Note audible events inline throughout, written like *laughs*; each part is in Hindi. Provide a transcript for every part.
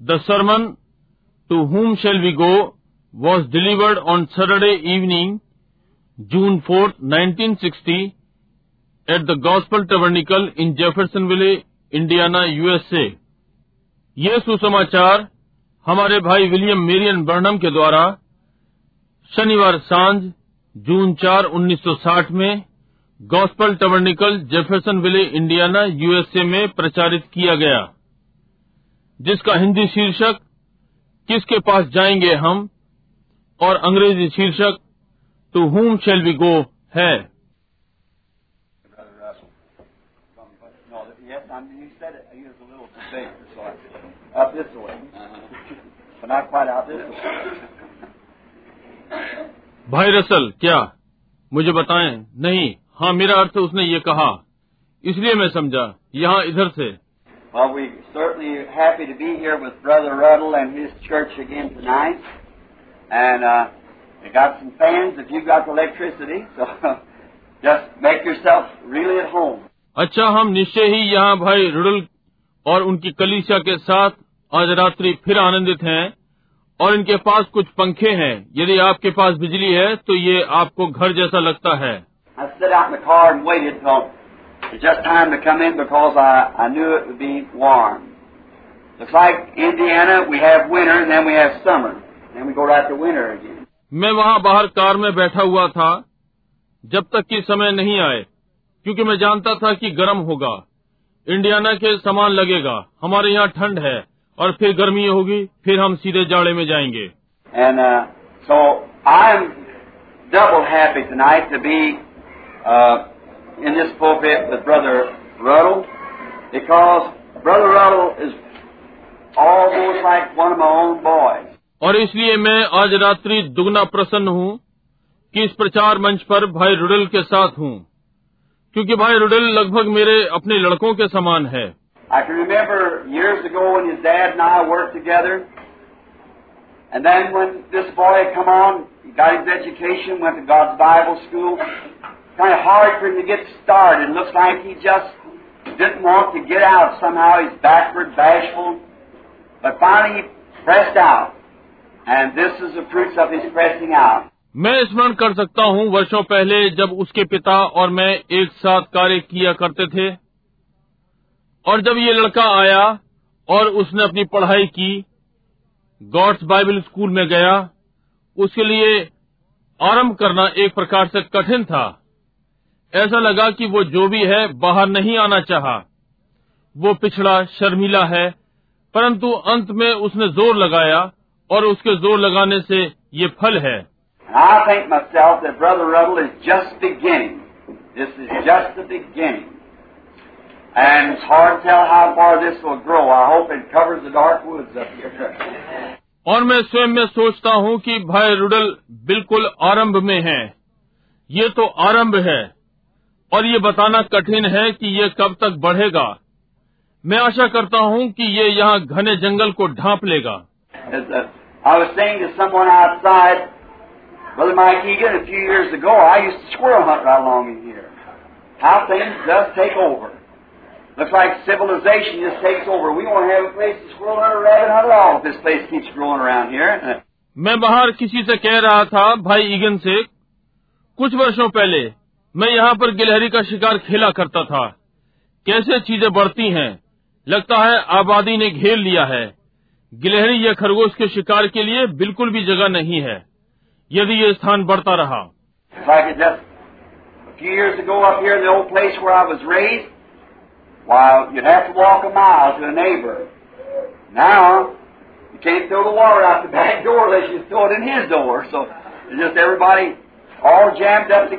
The sermon, To Whom Shall We Go, was delivered on Saturday evening, June 4th, 1960, at the Gospel Tabernacle in Jeffersonville, Indiana, USA. ये सुसमाचार हमारे भाई विलियम मेरियन बर्नम के द्वारा शनिवार साँझ जून 4, 1960 में gospel tabernacle Jeffersonville Indiana USA में प्रचारित किया गया जिसका हिंदी शीर्षक किसके पास जाएँगे हम और अंग्रेज़ी शीर्षक to whom shall we go है। भाई रसल क्या? मुझे बताएँ। नहीं। हाँ मेरा अर्थ उसने ये कहा। इसलिए मैं समझा। यहाँ इधर से। Well, we're certainly happy to be here with Brother Ruddle and his church again tonight. And uh, we got some fans if you've got the electricity, *laughs* so just make yourself really at home. अच्छा हम निश्चय ही यहाँ भाई रुडल और उनकी कलीसिया के साथ आज रात्रि फिर आनंदित हैं और इनके पास कुछ पंखे हैं यदि आपके पास बिजली है तो ये आपको घर जैसा लगता है I it's just time to come in because I, I knew it would be warm. Looks like Indiana, we have winter and then we have summer. Then we go right to winter again. मैं वहाँ बाहर कार में बैठा हुआ था जब तक कि समय नहीं आए क्योंकि मैं जानता था कि गर्म होगा इंडियाना के समान लगेगा हमारे यहाँ ठंड है और फिर गर्मी होगी फिर हम सीधे जाड़े में जाएंगे And uh, so I'm double happy tonight to be uh, in this pulpit with Brother Ruddle because Brother Ruddle is almost like one of my own boys. और इसलिए मैं आज रात्रि दुगना प्रसन्न हूँ कि इस प्रचार मंच पर भाई रुडल के साथ हूँ क्योंकि भाई रुडल लगभग मेरे अपने लड़कों के समान है I can remember years ago when his dad and I worked together, and then when this boy come on, he got his education, went to God's Bible school. Kind of hard for him to get started. It Looks like he just didn't want to get out somehow. He's backward, bashful, but finally he pressed out, and this is the fruits of his pressing out. मैं स्मरण कर सकता हूँ वर्षों पहले जब उसके पिता और मैं एक साथ कार्य किया करते थे और जब ये लड़का आया और उसने अपनी पढ़ाई की गॉड्स बाइबल स्कूल में गया उसके लिए आरंभ करना एक प्रकार से कठिन था ऐसा लगा कि वो जो भी है बाहर नहीं आना चाहा। वो पिछड़ा शर्मिला है परंतु अंत में उसने ज़ोर लगाया और उसके ज़ोर लगाने से ये फल है। और मैं स्वयं में सोचता हूँ कि भाई रुडल बिल्कुल आरंभ में है। ये तो आरंभ है। और ये बताना कठिन है कि ये कब तक बढ़ेगा। मैं आशा करता हूँ कि ये यहाँ घने जंगल को ढांप लेगा। मैं बाहर किसी से कह रहा था भाई ईगन से कुछ वर्षों पहले मैं यहाँ पर गिलहरी का शिकार खेला करता था। कैसे चीज़ें बढ़ती हैं? लगता है आबादी ने घेर लिया है। गिलहरी या खरगोश के शिकार के लिए बिल्कुल भी जगह नहीं है। यदि ये स्थान बढ़ता रहा।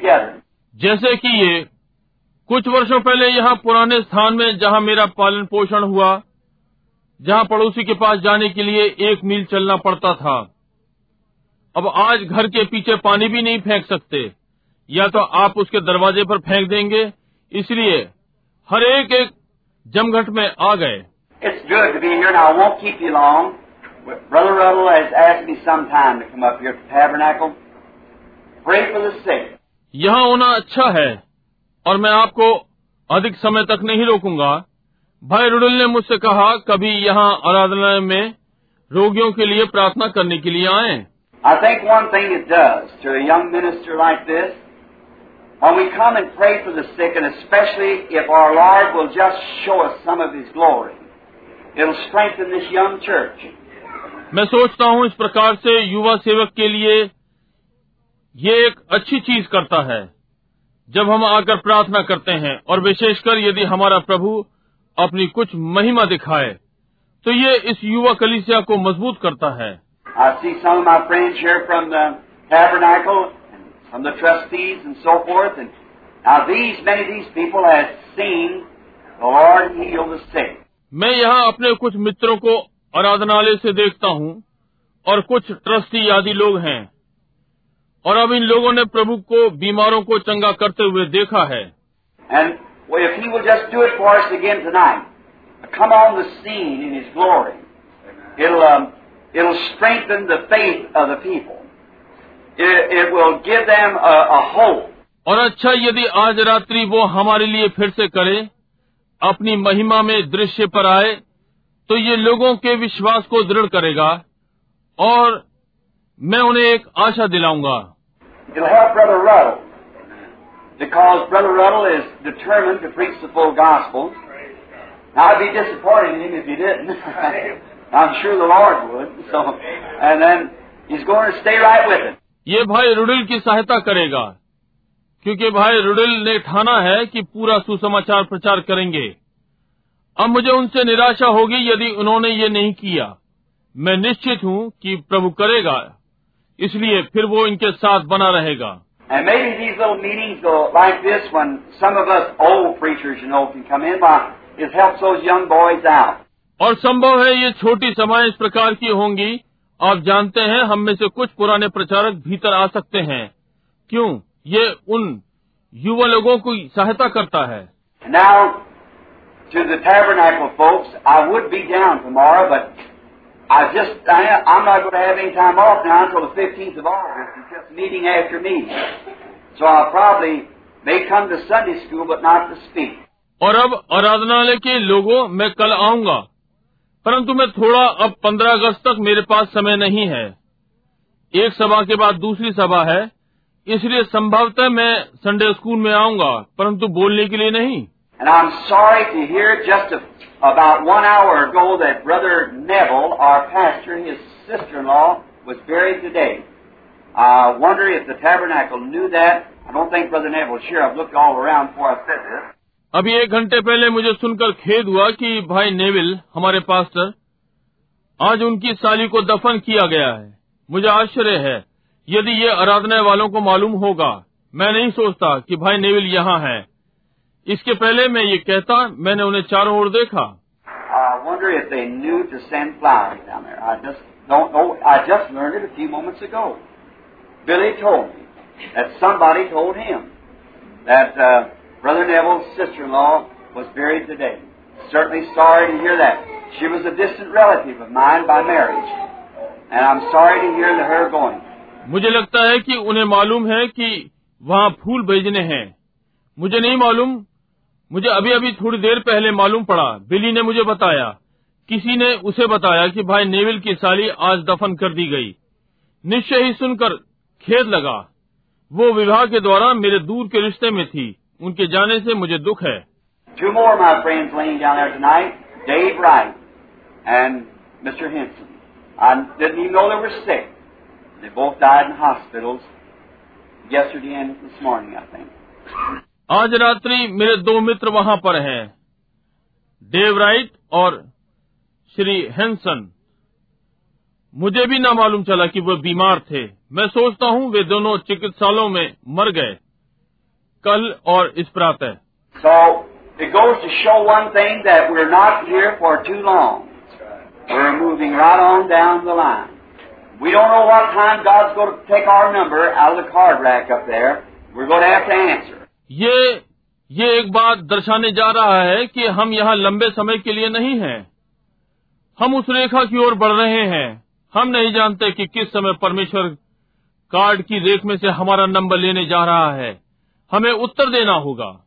Just. जैसे कि ये, कुछ वर्षों पहले यहाँ पुराने स्थान में जहाँ मेरा पालन पोषण हुआ, जहाँ पड़ोसी के पास जाने के लिए एक मील चलना पड़ता था अब आज घर के पीछे पानी भी नहीं फेंक सकते या तो आप उसके दरवाजे पर फेंक देंगे, इसलिए हर एक एक जमघट में आ गए. Pray for the sick. यहाँ होना अच्छा है और मैं आपको अधिक समय तक नहीं रोकूँगा। भाई रुडल ने मुझसे कहा कभी यहाँ आराधना में रोगियों के लिए प्रार्थना करने के लिए आए? मैं सोचता हूँ इस प्रकार से युवा सेवक के लिए ये एक अच्छी चीज़ करता है जब हम आकर प्रार्थना करते हैं और विशेषकर यदि हमारा प्रभु अपनी कुछ महिमा दिखाए तो ये इस युवा कलिसिया को मज़बूत करता है। मैं यहाँ अपने कुछ मित्रों को आराधनालय से देखता हूँ और कुछ ट्रस्टी आदि लोग हैं। और अब इन लोगों ने प्रभु को बीमारों को चंगा करते हुए देखा है। और अच्छा यदि आज रात्रि वो हमारे लिए फिर से करे अपनी महिमा में दृश्य पर आए तो ये लोगों के विश्वास को दृढ़ करेगा और मैं उन्हें एक आशा दिलाऊँगा। ये भाई रुडिल की सहायता करेगा क्योंकि भाई रुडिल ने ठाना है कि पूरा सुसमाचार प्रचार करेंगे। अब मुझे उनसे निराशा होगी यदि उन्होंने ये नहीं किया। मैं निश्चित हूँ कि प्रभु करेगा। इसलिए फिर वो इनके साथ बना रहेगा। और संभव है ये छोटी सभाएँ इस प्रकार की होंगी। आप जानते हैं हम में से कुछ पुराने प्रचारक भीतर आ सकते हैं। क्यों? ये उन युवा लोगों की सहायता करता है। Now, folks, tomorrow, I just, I, I'm not going to have any time off now until the 15th of August. It's just meeting after meeting. So I'll probably may come to Sunday school, but not to speak. और अब आराधनालय के लोगों मैं कल आऊँगा परंतु मैं थोड़ा अब 15 अगस्त तक मेरे पास समय नहीं है एक सभा के बाद दूसरी सभा है इसलिए संभवतः मैं संडे स्कूल में आऊँगा परंतु बोलने के लिए नहीं And I'm sorry to hear just a, about one hour ago that Brother Neville, our pastor, his sister-in-law, was buried today. I wonder if the tabernacle knew that. I don't think Brother Neville was here. I've looked all around before I said this. अभी एक घंटे पहले मुझे सुनकर खेद हुआ कि भाई नेविल हमारे पास्टर आज उनकी साली को दफन किया गया है मुझे आश्चर्य है यदि ये आराधना वालों को मालूम होगा मैं नहीं सोचता कि भाई नेविल यहाँ है इसके पहले मैं ये कहता मैंने उन्हें चारों ओर देखा don't know. I just learned it a few moments ago. Billy told me that somebody told him that uh, Brother Neville's sister-in-law was buried today. Certainly sorry to hear that. She was a distant relative of mine by marriage, and I'm sorry to hear that her going. मुझे लगता है कि उन्हें मालूम है कि वहाँ फूल भेजने हैं मुझे नहीं मालूम मुझे अभी अभी थोड़ी देर पहले मालूम पड़ा। बिली ने मुझे बताया। किसी ने उसे बताया कि भाई नेविल की साली आज दफन कर दी गई। निश्चय ही सुनकर खेद लगा। वो विवाह के द्वारा मेरे दूर के रिश्ते में थी। उनके जाने से मुझे दुख है। आज रात्रि मेरे दो मित्र वहाँ पर हैं, डेव राइट और श्री हेंसन। मुझे भी ना मालूम चला कि वे बीमार थे। मैं सोचता हूँ वे दोनों चिकित्सालयों में मर गए। कल और इस प्रातः। We're. ये ये एक बात दर्शाने जा रहा है कि हम यहाँ लंबे समय के लिए नहीं हैं। हम उस रेखा की ओर बढ़ रहे हैं। हम नहीं जानते कि किस समय परमेश्वर कार्ड की रेख में से हमारा नंबर लेने जा रहा है। हमें उत्तर देना होगा।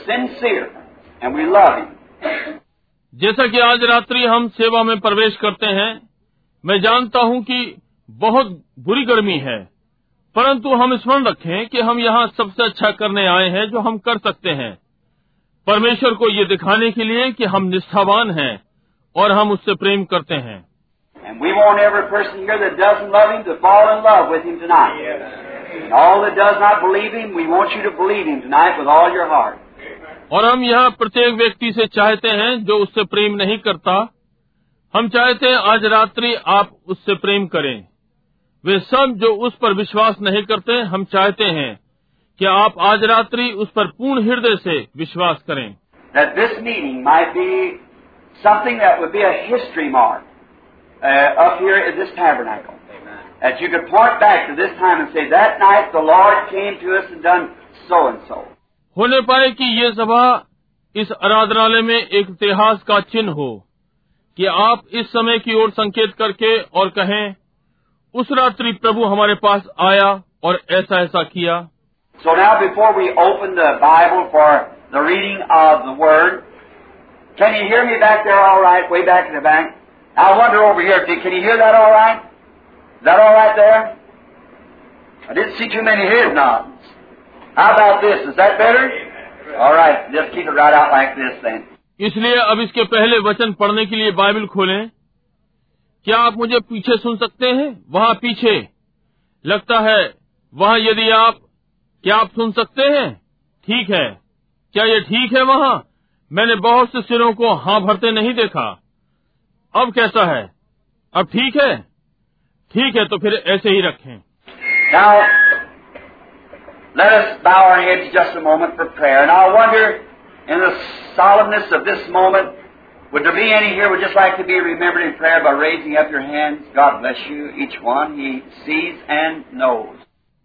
So to to जैसा कि आज रात्रि हम सेवा में प्रवेश करते हैं मैं जानता हूँ कि बहुत बुरी गर्मी है परंतु हम स्मरण रखें कि हम यहाँ सबसे अच्छा करने आए हैं जो हम कर सकते हैं। परमेश्वर को ये दिखाने के लिए कि हम निष्ठावान हैं और हम उससे प्रेम करते हैं। और हम यहाँ प्रत्येक व्यक्ति से चाहते हैं जो उससे प्रेम नहीं करता हम चाहते हैं आज रात्रि आप उससे प्रेम करें वे सब जो उस पर विश्वास नहीं करते हम चाहते हैं कि आप आज रात्रि उस पर पूर्ण हृदय से विश्वास करें this meeting may be something That you could point back to this time and say, That night the Lord came to us and done so and so. Amen. होने पाए कि ये सभा इस आराधनालय में एक इतिहास का चिन्ह हो कि आप इस समय की ओर संकेत करके और कहें उस रात्रि प्रभु हमारे पास आया और ऐसा ऐसा किया So now before we open the Bible for the reading of the Word, can you hear me back there all right, way back in the back? I wonder over here, can you hear that all right? Is that all right there? I didn't see too many head nods. How about this? Is that better? All right, just keep it right out like this then. इसलिए अब इसके पहले वचन पढ़ने के लिए बाइबल खोलें। क्या आप मुझे पीछे सुन सकते हैं? वहाँ पीछे। लगता है वहाँ यदि आप क्या आप सुन सकते हैं? ठीक है। क्या ये ठीक है वहाँ? मैंने बहुत से सिरों को हाँ भरते नहीं देखा। अब कैसा है? अब ठीक है? ठीक है तो फिर ऐसे ही रखें। Now, let us bow our heads just a moment for prayer. And I wonder, in the solemnness of this moment, would there be any here would just like to be remembered in prayer by raising up your hands? God bless you, each one. He sees and knows.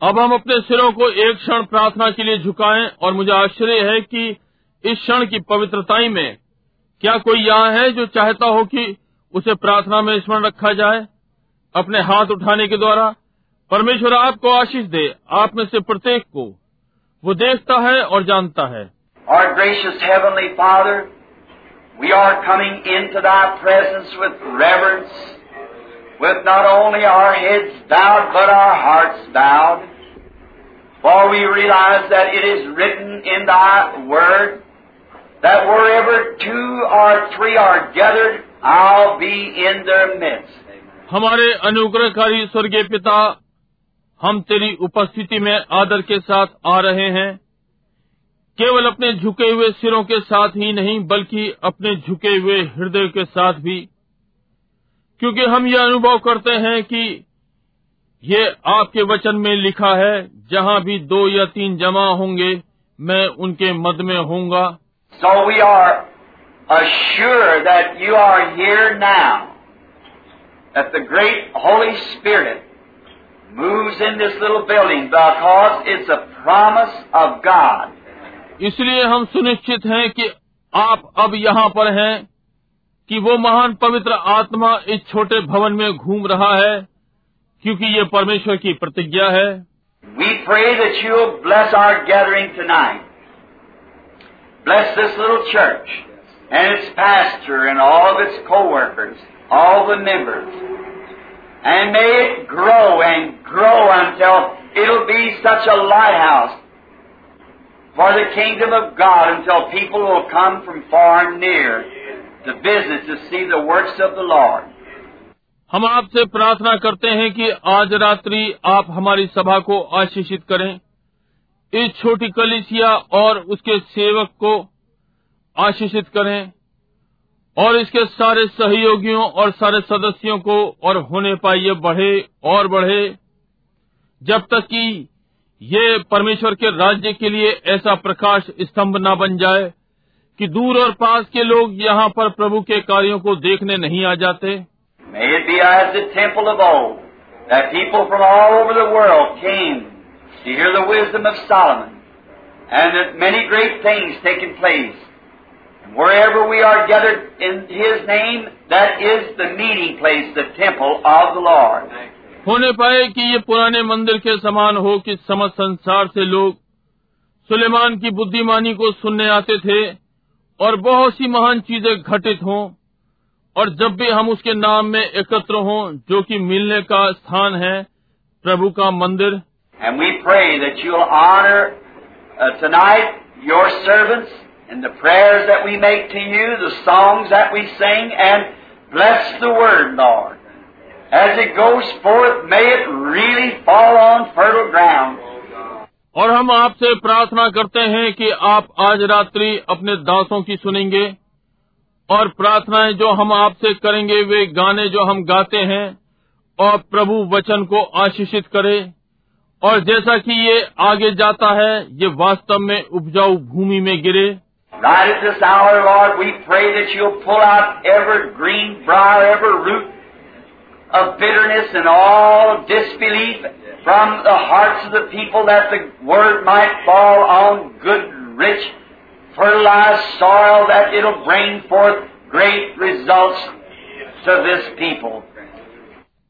अब हम अपने सिरों को एक क्षण प्रार्थना के लिए झुकाएँ और मुझे आश्चर्य है कि इस क्षण की पवित्रताई में क्या कोई यहाँ है जो चाहता हो कि उसे प्रार्थना में स्मरण रखा जाए अपने हाथ उठाने के द्वारा परमेश्वर आपको आशीष दे आप में से प्रत्येक को वो देखता है और जानता है Our gracious Heavenly Father, we are coming into Thy presence with reverence, with not only our heads bowed, but our hearts bowed. For we realize that it is written in Thy Word that wherever two or three are gathered, I'll be in their midst. हमारे अनुग्रहकारी स्वर्गीय पिता हम तेरी उपस्थिति में आदर के साथ आ रहे हैं। केवल अपने झुके हुए सिरों के साथ ही नहीं बल्कि अपने झुके हुए हृदय के साथ भी। क्योंकि हम ये अनुभव करते हैं कि ये आपके वचन में लिखा है जहाँ भी दो या तीन जमा होंगे मैं उनके मद में होऊँगा। So that you are here now, that the great Holy Spirit moves in this little building because it's a promise of God. इसलिए हम सुनिश्चित हैं कि आप अब यहाँ पर हैं कि वो महान पवित्र आत्मा इस छोटे भवन में घूम रहा है क्योंकि ये परमेश्वर की प्रतिज्ञा है We pray that you'll bless our gathering tonight. Bless this little church and its pastor and all of its co-workers, all the members. And may it grow and grow until it'll be such a lighthouse for the kingdom of God until people will come from far and near to visit to see the works of the Lord. हम आपसे प्रार्थना करते हैं कि आज रात्रि आप हमारी सभा को आशीषित करें इस छोटी कलिसिया और उसके सेवक को आशीषित करें और इसके सारे सहयोगियों और सारे सदस्यों को और होने पाइए बढ़े और बढ़े। जब तक कि ये परमेश्वर के राज्य के लिए ऐसा प्रकाश स्तंभ न बन जाए कि दूर और पास के लोग यहाँ पर प्रभु के कार्यों को देखने नहीं आ जाते। And that many great things taken place Wherever we are gathered in His name, that is the meeting place, the temple of the Lord. होने पाए कि ये पुराने मंदिर के समान हो कि समस्त संसार से लोग सुलेमान की बुद्धिमानी को सुनने आते थे और बहुत सी महान चीज़ें घटित हों और जब भी हम उसके नाम में एकत्र हों जो कि मिलने का स्थान है प्रभु का मंदिर And we pray that you'll honor uh, tonight your servants in the prayers that we make to you, the songs that we sing, and bless the word, Lord. As it goes forth, may it really fall on fertile ground. और हम आपसे प्रार्थना करते हैं कि आप आज रात्रि अपने दासों की सुनेंगे और प्रार्थनाएँ जो हम आपसे करेंगे वे गाने जो हम गाते हैं और प्रभु वचन को आशीषित करे और जैसा कि ये आगे जाता है ये वास्तव में उपजाऊ भूमि में गिरे Right at this hour, Lord, we pray that you'll pull out every green briar, every root of bitterness and all disbelief from the hearts of the people that the word might fall on good, rich, fertilized soil that it'll bring forth great results to this people.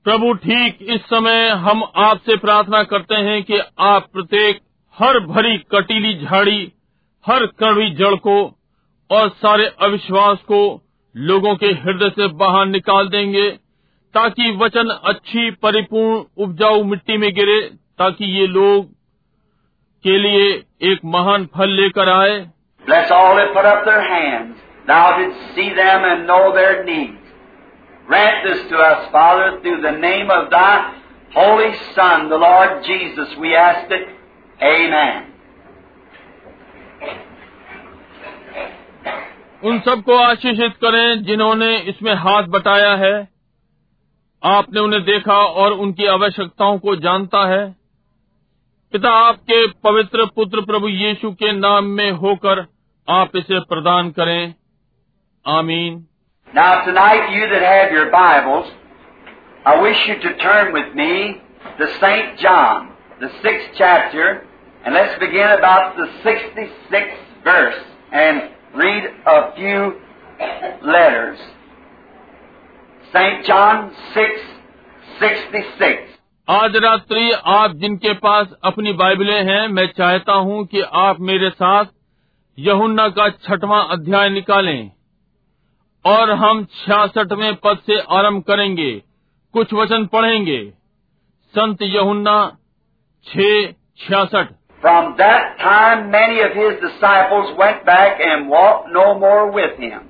प्रभु ठीक इस समय हम आपसे प्रार्थना करते हैं कि आप प्रत्येक हर भरी कटीली झाड़ी हर कड़वी जड़ को और सारे अविश्वास को लोगों के हृदय से बाहर निकाल देंगे, ताकि वचन अच्छी परिपूर्ण उपजाऊ मिट्टी में गिरे, ताकि ये लोग के लिए एक महान फल लेकर आए। Holy उन सबको आशीषित करें जिन्होंने इसमें हाथ बटाया है आपने उन्हें देखा और उनकी आवश्यकताओं को जानता है पिता आपके पवित्र पुत्र प्रभु यीशु के नाम में होकर आप इसे प्रदान करें आमीन Now, tonight, you that have your Bibles, I wish you to turn with me to St. John, the sixth chapter, and let's begin about the 66th verse and read a few letters. St. John 6, 66. आज रात्रि आप जिनके पास अपनी बाइबलें हैं मैं चाहता हूँ कि आप मेरे साथ यहुन्ना का छठवां अध्याय निकालें और हम छियासठवें पद से आरंभ करेंगे कुछ वचन पढ़ेंगे संत यहुन्ना छ छियासठ From that time, many of his disciples went back and walked no more with him.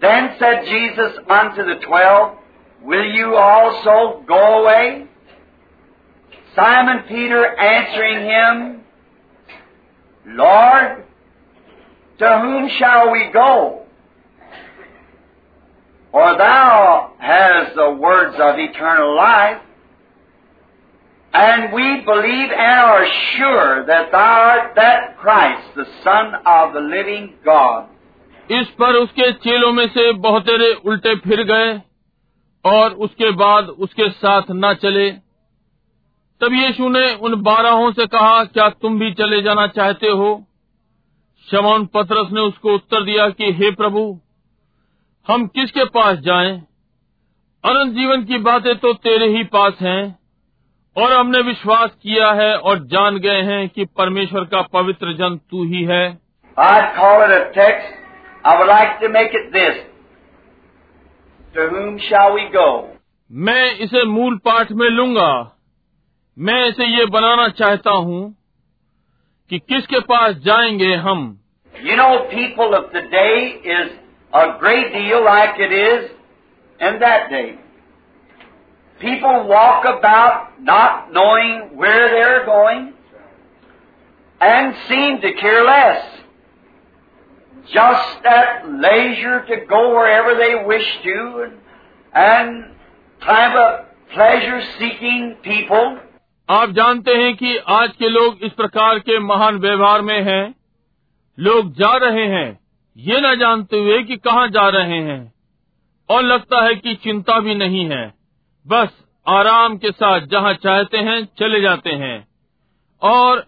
Then said Jesus unto the twelve, Will you also go away? Simon Peter answering him, Lord, to whom shall we go? For thou hast the words of eternal life. And we believe and are sure that thou art that Christ, the Son of the living God. इस पर उसके चेलों में से बहुतेरे उल्टे फिर गए और उसके बाद उसके साथ न चले तब यीशु ने उन बारहों से कहा क्या तुम भी चले जाना चाहते हो शमौन पतरस ने उसको उत्तर दिया कि हे प्रभु हम किसके पास जाएँ? अनंत जीवन की बातें तो तेरे ही पास हैं और हमने विश्वास किया है और जान गए हैं कि परमेश्वर का पवित्र जन तू ही है। मैं इसे मूल पाठ में लूँगा। मैं इसे ये बनाना चाहता हूँ कि किसके पास जाएँगे हम? You know people of the day is a great deal like it is in that day People walk about not knowing where they're going and seem to care less. Just at leisure to go wherever they wish to and, and kind of pleasure-seeking people. आप जानते हैं कि आज के लोग इस प्रकार के महान व्यवहार में हैं लोग जा रहे हैं ये न जानते हुए कि कहाँ जा रहे हैं और लगता है कि चिंता भी नहीं है बस आराम के साथ जहाँ चाहते हैं चले जाते हैं और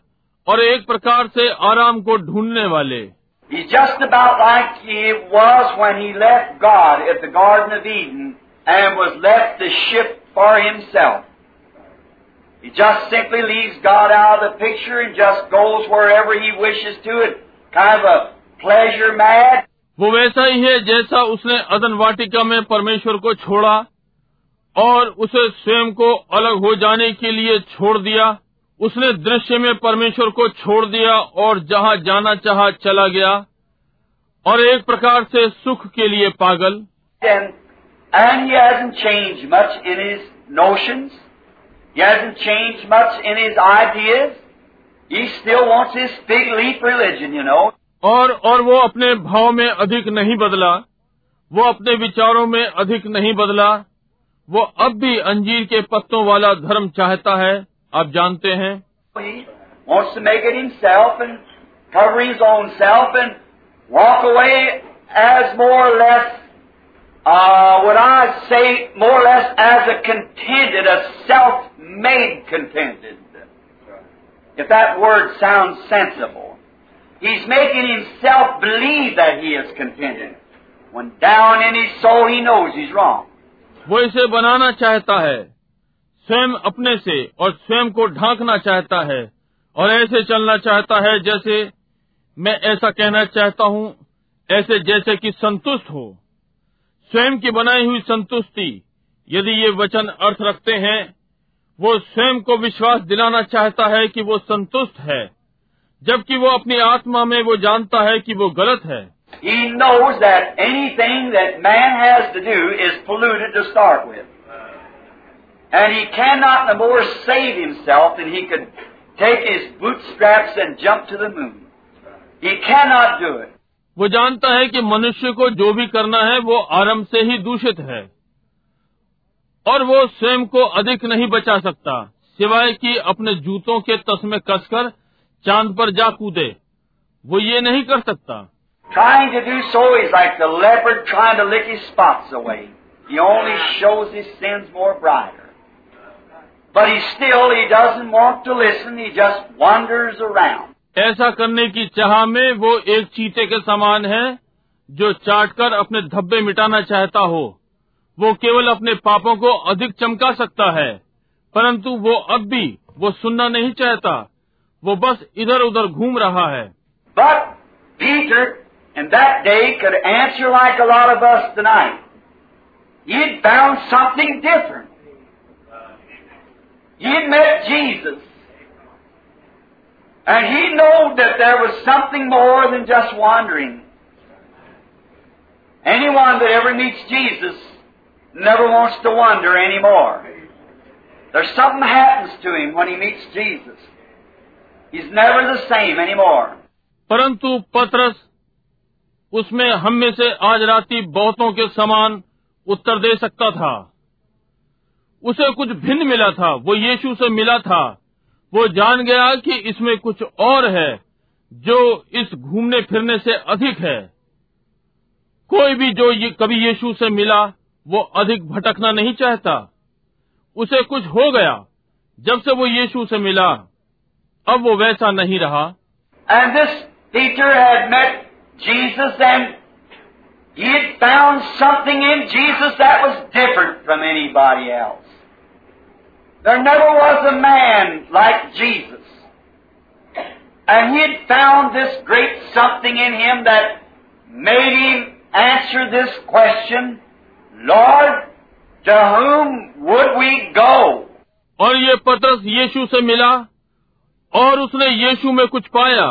और एक प्रकार से आराम को ढूँढने वाले He's just about like he was when he left God at the Garden of Eden and was left the ship for himself. He just simply leaves God out of the picture and just goes wherever he wishes to it, kind of a pleasure mad. वो वैसा ही है जैसा उसने अदन वाटिका में परमेश्वर को छोड़ा और उसे स्वयं को अलग हो जाने के लिए छोड़ दिया उसने दृश्य में परमेश्वर को छोड़ दिया और जहाँ जाना चाहा चला गया और एक प्रकार से सुख के लिए पागल And, and he hasn't changed much in his notions. He hasn't changed much in his ideas. He still wants his fig leaf religion, you know. और और वो अपने भाव में अधिक नहीं बदला वो अपने विचारों में अधिक नहीं बदला वो अब भी अंजीर के पत्तों वाला धर्म चाहता है आप जानते हैं uh. If that word sounds sensible. He's making himself believe that he is contented. When down in his soul he knows he's wrong. वो इसे बनाना चाहता है। स्वयं अपने से और स्वयं को ढांकना चाहता है और ऐसे चलना चाहता है जैसे मैं ऐसा कहना चाहता हूँ, ऐसे जैसे कि संतुष्ट हो। स्वयं की बनाई हुई संतुष्टि, यदि ये वचन अर्थ रखते हैं, वो स्वयं को विश्वास दिलाना चाहता है कि वो संतुष्ट है, जबकि वो अपनी आत्मा में वो जानता है कि वो गलत है। He knows that anything that man has to do is polluted to start with. And he cannot no more save himself than he could take his bootstraps and jump to the moon. He cannot do it. वो जानता है कि मनुष्य को जो भी करना है वो आरंभ से ही दूषित है और वो स्वयं को अधिक नहीं बचा सकता सिवाय कि अपने जूतों के तस में कसकर चाँद पर जा कूदे वो ये नहीं कर सकता Trying to do so is like the leopard trying to lick his spots away. He only shows his sins more brighter. But he still, he doesn't want to listen, he just wanders around. ऐसा करने की चाह में वो एक चीते के समान है जो चाटकर अपने धब्बे मिटाना चाहता हो वो केवल अपने पापों को अधिक चमका सकता है परंतु वो अब भी वो सुनना नहीं चाहता वो बस इधर उधर घूम रहा है But Peter, in that day, could answer like a lot of us tonight. He'd found something different. He'd met Jesus. And he knew that there was something more than just wandering. Anyone that ever meets Jesus never wants to wander anymore. There's something happens to him when he meets Jesus. He's never the same anymore. परंतु पत्रस उसमें हम में से आज राती बहुतों के समान उत्तर दे सकता था। उसे कुछ भिन्न मिला था, वो यीशु से मिला था। वो जान गया कि इसमें कुछ और है, जो इस घूमने फिरने से अधिक है। कोई भी जो ये कभी यीशु से मिला, वो अधिक भटकना नहीं चाहता। उसे कुछ हो गया, जब से वो यीशु से मिला, अब वो वैसा नहीं रहा। And this Peter had met Jesus and he had found something in Jesus that was different from anybody else. There never was a man like Jesus. And he had found this great something in him that made him answer this question, Lord, to whom would we go? और ये पतरस यीशु से मिला और उसने यीशु में कुछ पाया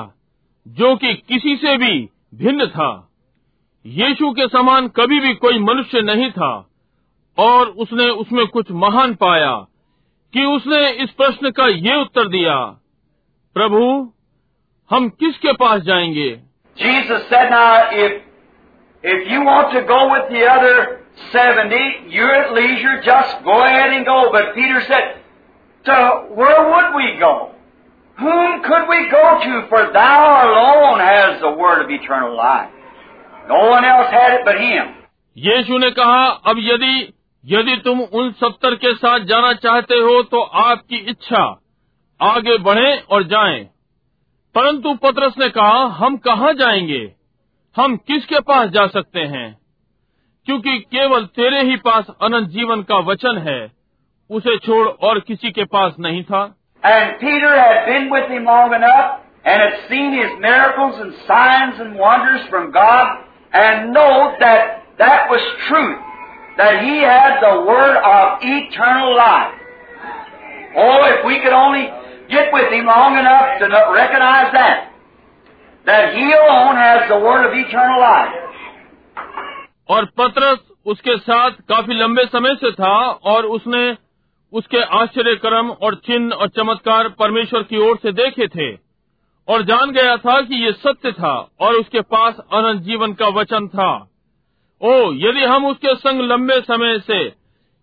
जो कि किसी से भी भिन्न था। यीशु के समान कभी भी कोई मनुष्य नहीं था और उसने उसमें कुछ महान पाया कि उसने इस प्रश्न का ये उत्तर दिया प्रभु हम किसके पास जाएँगे? Jesus 70, Whom could we go to? For thou alone has the word of eternal life. No one else had it but him. यीशु ने कहा, अब यदि यदि तुम उन सत्तर के साथ जाना चाहते हो तो आपकी इच्छा, आगे बढ़े और जाएँ। परंतु पतरस ने कहा, हम कहाँ जाएँगे हम किसके पास जा सकते हैं क्योंकि केवल तेरे ही पास अनंत जीवन का वचन है उसे छोड़ और किसी के पास नहीं था And Peter had been with him long enough and had seen his miracles and signs and wonders from God and know that that was truth, that he had the word of eternal life. Oh, if we could only get with him long enough to not recognize that, that he alone has the word of eternal life. और पतरस उसके साथ काफी लंबे समय से था और उसने उसके आश्चर्य कर्म और चिन्ह और चमत्कार परमेश्वर की ओर से देखे थे और जान गया था कि ये सत्य था और उसके पास अनंत जीवन का वचन था ओ, यदि हम उसके संग लंबे समय से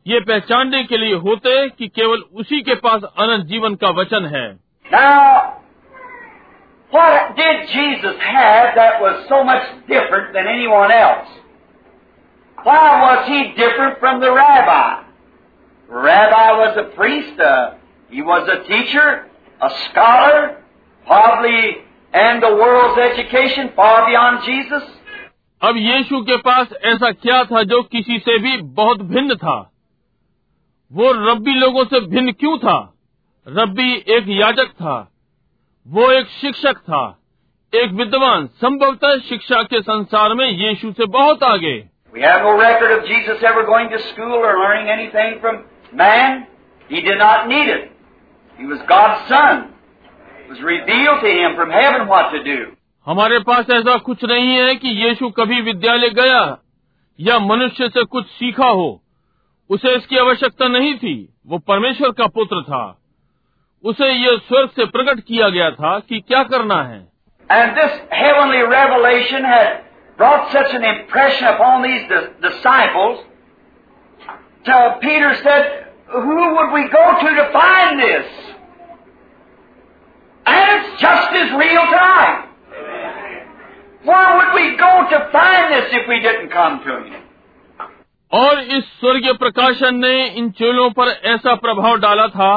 ये पहचानने के लिए होते कि केवल उसी के पास अनंत जीवन का वचन है Now? Why was he different from the rabbi? Rabbi was a priest, uh, he was a teacher, a scholar, probably, and the world's education far beyond Jesus. अब यीशु के पास ऐसा क्या था जो किसी से भी बहुत भिन्न था वो रब्बी लोगों से भिन्न क्यों था रब्बी एक याजक था वो एक शिक्षक था एक विद्वान संभवतः शिक्षा के संसार में यीशु से बहुत आगे We have no record of Jesus ever going to school or learning anything from man, he did not need it. He was God's son. It was revealed to him from heaven what to do. हमारे पास ऐसा कुछ नहीं है कि यीशु कभी विद्यालय गया या मनुष्य से कुछ सीखा हो उसे इसकी आवश्यकता नहीं थी वो परमेश्वर का पुत्र था उसे ये स्वर्ग से प्रकट किया गया था कि क्या करना है and this So Peter said, Who would we go to to find this? And it's just as real tonight. Where would we go to find this if we didn't come to Him? और इस स्वर्गीय प्रकाशन ने इन चेलों पर ऐसा प्रभाव डाला था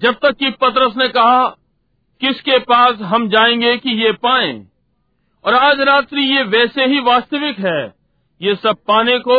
जब तक कि पतरस ने कहा किसके पास हम जाएँगे कि ये पाएँ और आज रात्रि ये वैसे ही वास्तविक है ये सब पाने को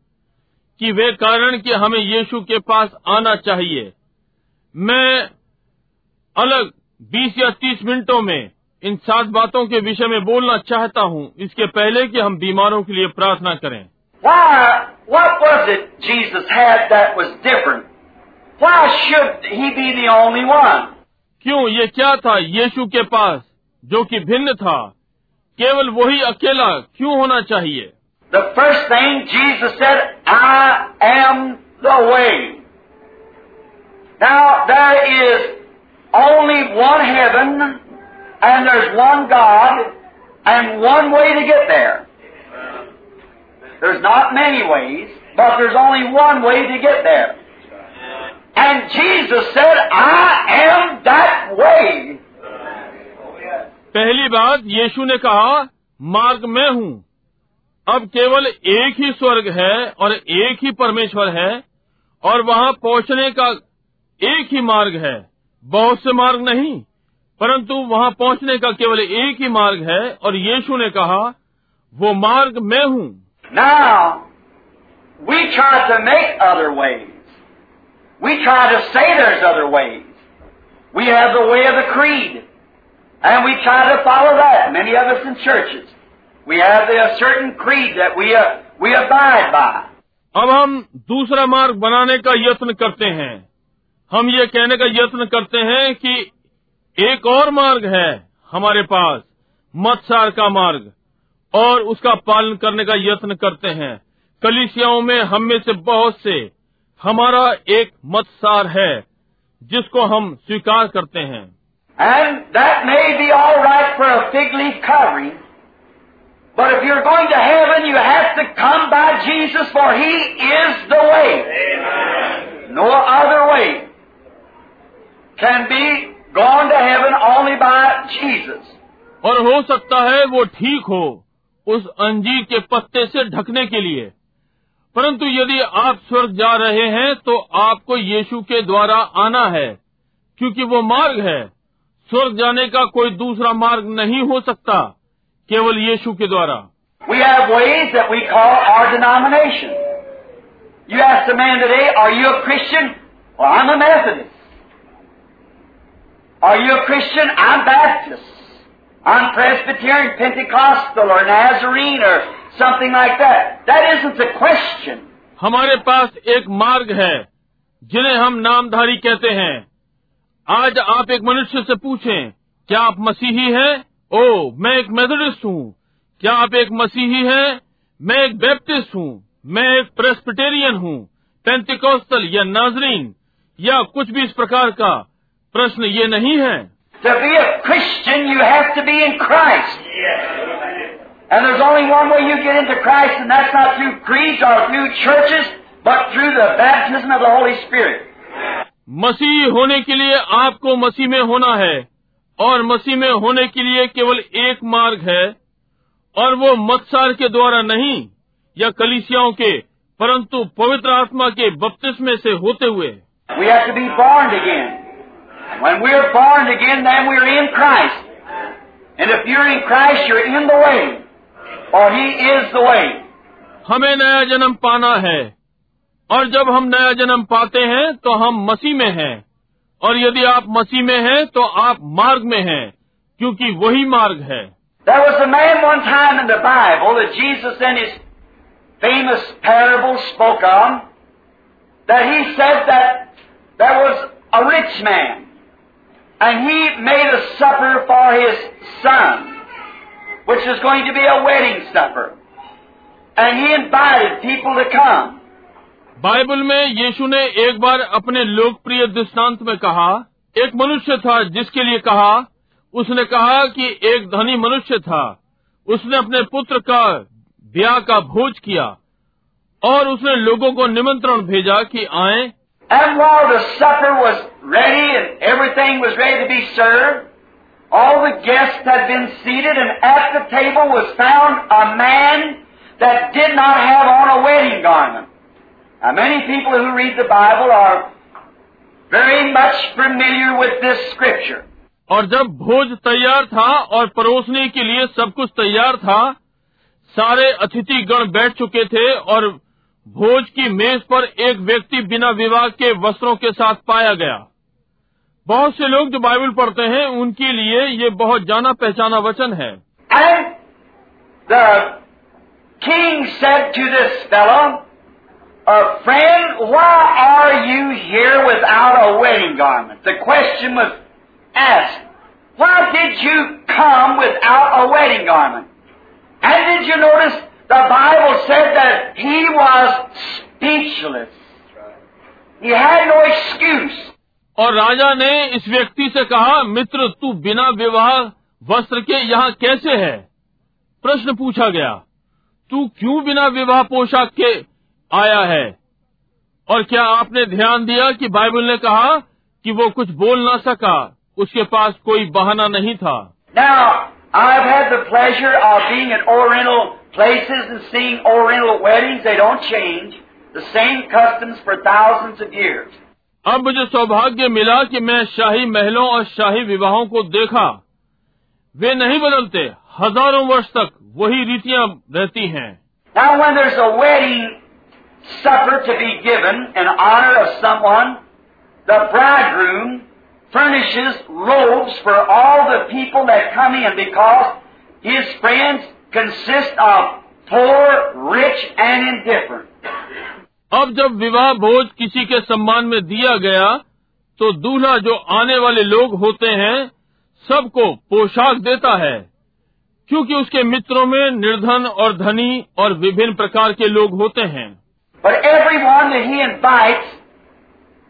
कि वे कारण कि हमें यीशु के पास आना चाहिए। मैं अलग बीस या तीस मिनटों में इन सात बातों के विषय में बोलना चाहता हूँ। इसके पहले कि हम बीमारों के लिए प्रार्थना करें। Why, what was it Jesus had that was different? Why should he be the only one? क्यों? ये क्या था यीशु के पास जो कि भिन्न था? केवल वही अकेला क्यों होना चाहिए? The first thing Jesus said, I am the way. Now there is only one heaven and there's one God and one way to get there. There's not many ways, but there's only one way to get there. And Jesus said, I am that way. पहली बात यीशु ने कहा मार्ग मैं हूँ अब केवल एक ही स्वर्ग है और एक ही परमेश्वर है और वहाँ पहुँचने का एक ही मार्ग है बहुत से मार्ग नहीं परंतु वहाँ पहुँचने का केवल एक ही मार्ग है और यीशु ने कहा वो मार्ग मैं हूँ Now, we try to make other ways. We try to say there's other ways. We have the way of the creed. And we try to follow that, many of us in churches. We have a certain creed that we, uh, we abide by. अब हम दूसरा मार्ग बनाने का यत्न करते हैं। हम ये कहने का यत्न करते हैं कि एक और मार्ग है हमारे पास मत्सार का मार्ग और उसका पालन करने का यत्न करते हैं। कलिसियाओं में हम में से बहुत से हमारा एक मत्सार है जिसको हम स्वीकार करते हैं। And that may be all right for a fig leaf covering, But if you're going to heaven, you have to come by Jesus, for He is the way. Amen. No other way can be gone to heaven only by Jesus. और हो सकता है वो ठीक हो उस अंजीर के पत्ते से ढकने के लिए परंतु यदि आप स्वर्ग जा रहे हैं तो आपको यीशु के द्वारा आना है क्योंकि वो मार्ग है स्वर्ग जाने का कोई दूसरा मार्ग नहीं हो सकता केवल यीशु के द्वारा We have ways that we call our denomination. You ask a man today, are you a Christian? Well, I'm a Methodist. Are you a Christian? I'm Baptist. I'm Presbyterian, Pentecostal, or Nazarene, or something like that. That isn't the question. हमारे पास एक मार्ग है जिन्हें हम नामधारी कहते हैं आज आप एक मनुष्य से पूछें क्या आप मसीही हैं? ओ मैं एक मेथोडिस्ट हूँ क्या आप एक मसीही हैं? मैं एक बैप्टिस्ट हूँ मैं एक प्रेस्बिटेरियन हूँ पेंटिकोस्टल या नाजरीन या कुछ भी इस प्रकार का प्रश्न ये नहीं है To be a Christian, you have to be in Christ. And there's only one way you get into Christ, and that's not through creeds or through churches, but through the baptism of the Holy Spirit. मसीह होने के लिए आपको मसीह में होना है और मसीह में होने के लिए केवल एक मार्ग है और वो मत्सार के द्वारा नहीं या कलिसियाओं के परंतु पवित्र आत्मा के बपतिस्मे से होते हुए। हमें नया जन्म पाना है और जब हम नया जन्म पाते हैं तो हम मसीह में हैं। और यदि आप मसीह में हैं तो आप मार्ग में हैं क्योंकि वही मार्ग है There was a man one time in the Bible that Jesus in his famous parable spoke on, that he said that there was a rich man, and he made a supper for his son, which was going to be a wedding supper. And he invited people to come. Bible में यीशु ने एक बार अपने लोकप्रिय दृष्टांत में कहा, एक मनुष्य था जिसके लिए कहा, उसने कहा कि एक धनी मनुष्य था उसने अपने पुत्र का ब्याह का भोज किया और उसने लोगों को निमंत्रण भेजा कि आए All. Now many people who read the Bible are very much familiar with this scripture. और जब भोज तैयार था और परोसने के लिए सब कुछ तैयार था सारे अतिथि गण बैठ चुके थे और भोज की मेज पर एक व्यक्ति बिना विवाह के वस्त्रों के साथ पाया गया बहुत से लोग जो बाइबल पढ़ते हैं उनके लिए ये बहुत जाना पहचाना वचन है And the king said to this fellow, uh, Friend, why are you here without a wedding garment? The question was asked. Why did you come without a wedding garment? And did you notice the Bible said that he was speechless? He had no excuse. और राजा ने इस व्यक्ति से कहा मित्र तू बिना विवाह वस्त्र के यहाँ कैसे है प्रश्न पूछा गया तू क्यों बिना विवाह पोशाक के आया है और क्या आपने ध्यान दिया कि बाइबल ने कहा कि वो कुछ बोल ना सका उसके पास कोई बहाना नहीं था Now, I've had the pleasure of being in Oriental places and seeing Oriental weddings. They don't change. The same customs for thousands of years. अब मुझे सौभाग्य मिला कि मैं शाही महलों और शाही विवाहों को देखा वे नहीं bदलते हज़ारों वर्ष तक वही रीतियाँ रहती हैं Now, when there's a wedding supper to be given in honor of someone, the bridegroom furnishes robes for all the people that come in because his friends consist of poor, rich, and indifferent. अब जब विवाह भोज किसी के सम्मान में दिया गया तो दूल्हा जो आने वाले लोग होते हैं सबको पोशाक देता है क्योंकि उसके मित्रों में निर्धन और धनी और विभिन्न प्रकार के लोग होते हैं But everyone that he invites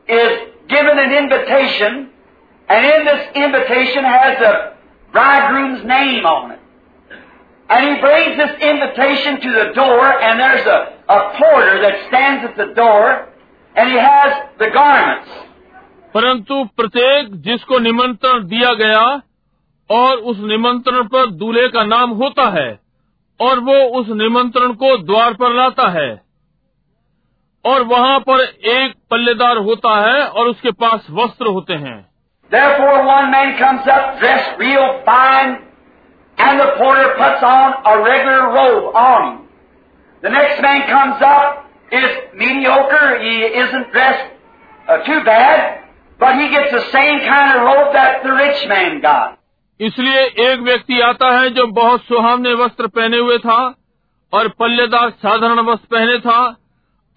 is given an invitation, and in this invitation has the bridegroom's name on it. And he brings this invitation to the door, and there's a, a porter that stands at the door, and he has the garments. परंतु प्रत्येक जिसको निमंत्रण दिया गया और उस निमंत्रण पर दूल्हे का नाम होता है और वो उस निमंत्रण को द्वार पर लाता है और वहाँ पर एक पल्लेदार होता है और उसके पास वस्त्र होते हैं। इसलिए एक व्यक्ति आता है जो बहुत सुहावने वस्त्र पहने हुए था और पल्लेदार साधारण वस्त्र पहने था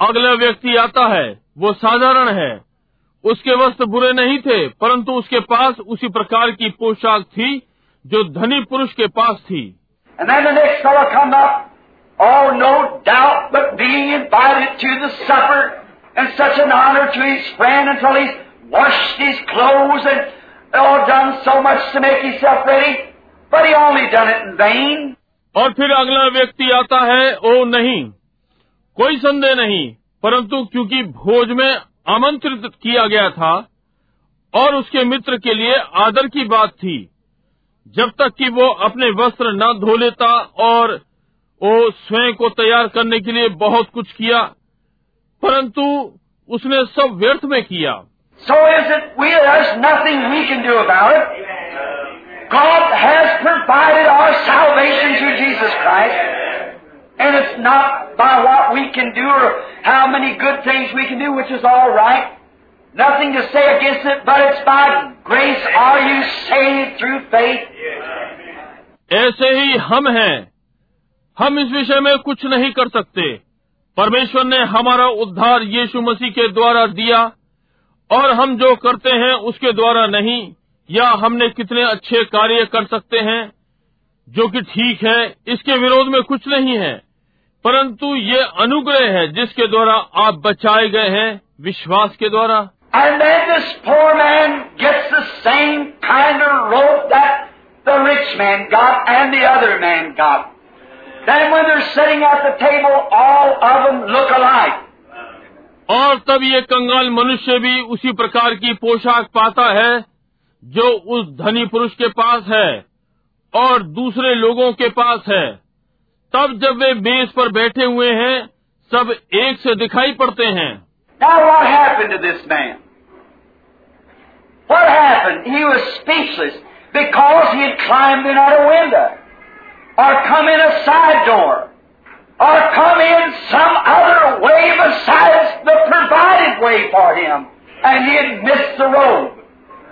अगला व्यक्ति आता है वो साधारण है। उसके वस्त्र बुरे नहीं थे परंतु उसके पास उसी प्रकार की पोशाक थी जो धनी पुरुष के पास थी। और फिर अगला व्यक्ति आता है ओ नहीं कोई संदेह नहीं, परंतु क्योंकि भोज में आमंत्रित किया गया था और उसके मित्र के लिए आदर की बात थी, जब तक कि वो अपने वस्त्र न धो लेता और वो स्वयं को तैयार करने के लिए बहुत कुछ किया, परंतु उसने सब व्यर्थ में किया So. God has provided our salvation through Jesus Christ. And it's not by what we can do or how many good things we can do, which is all right. Nothing to say against it, but it's by grace are you saved through faith. ऐसे ही हम हैं हम इस विषय में कुछ नहीं कर सकते परमेश्वर ने हमारा उद्धार यीशु मसीह के द्वारा दिया और हम जो करते हैं उसके द्वारा नहीं या हमने कितने अच्छे कार्य कर सकते हैं जो कि ठीक है इसके विरोध में कुछ नहीं है परंतु ये अनुग्रह है जिसके द्वारा आप बचाए गए हैं विश्वास के द्वारा। और तब ये कंगाल मनुष्य भी उसी प्रकार की पोशाक पाता है जो उस धनी पुरुष के पास है और दूसरे लोगों के पास है। तब जब वे मेज पर बैठे हुए हैं सब एक से दिखाई पड़ते हैं Now what happened to this man? What happened? He was speechless because he had climbed in at a window, or come in a side door, or come in some other way besides the provided way for him, and he had missed the road.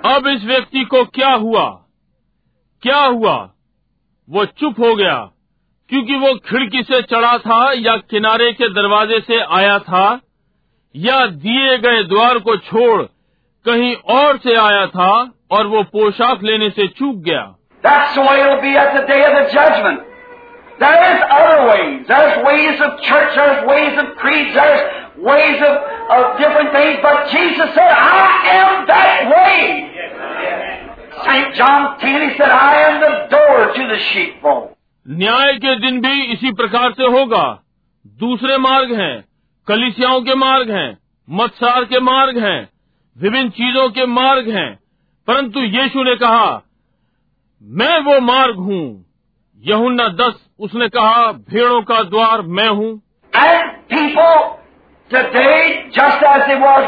अब इस व्यक्ति को क्या हुआ क्या हुआ वो चुप हो गया क्योंकि वो खिड़की से चढ़ा था या किनारे के दरवाजे से आया था या दिए गए द्वार को छोड़ कहीं और से आया था और वो पोशाक लेने से चूक गया। St. John Tenney said, I am the door to the sheepfold. न्याय के दिन भी इसी प्रकार से होगा। दूसरे मार्ग हैं, कलिसियाओं के मार्ग हैं, मत्सार के मार्ग हैं, विभिन्न चीज़ों के मार्ग हैं, परंतु यीशु ने कहा मैं वो मार्ग हूँ। यहुन्ना दस उसने कहा भेड़ों का द्वार मैं हूँ। And people today just as it was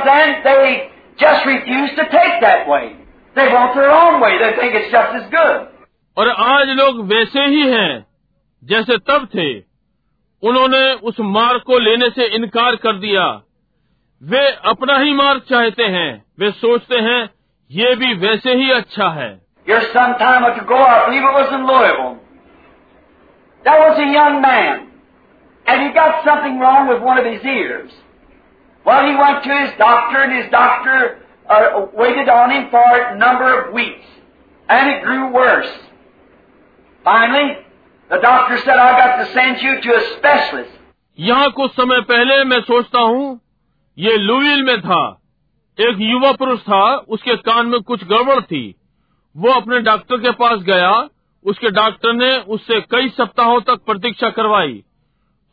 और आज लोग वैसे ही हैं जैसे तब थे उन्होंने उस मार्ग को लेने से इनकार कर दिया वे अपना ही मार्ग चाहते हैं वे सोचते हैं ये भी वैसे ही अच्छा है Here some time ago, I believe it was in Louisville. There was a young man, and he got something wrong with one of his ears. Well, he went to his doctor, and his doctor uh, waited on him for a number of weeks, and it grew worse. Finally, the doctor said, I got to send you to a specialist. यहाँ कुछ समय पहले मैं सोचता हूँ ये लुविल में था। एक युवा पुरुष था उसके कान में कुछ गड़बड़ थी। वो अपने डॉक्टर के पास गया उसके डॉक्टर ने उससे कई सप्ताहों तक प्रतीक्षा करवाई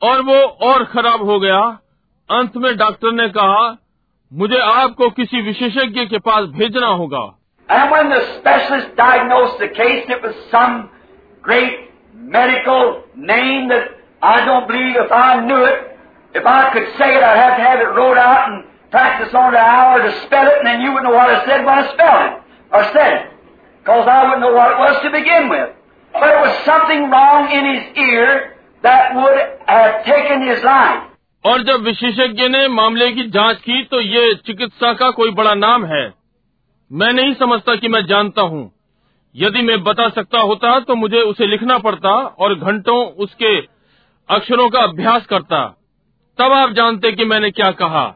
और वो और खराब हो गया। अंत में डॉक्टर ने कहा मुझे आपको किसी विशेषज्ञ के पास भेजना होगा। And when the specialist diagnosed the case, it was some great medical name that I don't believe if I knew it, if I could say it, I'd have to have it wrote out and practice on an hour to spell it, and then you wouldn't know what I said when I spelled it, or said it. Because I wouldn't know what it was to begin with. But it was something wrong in his ear that would have taken his life. और जब विशेषज्ञ ने मामले की जाँच की तो ये चिकित्सा का कोई बड़ा नाम है मैं नहीं समझता कि मैं जानता हूँ यदि मैं बता सकता होता तो मुझे उसे लिखना पड़ता और घंटों उसके अक्षरों का अभ्यास करता। तब आप जानते कि मैंने क्या कहा।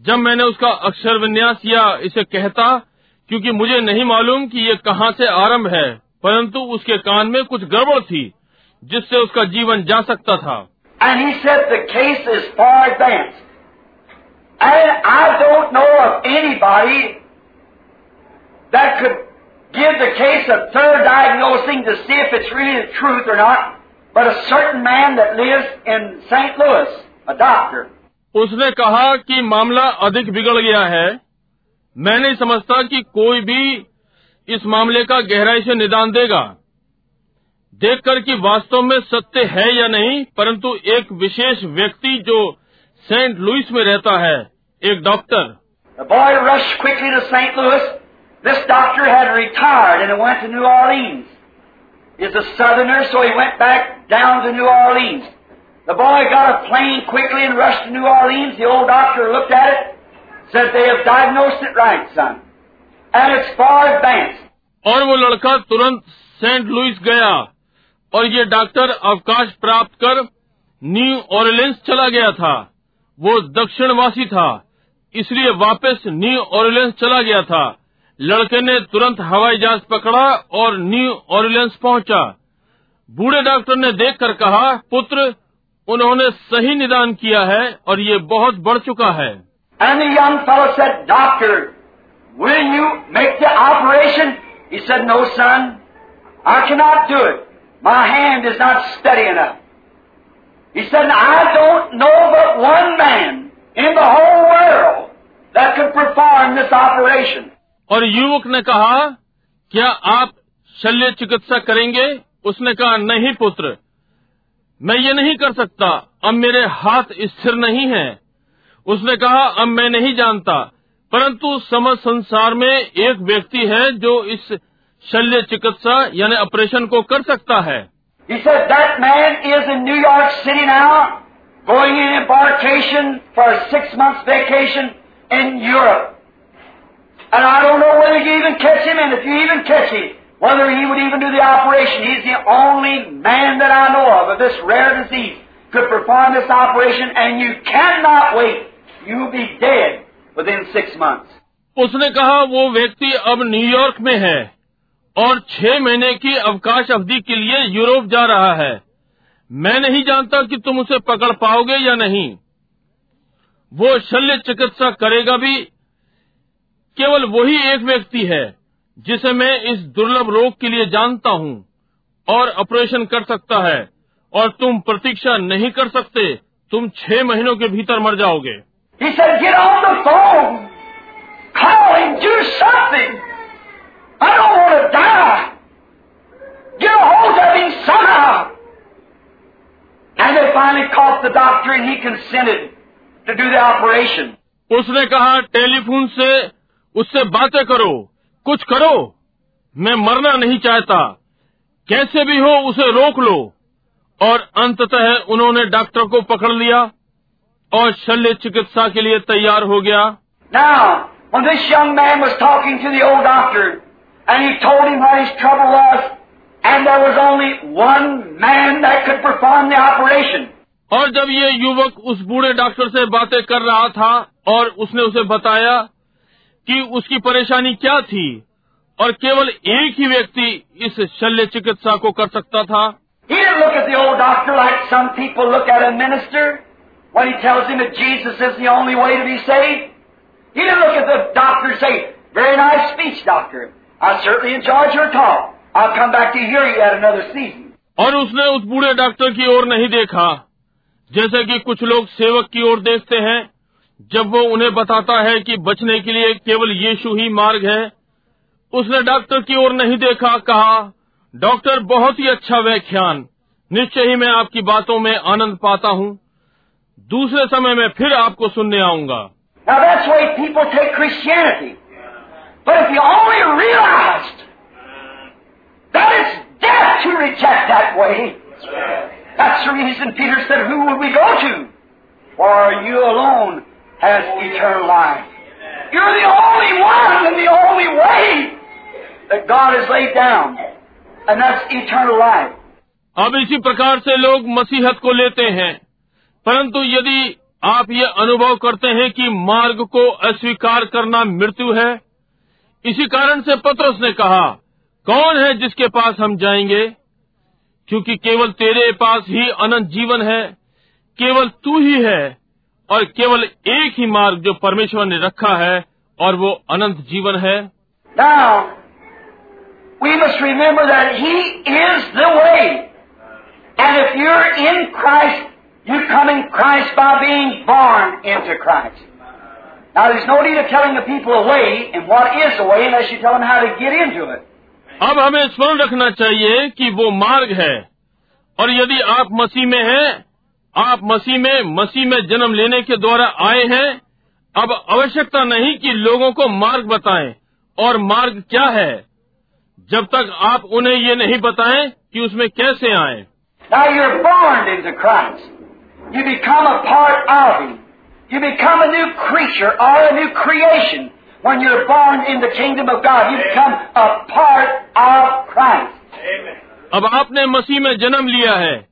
जब मैंने उसका अक्षर विन्यास या इसे कहता, क्योंकि मुझे नहीं मालूम कि ये कहाँ से आरंभ है, परंतु उसके कान में कुछ गड़बड़ थी, जिससे उसका जीवन जा सकता था। That could give the case a thorough diagnosing to see if it's really the truth or not, but a certain man that lives in St. Louis, a doctor. उसने कहा कि मामला अधिक बिगड़ गया है मैं नहीं समझता कि कोई भी इस मामले का गहराई से निदान देगा देखकर कि वास्तव में सत्य है या नहीं परंतु एक विशेष व्यक्ति जो सेंट लुइस में रहता है एक doctor The boy rushed quickly to St. Louis. This doctor had retired and went to New Orleans. He's a southerner, so he went back down to New Orleans. The boy got a plane quickly and rushed to New Orleans. The old doctor looked at it, said they have diagnosed it right, son. And it's far advanced. और वो लड़का तुरंत सेंट लुइस गया और ये डॉक्टर अवकाश प्राप्त कर न्यू ऑरलेंस चला गया था वो दक्षिणवासी था इसलिए वापस न्यू ऑरलेंस चला गया था लड़के ने तुरंत हवाई जहाज़ पकड़ा और न्यू ऑरिलियंस पहुँचा। बूढ़े डॉक्टर ने देखकर कहा पुत्र उन्होंने सही निदान किया है और ये बहुत बढ़ चुका है doctor will you make the operation is a no son in He said, I that could perform this operation. और युवक ने कहा, क्या आप शल्य चिकित्सा करेंगे उसने कहा, नहीं पुत्र, मैं ये नहीं कर सकता अब मेरे हाथ स्थिर नहीं हैं। उसने कहा, अब मैं नहीं जानता, परंतु समझ संसार में एक व्यक्ति है जो इस शल्य चिकित्सा यानी ऑपरेशन को कर सकता है going in embarkation for a six months vacation in Europe. And I don't know whether you even catch him, and if you even catch him, whether he would even do the operation. He's the only man that I know of of this rare disease could perform this operation, and you cannot wait. You'll be dead within six months. उसने कहा वो व्यक्ति अब न्यूयॉर्क में है और छह महीने की अवकाश अवधि के लिए यूरोप जा रहा है मैं नहीं जानता कि तुम उसे पकड़ पाओगे या नहीं वो शल्य चिकित्सा करेगा भी केवल वही एक व्यक्ति है जिसे मैं इस दुर्लभ रोग के लिए जानता हूँ और ऑपरेशन कर सकता है और तुम प्रतीक्षा नहीं कर सकते तुम छह महीनों के भीतर मर जाओगे। उसने कहा टेलीफोन से उससे बातें करो कुछ करो। मैं मरना नहीं चाहता। कैसे भी हो उसे रोक लो। और अंततः उन्होंने डॉक्टर को पकड़ लिया और शल्य चिकित्सा के लिए तैयार हो गया। और जब ये युवक उस बूढ़े डॉक्टर से बातें कर रहा था और उसने उसे बताया कि उसकी परेशानी क्या थी? और केवल एक ही व्यक्ति इस शल्य चिकित्सा को कर सकता था? और उसने उस बूढ़े डॉक्टर की ओर नहीं देखा जैसे कि कुछ लोग सेवक की ओर देखते हैं। जब वो उन्हें बताता है कि बचने के लिए केवल यीशु ही मार्ग है उसने डॉक्टर की ओर नहीं देखा कहा डॉक्टर बहुत ही अच्छा व्याख्यान निश्चय ही मैं आपकी बातों में आनंद पाता हूँ दूसरे समय में फिर आपको सुनने आऊँगा That's the reason Peter said, Who will we go to? Or are you alone? Has eternal life. You're the only one and the only way that God has laid down. And that's eternal life. अब इसी प्रकार से लोग मसीहत को लेते हैं परंतु यदि आप ये अनुभव करते हैं कि मार्ग को अस्वीकार करना मृत्यु है इसी कारण से पत्रस ने कहा कौन है जिसके पास हम जाएँगे क्योंकि केवल तेरे पास ही अनंत जीवन है केवल तू ही है और केवल एक ही मार्ग जो परमेश्वर ने रखा है और वो अनंत जीवन है Now, we must remember that He is the way. And if you're in Christ, you come in Christ by being born into Christ. Now, there's no need of telling the people a way and what is the way unless you tell them how to get into it. अब हमें स्मरण रखना चाहिए कि वो मार्ग है और यदि आप मसीह में हैं आप मसीह में मसीह में जन्म लेने के द्वारा आए हैं अब आवश्यकता नहीं कि लोगों को मार्ग बताएँ। और मार्ग क्या है? जब तक आप उन्हें ये नहीं बताएँ कि उसमें कैसे आए। अब आपने मसीह में जन्म लिया है।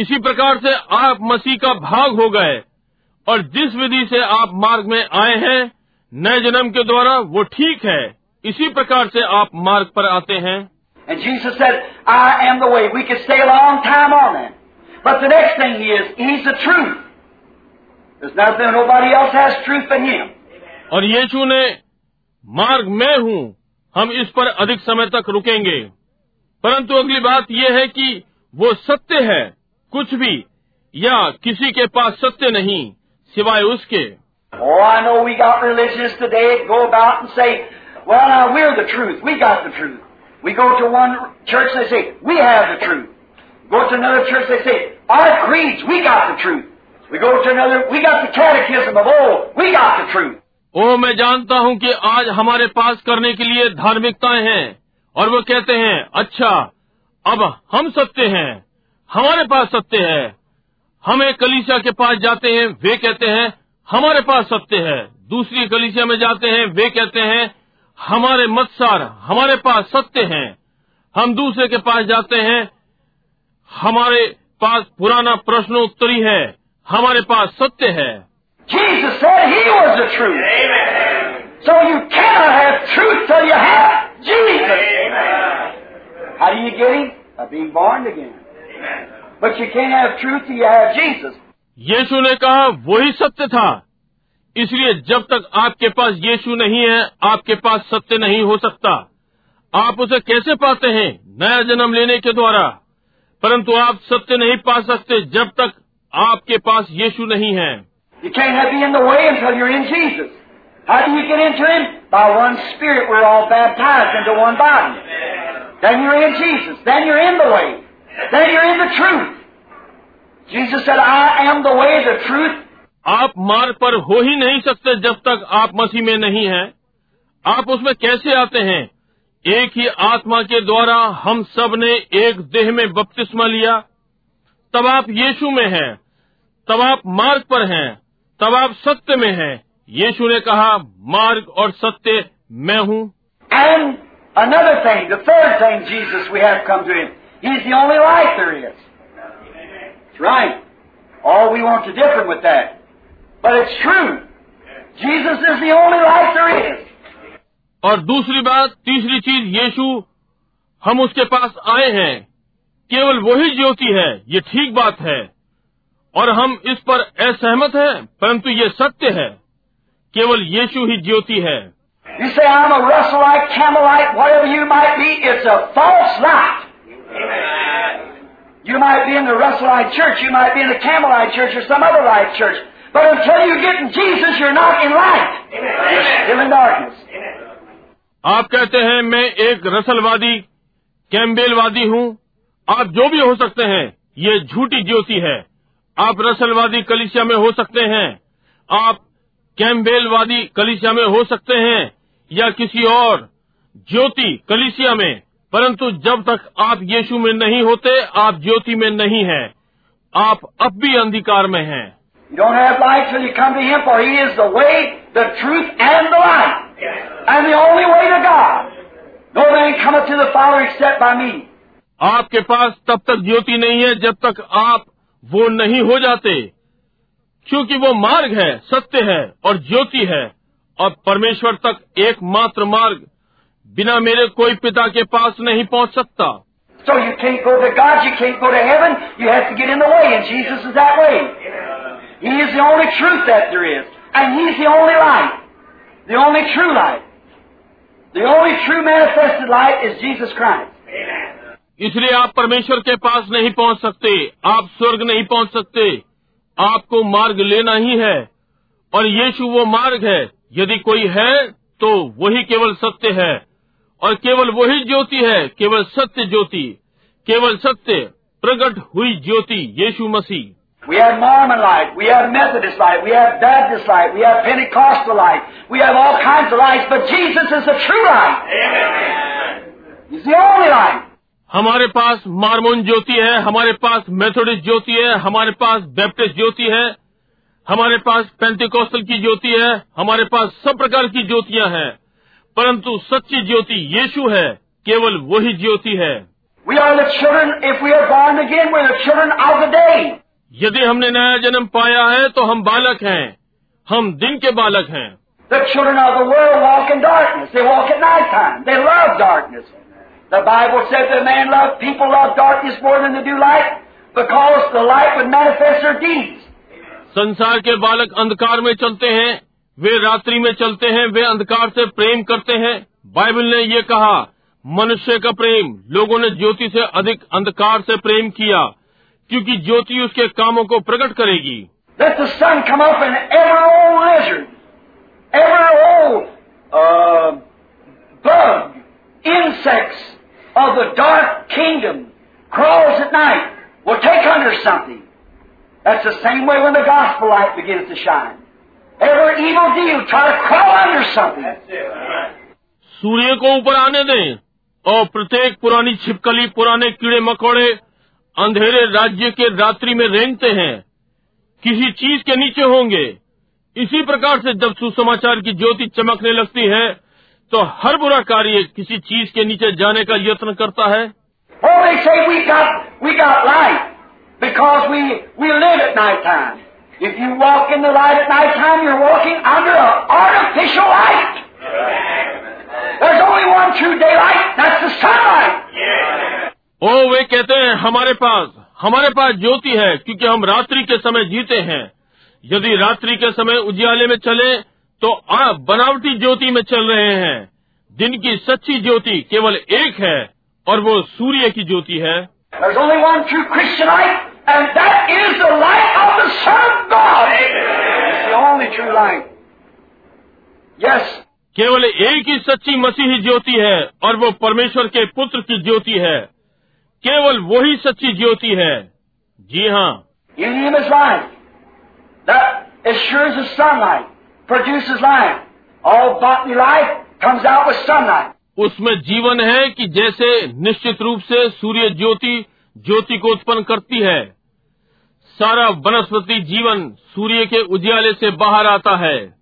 इसी प्रकार से आप मसीह का भाग हो गए और जिस विधि से आप मार्ग में आए हैं नए जन्म के द्वारा वो ठीक है इसी प्रकार से आप मार्ग पर आते हैं And Jesus said, I am the way. We could stay a long time on that. But the next thing is, He's the truth. There's nothing, nobody else has truth but Him. और यीशु ने मार्ग मैं हूँ हम इस पर अधिक समय तक रुकेंगे परंतु अगली बात यह है कि वो सत्य है कुछ भी या किसी के पास सत्य नहीं सिवाय उसके। ओ मैं जानता हूँ कि आज हमारे पास करने के लिए धार्मिकताएँ हैं और वो कहते हैं अच्छा अब हम सत्य हैं। हमारे पास सत्य है हम एक कलीसिया के पास जाते हैं वे कहते हैं हमारे पास सत्य है दूसरी कलीसिया में जाते हैं वे कहते हैं हमारे मतसार हमारे पास सत्य हैं हम दूसरे के पास जाते हैं हमारे पास पुराना प्रश्नोत्तरी है हमारे पास सत्य है Jesus said He was the truth. So you cannot have truth till you have Jesus. How do you get Him? By being born again. यीशु ने कहा वही सत्य था। इसलिए जब तक आपके पास यीशु नहीं है आपके पास सत्य नहीं हो सकता। आप उसे कैसे पाते हैं? नया जन्म लेने के द्वारा। परंतु आप सत्य नहीं पा सकते जब तक आपके पास यीशु नहीं है। Then Then you're in the truth. Jesus said, I am the way, the truth. आप मार्ग पर हो ही नहीं सकते जब तक आप मसीह में नहीं हैं आप उसमें कैसे आते हैं एक ही आत्मा के द्वारा हम सबने एक देह में बपतिस्मा लिया तब आप यीशु में हैं तब आप मार्ग पर हैं तब आप सत्य में हैं यीशु ने कहा मार्ग और सत्य मैं हूँ And Another thing, the third thing, Jesus, we have come to Him. He's the only light there is. That's right. All we want to differ with that. But it's true. Jesus is the only light there is. और दूसरी बात तीसरी चीज यीशु हम उसके पास आए हैं केवल वही ज्योति है ये ठीक बात है और हम इस पर असहमत हैं परंतु ये सत्य है केवल यीशु ही ज्योति है You say, I'm a Russellite, Campbellite, whatever you might be, it's a false light. You might be in the Russellite church, you might be in the Campbellite church or some other light church. But until you get in Jesus, you're not in light. You're still in darkness. आप कहते हैं मैं एक रसलवादी कैम्बेलवादी हूँ आप जो भी हो सकते हैं ये झूठी ज्योति है आप रसलवादी कलिसिया में हो सकते हैं आप कैम्बेलवादी कलिसिया में हो सकते हैं या किसी और ज्योति कलिसिया में परंतु जब तक आप यीशु में नहीं होते आप ज्योति में नहीं हैं आप अब भी अंधकार में हैं You don't have light till you come to Him, for He is the way, the truth, and the light. And the only way to God. No man cometh to the Father except by me. आपके पास तब तक ज्योति नहीं है जब तक आप वो नहीं हो जाते क्योंकि वो मार्ग है सत्य है और ज्योति है और परमेश्वर तक एकमात्र मार्ग बिना मेरे कोई पिता के पास नहीं पहुँच सकता। इसलिए आप परमेश्वर के पास नहीं पहुँच सकते आप स्वर्ग नहीं पहुँच सकते। आपको मार्ग लेना ही है और यीशु वो मार्ग है। यदि कोई है तो वही केवल सत्य है। और केवल वही ज्योति है केवल सत्य ज्योति केवल सत्य प्रकट हुई ज्योति यीशु मसीह We have Mormon light, we have Methodist light, we have Baptist light, we have Pentecostal light, we have all kinds of lights, but Jesus is the true light. He's the only light. हमारे पास मार्मोन ज्योति है हमारे पास मेथोडिस्ट ज्योति है हमारे पास बैप्टिस्ट ज्योति है हमारे पास पेंटिकोस्टल की ज्योति है हमारे पास सब प्रकार की ज्योतियाँ हैं परंतु सच्ची ज्योति यीशु है केवल वही ज्योति है We are the children, if we are born again, we're the children of the day. यदि हमने नया जन्म पाया है तो हम बालक हैं हम दिन के बालक हैं The children of the world walk in darkness. They walk at night time. They love darkness. The Bible said that man love people love darkness more than they do light because the light would manifest their deeds. संसार के बालक अंधकार में चलते हैं वे रात्रि में चलते हैं वे अंधकार से प्रेम करते हैं बाइबल ने ये कहा मनुष्य का प्रेम लोगों ने ज्योति से अधिक अंधकार से प्रेम किया क्योंकि ज्योति उसके कामों को प्रकट करेगी lizard, old uh, bug, insects of the dark kingdom crawls at night will take under something. That's the same way when the gospel light begins to shine. Every evil deal try to crawl under something. सूर्य को ऊपर आने दें और प्रत्येक पुरानी छिपकली पुराने कीड़े मकोड़े अंधेरे राज्य के रात्रि में रेंगते हैं। किसी चीज़ के नीचे होंगे। इसी प्रकार से जब सुसमाचार की ज्योति चमकने लगती है तो हर बुरा कार्य किसी चीज़ के नीचे जाने का यत्न करता है। Oh, we got we got light because we we live at night time. If you walk in the light at night time, you're walking under an artificial light. There's only one true daylight. That's the sunlight. ओ वे कहते हैं हमारे पास हमारे पास ज्योति है क्योंकि हम रात्रि के समय जीते हैं यदि रात्रि के समय उजियाले में चले तो आप बनावटी ज्योति में चल रहे हैं दिन की सच्ची ज्योति केवल एक है और वो सूर्य की ज्योति है And that is the light of the Son of God. It's the only true light. Yes. केवल एक ही सच्ची मसीही ज्योति है और वो परमेश्वर के पुत्र की ज्योति है। केवल वही सच्ची ज्योति है। जी हाँ। उसमें जीवन है कि जैसे निश्चित रूप से सूर्य ज्योति ज्योति को उत्पन्न करती है। सारा वनस्पति जीवन सूर्य के उजियाले से बाहर आता है।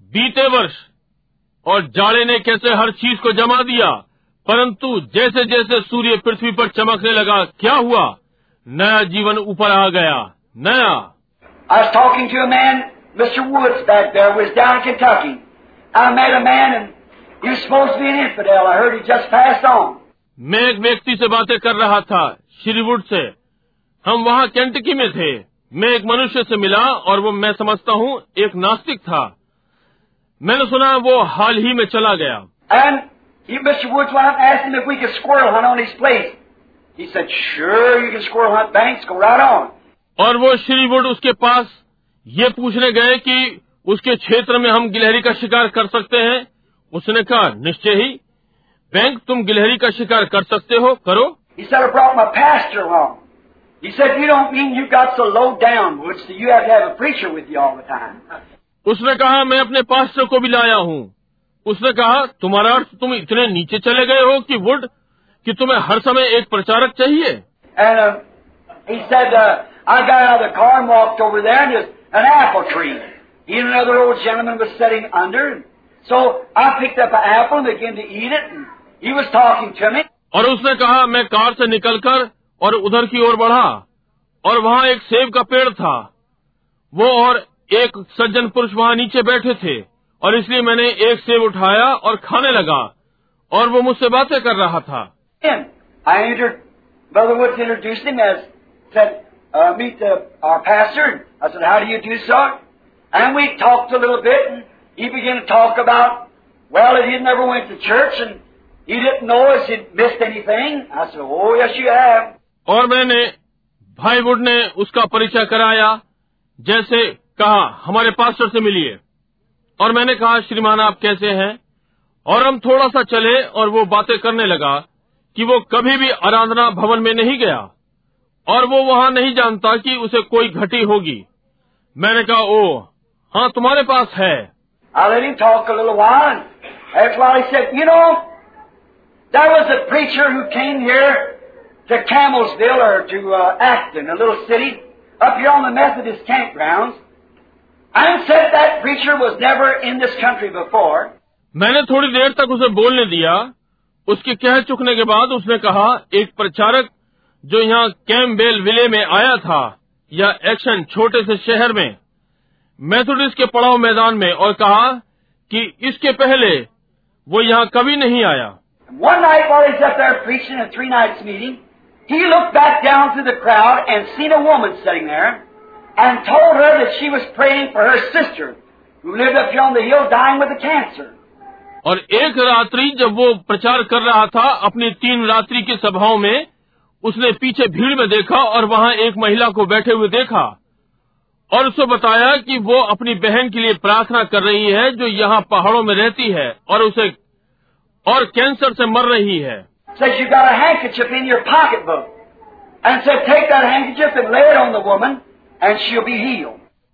बीते वर्ष और जाड़े ने कैसे हर चीज़ को जमा दिया? परंतु जैसे जैसे सूर्य पृथ्वी पर चमकने लगा क्या हुआ? नया जीवन ऊपर आ गया। नया। I talking to a man mister Woods back down in Kentucky मैं एक व्यक्ति से बातें कर रहा था श्रीवुड से। हम वहाँ कैंटकी में थे। मैं एक मनुष्य से मिला और वो मैं समझता हूँ एक नास्तिक था। मैंने सुना वो हाल ही में चला गया। और वो श्रीवुड उसके पास ये पूछने गए कि उसके क्षेत्र में हम गिलहरी का शिकार कर सकते हैं। उसने कहा निश्चय ही। बैंक तुम गिलहरी का शिकार कर सकते हो। करो। उसने कहा मैं अपने पास को भी लाया हूँ। उसने कहा तुम्हारा अर्थ तुम इतने नीचे चले गए हो कि वुड कि तुम्हें हर समय एक प्रचारक चाहिए? And I And another old gentleman was sitting under. So I picked up an apple and began to eat it. And he was talking to me. और उसने कहा मैं कार से निकलकर और उधर की ओर बढ़ा और वहाँ एक सेब का पेड़ था वो और एक सज्जन पुरुष वहाँ नीचे बैठे थे और इसलिए मैंने एक सेब उठाया और खाने लगा और वो मुझसे बातें कर रहा था said, uh, meet the, our pastor. I said, how do you do, sir? And we talked a little bit, and he began to talk about, well, that he never went to church, and he didn't know us he'd missed anything. I said, oh, yes, you have. और मैंने भाई वुड ने उसका परिचय कराया जैसे कहा हमारे पास्टर से मिलिए और मैंने कहा श्रीमान आप कैसे हैं और हम थोड़ा सा चले और वो बातें करने लगा कि वो कभी भी आराधना भवन में नहीं गया और वो वहाँ नहीं जानता कि उसे कोई घटी होगी मैंने कहा ओ हाँ तुम्हारे पास है। मैंने थोड़ी देर तक उसे बोलने दिया। उसके कह चुकने के बाद उसने कहा एक प्रचारक जो यहाँ कैम्बेल विले में आया था या एक्शन छोटे से शहर में। मैथोडिस के पड़ाव मैदान में और कहा कि इसके पहले वो यहाँ कभी नहीं आया। और एक रात्रि जब वो प्रचार कर रहा था अपनी तीन रात्रि की सभाओं में उसने पीछे भीड़ में देखा और वहाँ एक महिला को बैठे हुए देखा। और उसे बताया कि वो अपनी बहन के लिए प्रार्थना कर रही है जो यहाँ पहाड़ों में रहती है और उसे और कैंसर से मर रही है।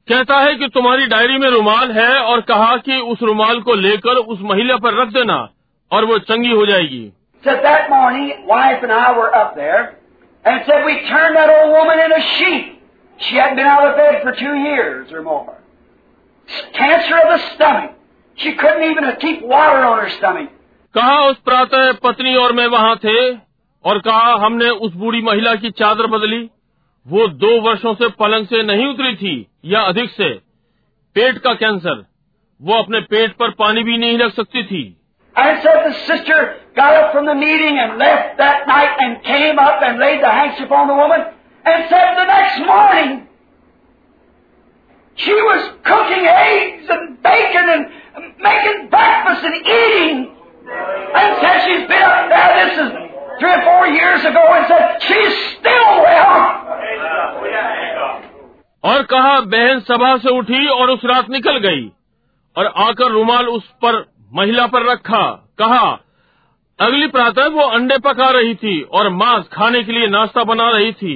कहता है कि तुम्हारी डायरी में रुमाल है और कहा कि उस रुमाल को लेकर उस महिला पर रख देना और वो चंगी हो जाएगी। And we turn old woman in a sheet She hadn't been out of bed for two years or more. Cancer of the stomach. She couldn't even keep water on her stomach. कहा उस प्रातः पत्नी और मैं वहाँ थे और कहा हमने उस बूढ़ी महिला की चादर बदली वो दो वर्षों से पलंग से नहीं उतरी थी या अधिक से पेट का कैंसर वो अपने पेट पर पानी भी नहीं रख सकती थी And said the sister got up from the meeting and left that night and came up and laid the handkerchief on the woman and said the next morning she was cooking eggs and bacon and making breakfast and eating. And said she's been up there, this is three or four years ago, and said she's still well. और कहा बहन सभा से उठी और उस रात निकल गई और आकर रुमाल उस पर महिला पर रखा कहा अगली प्रातः वो अंडे पका रही थी और मांस खाने के लिए नाश्ता बना रही थी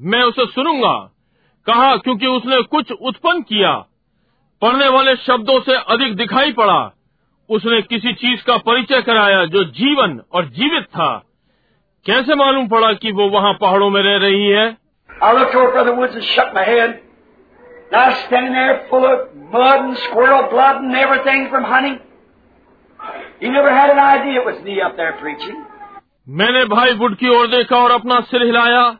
मैं उसे सुनूँगा। कहा क्योंकि उसने कुछ उत्पन्न किया। पढ़ने वाले शब्दों से अधिक दिखाई पड़ा। उसने किसी चीज़ का परिचय कराया जो जीवन और जीवित था। कैसे मालूम पड़ा कि वो वहाँ पहाड़ों में रह रही है? मैंने भाई वुड की ओर देखा और अपना सिर हिलाया।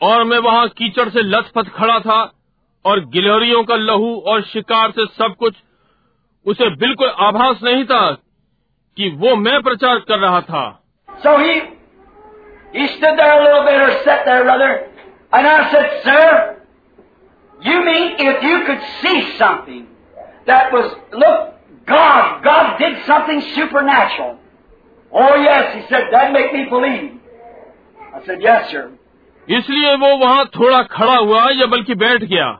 और मैं वहाँ कीचड़ से लथपथ खड़ा था और गिलहरियों का लहू और शिकार से सब कुछ उसे बिल्कुल आभास नहीं था कि वो मैं प्रचार कर रहा था So he, he stood there a little bit or sat there rather, and I said, Sir, you mean if you could see something that was, look, God, God did something supernatural. Oh yes, he said, that make me believe. I said, yes, sir. इसलिए वो वहाँ थोड़ा खड़ा हुआ या बल्कि बैठ गया।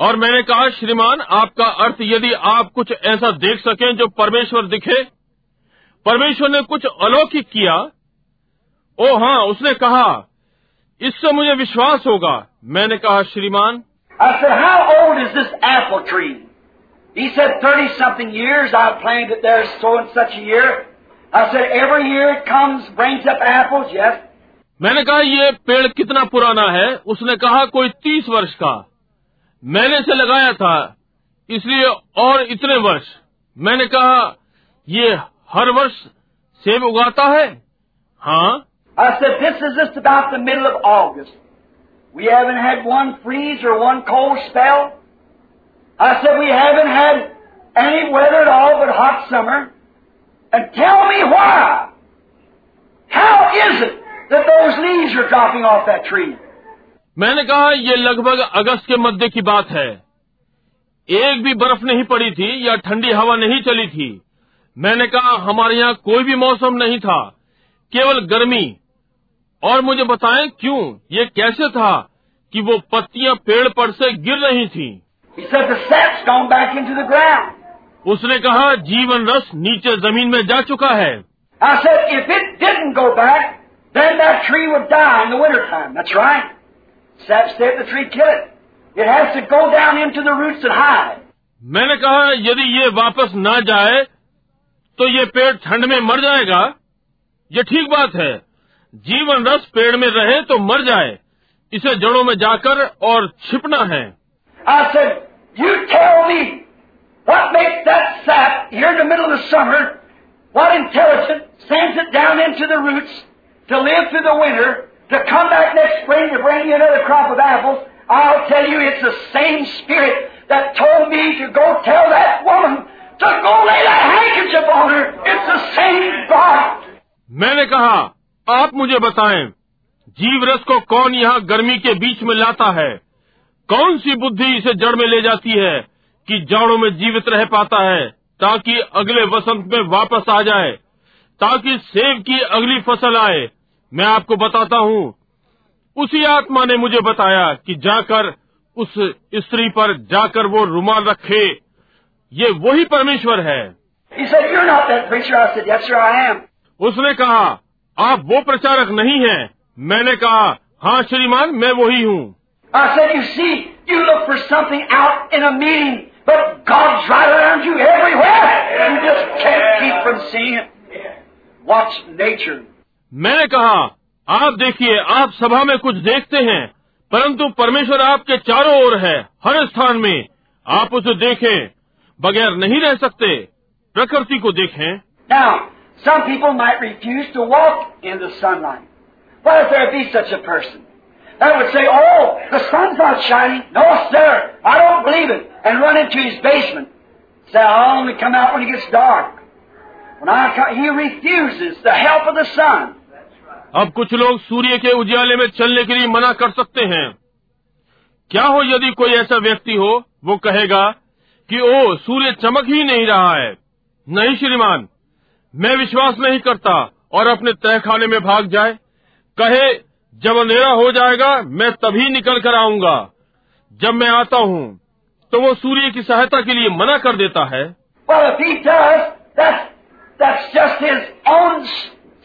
और मैंने कहा, श्रीमान, आपका अर्थ यदि आप कुछ ऐसा देख सकें जो परमेश्वर दिखे। परमेश्वर ने कुछ अलौकिक किया। ओ हाँ उसने कहा, इससे मुझे विश्वास होगा। मैंने कहा, श्रीमान। थर्टी मैंने कहा, ये पेड़ कितना पुराना है? उसने कहा, कोई तीस वर्ष का। मैंने इसे लगाया था, इसलिए और इतने वर्ष। मैंने कहा, ये हर वर्ष सेब उगाता है? हाँ। August we haven that those leaves are dropping off that tree? मैंने कहा ये लगभग अगस्त के मध्य की बात है एक भी बर्फ़ नहीं पड़ी थी या ठंडी हवा नहीं चली थी मैंने कहा हमारे यहाँ कोई भी मौसम नहीं था केवल गर्मी और मुझे बताएँ क्यों ये कैसे था कि वो पत्तियाँ पेड़ पर से गिर रही थीं? He said, the sap's gone back into the ground. उसने कहा जीवन रस नीचे ज़मीन में जा चुका है I said, if it didn't go back, then that tree would die in the wintertime. That's right. Sap stay at the tree, kill it. It has to go down into the roots and hide. मैंने कहा यदि ये वापस ना जाए तो ये पेड़ ठंड में मर जाएगा ये ठीक बात है जीवन रस पेड़ में रहे तो मर जाए इसे जड़ों में जाकर और छिपना है I said, you tell me what makes that sap here in the middle of the summer, what intelligence sends it down into the roots to live through the winter, to come back next spring to bring you another crop of apples. I'll tell you, it's the same spirit that told me to go tell that woman to go lay that handkerchief on her. It's the same God. मैंने कहा आप मुझे बताएँ जीव रस को कौन यहाँ गर्मी के बीच में लाता है कौन सी बुद्धि इसे जड़ में ले जाती है कि जड़ों में जीवित रह पाता है ताकि अगले वसंत में वापस आ जाए ताकि सेब की अगली फ़सल आए मैं आपको बताता हूँ। उसी आत्मा ने मुझे बताया कि जाकर उस स्त्री पर जाकर वो रुमाल रखे। ये वही परमेश्वर है। उसने कहा आप वो प्रचारक नहीं हैं। मैंने कहा हाँ श्रीमान मैं वही हूँ। Right मैंने कहा आप देखिए आप सभा में कुछ देखते हैं परंतु परमेश्वर आपके चारों ओर है हर स्थान में आप उसे देखें बगैर नहीं रह सकते प्रकृति को देखें Now, some people might refuse to walk in the sunlight. What if there be such a person? That would say, Oh, the sun's not shining. No, sir, I don't believe it. And run into his basement. Say, I'll only come out when it gets dark. When I come, he refuses the help of the sun. अब कुछ लोग सूर्य के उजियाले में चलने के लिए मना कर सकते हैं। क्या हो यदि कोई ऐसा व्यक्ति हो वो कहेगा कि ओ सूर्य चमक ही नहीं रहा है। नहीं श्रीमान मैं विश्वास नहीं करता और अपने तहखाने में भाग जाए। कहे जब अंधेरा हो जाएगा मैं तभी निकल कर आऊँगा। जब मैं आता हूँ तो वो सूर्य की सहायता के लिए मना कर देता है। Well, does, that's,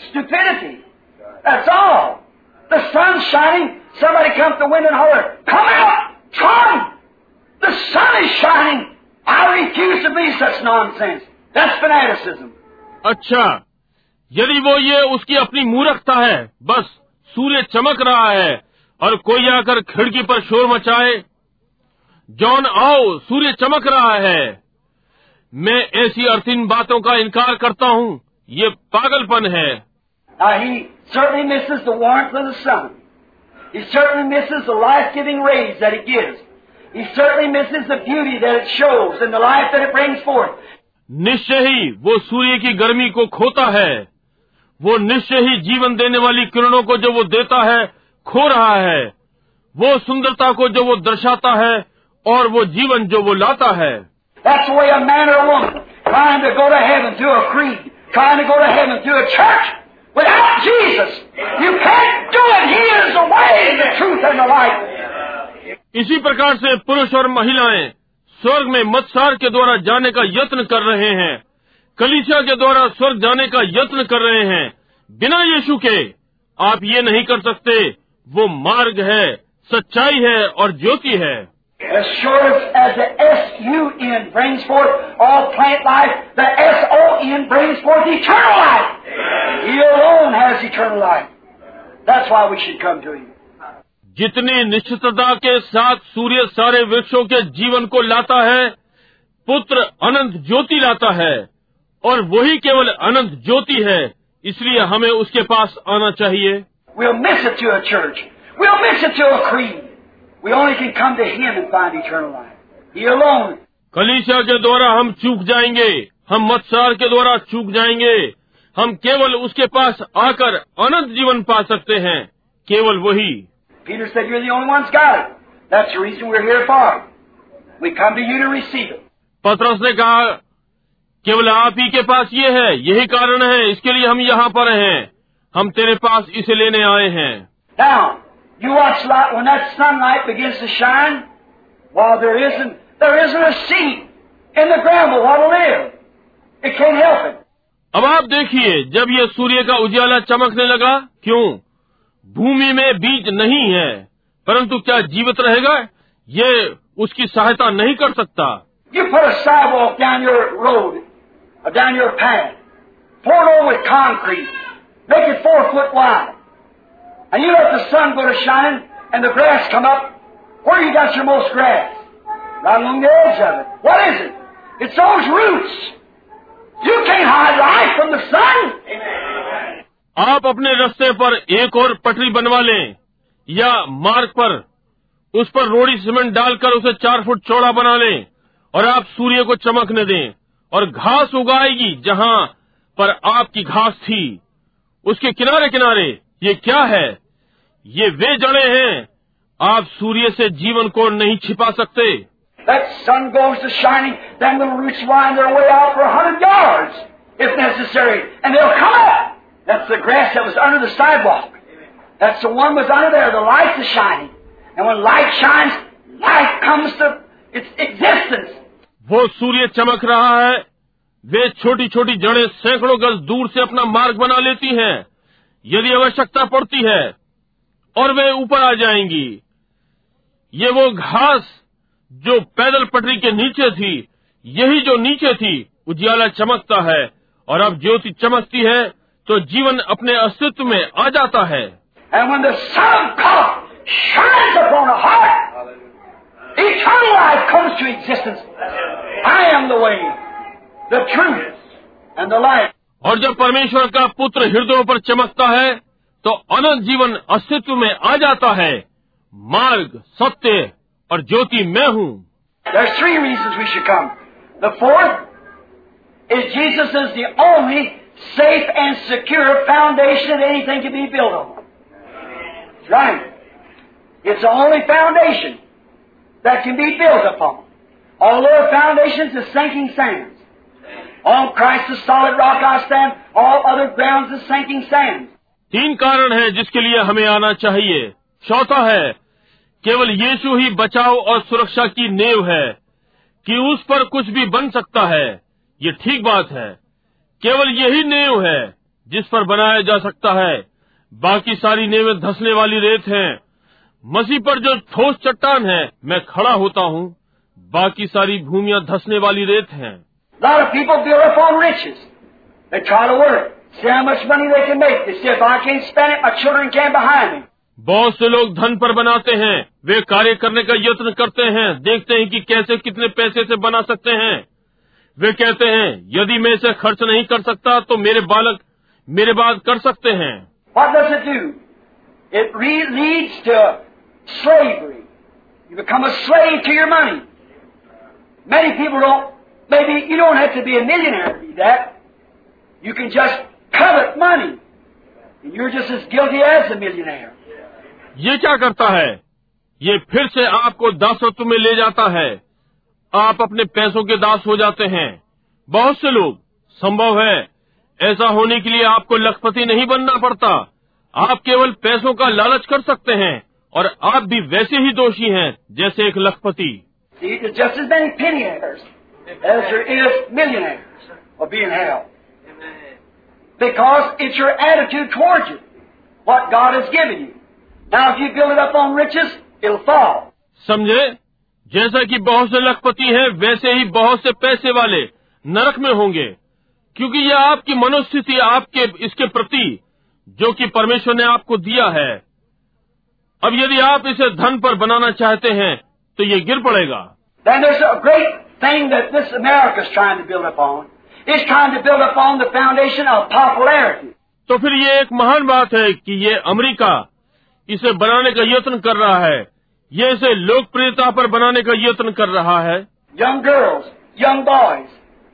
that's That's all. The sun's shining, somebody comes to the window and holler, Come out! Come! The sun is shining! I refuse to believe such nonsense. That's fanaticism. अच्छा यदि वो ये उसकी अपनी मूर्खता है बस सूर्य चमक रहा है और कोई आकर खिड़की पर शोर मचाए जॉन आओ सूर्य चमक रहा है मैं ऐसी अर्थिन बातों का इनकार करता हूँ ये पागलपन है certainly misses the warmth of the sun. He certainly misses the life-giving rays that it gives. He certainly misses the beauty that it shows and the life that it brings forth. निश्चय ही वो सूर्य की गर्मी को खोता है वो निश्चय ही जीवन देने वाली किरणों को जो वो देता है खो रहा है वो सुंदरता को जो वो दर्शाता है और वो जीवन जो वो लाता है That's the way a man or a woman trying to go to heaven through a creed, trying to go to heaven through a church Without Jesus. You can't do it. He is the way, the truth, and the light. इसी प्रकार से पुरुष और महिलाएँ स्वर्ग में मत्सार के द्वारा जाने का यत्न कर रहे हैं कलिसिया के द्वारा स्वर्ग जाने का यत्न कर रहे हैं बिना यीशु के आप ये नहीं कर सकते वो मार्ग है सच्चाई है और ज्योति है As sure as, the S-U-N brings forth all plant life, the S-O-N brings forth eternal life. He alone has eternal life. That's why we should come to Him. जितनी निश्चितता के साथ सूर्य सारे वृक्षों के जीवन को लाता है पुत्र अनंत ज्योति लाता है और वही केवल अनंत ज्योति है इसलिए हमें उसके पास आना चाहिए We'll miss it to a church. We'll miss it to a creed. We के द्वारा हम चूक जाएँगे। हम मत्सार के द्वारा चूक जाएँगे। हम केवल उसके पास आकर अनंत जीवन पा सकते हैं। केवल वही। पत्रस ने कहा केवल आप ही के पास ये है। यही कारण है। इसके लिए हम यहाँ पर हैं। हम तेरे पास इसे लेने आए हैं। You watch light when that sunlight begins to shine. While there isn't there isn't a seed in the ground but what'll live. It can't help it. अब आप देखिए जब ये सूर्य का उजाला चमकने लगा क्यों भूमि में बीज नहीं है परंतु क्या जीवित रहेगा ये उसकी सहायता नहीं कर सकता You put a sidewalk down your road, down your path, pour it over with concrete, make it four foot wide, and you let the sun go to shining and the grass come up. Where you got your most grass? Right along the edge of it. What is it? It's those roots. You can't hide life from the sun. आप अपने रास्ते पर एक और पटरी बनवा लें या मार्ग पर उस पर रोड़ी सीमेंट डालकर उसे चार फुट चौड़ा बना लें और आप सूर्य को चमकने दें और घास उगाएगी जहाँ पर आपकी घास थी उसके किनारे किनारे ये क्या है ये वे जड़े हैं आप सूर्य से जीवन को नहीं छिपा सकते। वो सूर्य चमक रहा है वे छोटी छोटी जड़ें सैकड़ों गज दूर से अपना मार्ग बना लेती हैं। यदि आवश्यकता पड़ती है और वे ऊपर आ जाएँगी ये वो घास जो पैदल पटरी के नीचे थी यही जो नीचे थी उजियाला चमकता है और अब ज्योति चमकती है तो जीवन अपने अस्तित्व में आ जाता है And when the Son of God shines upon a heart, eternal life comes to existence. I am the way, the truth, and the life. और जब परमेश्वर का पुत्र हृदयों पर चमकता है तो अनंत जीवन अस्तित्व में आ जाता है मार्ग सत्य और ज्योति मैं हूँ There's three reasons we should come. The fourth is Jesus is the only safe and secure foundation that anything can be built on. That's right. It's the only foundation that can be built upon. All other foundations is sinking sands. On Christ the solid rock I stand, all other grounds is sinking sands. तीन कारण हैं जिसके लिए हमें आना चाहिए। चौथा है, केवल यीशु ही बचाव और सुरक्षा की नेव है, कि उस पर कुछ भी बन सकता है। ये ठीक बात है। केवल यही नेव है जिस पर बनाया जा सकता है। बाकी सारी नेवें धसने वाली रेत हैं। मसीह पर जो ठोस चट्टान है, मैं खड़ा होता हूँ। बाकी सारी भूमिया धसने वाली रेत हैं। See how much money they can make. They say, if I can't spend it, my children can behind me. बहुत से लोग धन पर बनाते हैं वे कार्य करने का यत्न करते हैं देखते हैं कि कैसे कितने पैसे से बना सकते हैं वे कहते हैं यदि मैं इसे खर्च नहीं कर सकता तो मेरे बालक मेरे बाद कर सकते हैं What does it do? It re- leads to slavery. You become a slave to your money. Many people don't, maybe you don't have to be a millionaire to be that. You can just covet money. And you're just as guilty as a millionaire. ये क्या करता है? ये फिर से आपको दासत्व में ले जाता है। आप अपने पैसों के दास हो जाते हैं। बहुत से लोग संभव है ऐसा होने के लिए आपको लखपति नहीं बनना पड़ता। आप केवल पैसों का लालच कर सकते हैं और आप भी वैसे ही दोषी हैं जैसे एक लखपति। Just is many Because it's your attitude towards it, what God has given you. Now, if you build it up on riches, it'll fall. समझे जैसा कि बहुत से लखपति हैं वैसे ही बहुत से पैसे वाले नरक में होंगे क्योंकि यह आपकी मनोस्थिति आपके इसके प्रति जो कि परमेश्वर ने आपको दिया है अब यदि आप इसे धन पर बनाना चाहते हैं तो ये गिर पड़ेगा Then there's a great thing that this America's trying to build upon. It's trying to build upon the foundation of popularity. तो फिर ये एक महान बात है कि ये अमेरिका इसे बनाने का यत्न कर रहा है ये इसे लोकप्रियता पर बनाने का यत्न कर रहा है Young girls, young boys,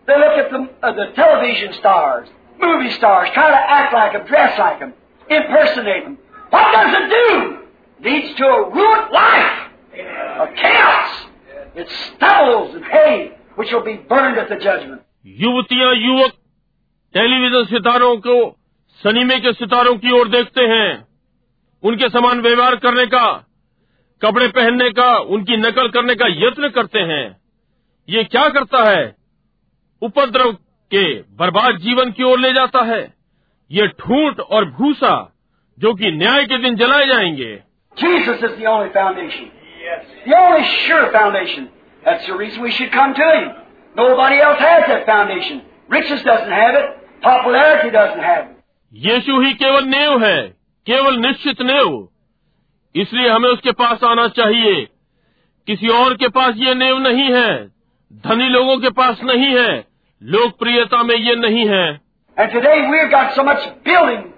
they look at the, uh, the television stars, movie stars, try to act like them, dress like them, impersonate them. What does it do? Leads to a ruined life, a chaos. It stubbles and hay, which will be burned at the judgment. युवतियाँ, युवक टेलीविज़न सितारों को, सनीमे के सितारों की ओर देखते हैं। उनके समान व्यवहार करने का, कपड़े पहनने का, उनकी नकल करने का यत्न करते हैं। ये क्या करता है? उपद्रव के बर्बाद जीवन की ओर ले जाता है। ये ठूंठ और भूसा जो कि न्याय के दिन जलाए जाएँगे। Only sure. Nobody else has that foundation. Riches doesn't have it. Popularity doesn't have it. यीशु ही केवल नेव है केवल निश्चित नेव इसलिए हमें उसके पास आना चाहिए किसी और के पास ये नेव नहीं है धनी लोगों के पास नहीं है लोकप्रियता में ये नहीं है And today we've got so much building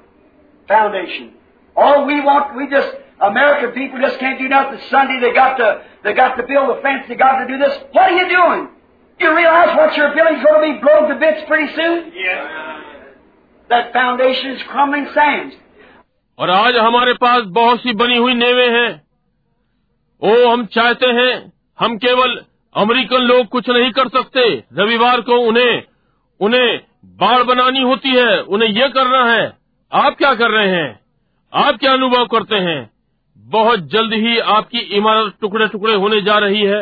foundation. All we want, we just, American people just can't do nothing. Sunday they got to, they got to build a fence, they got to do this. What are you doing? You realize what you're building's going to be blown to bits pretty soon? Yes. That foundation is crumbling sands. और आज हमारे पास बहुत सी बनी हुई नेवे हैं ओ हम चाहते हैं हम केवल अमेरिकन लोग कुछ नहीं कर सकते रविवार को उन्हें उन्हें बाढ़ बनानी होती है उन्हें यह करना है आप क्या कर रहे हैं आप क्या अनुभव करते हैं बहुत जल्द ही आपकी इमारत टुकड़े टुकड़े होने जा रही है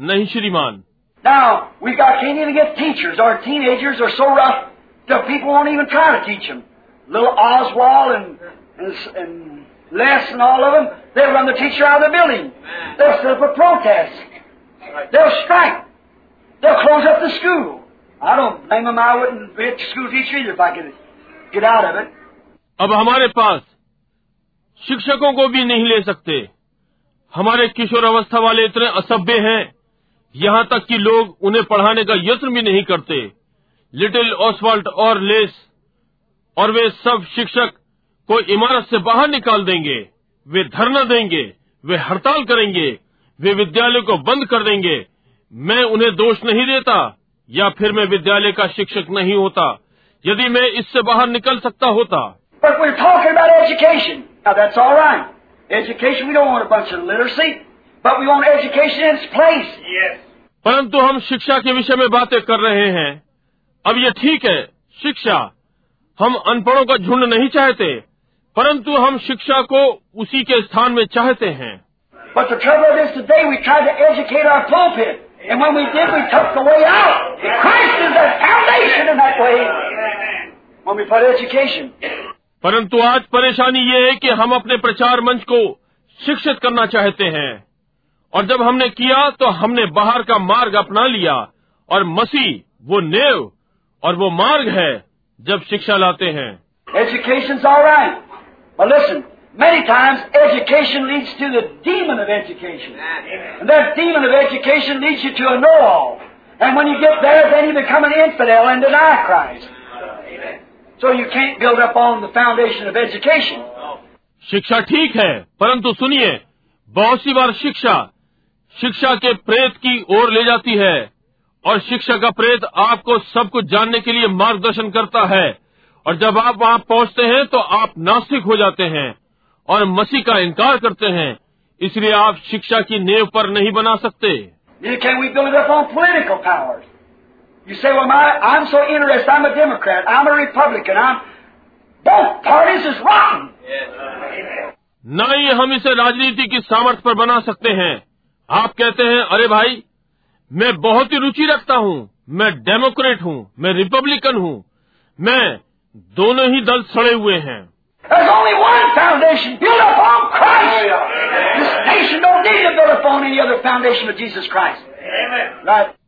नहीं श्रीमान Now, we got can't even get teachers. Our teenagers are so rough that people won't even try to teach them. Little Oswald and, and, and Les and all of them, they'll run the teacher out of the building. They'll set up a protest. They'll strike. They'll close up the school. I don't blame them. I wouldn't be a school teacher either if I could get out of it. अब हमारे पास शिक्षकों को भी नहीं ले सकते हमारे किशोर अवस्था वाले इतने असभ्य हैं यहाँ तक कि लोग उन्हें पढ़ाने का यत्न भी नहीं करते। लिटिल ऑसवाल्ट और लेस और वे सब शिक्षक को इमारत से बाहर निकाल देंगे। वे धरना देंगे वे हड़ताल करेंगे वे विद्यालय को बंद कर देंगे। मैं उन्हें दोष नहीं देता या फिर मैं विद्यालय का शिक्षक नहीं होता यदि मैं इससे बाहर निकल सकता होता। But we're talking about education. Now that's all right. Education, we don't want a bunch of literacy, But परंतु हम शिक्षा के विषय में बातें कर रहे हैं। अब ये ठीक है शिक्षा। हम अनपढ़ों का झुंड नहीं चाहते परंतु हम शिक्षा को उसी के स्थान में चाहते हैं। परंतु आज परेशानी ये है कि हम अपने प्रचार मंच को शिक्षित करना चाहते हैं। और जब हमने किया तो हमने बाहर का मार्ग अपना लिया और मसीह वो नेव और वो मार्ग है जब शिक्षा लाते हैं Education's all right. But listen, many times education leads to the demon of education. And that demon of education leads you to a know-all. And when you get there, then you become an infidel and deny Christ. So you can't build up on the foundation of education. शिक्षा ठीक है परंतु सुनिए बहुत सी बार शिक्षा शिक्षा के प्रेत की ओर ले जाती है और शिक्षा का प्रेत आपको सब कुछ जानने के लिए मार्गदर्शन करता है और जब आप वहाँ पहुँचते हैं तो आप नास्तिक हो जाते हैं और मसीह का इनकार करते हैं इसलिए आप शिक्षा की नेव पर नहीं बना सकते Neither can we build it up on political powers. You say, well, my, I'm so interested. I'm a Democrat. I'm a Republican. I'm both parties is rotten. न ही हम इसे राजनीति की सामर्थ्य पर बना सकते हैं आप कहते हैं अरे भाई मैं बहुत ही रुचि रखता हूँ। मैं डेमोक्रेट हूँ मैं रिपब्लिकन हूँ। मैं दोनों ही दल सड़े हुए हैं।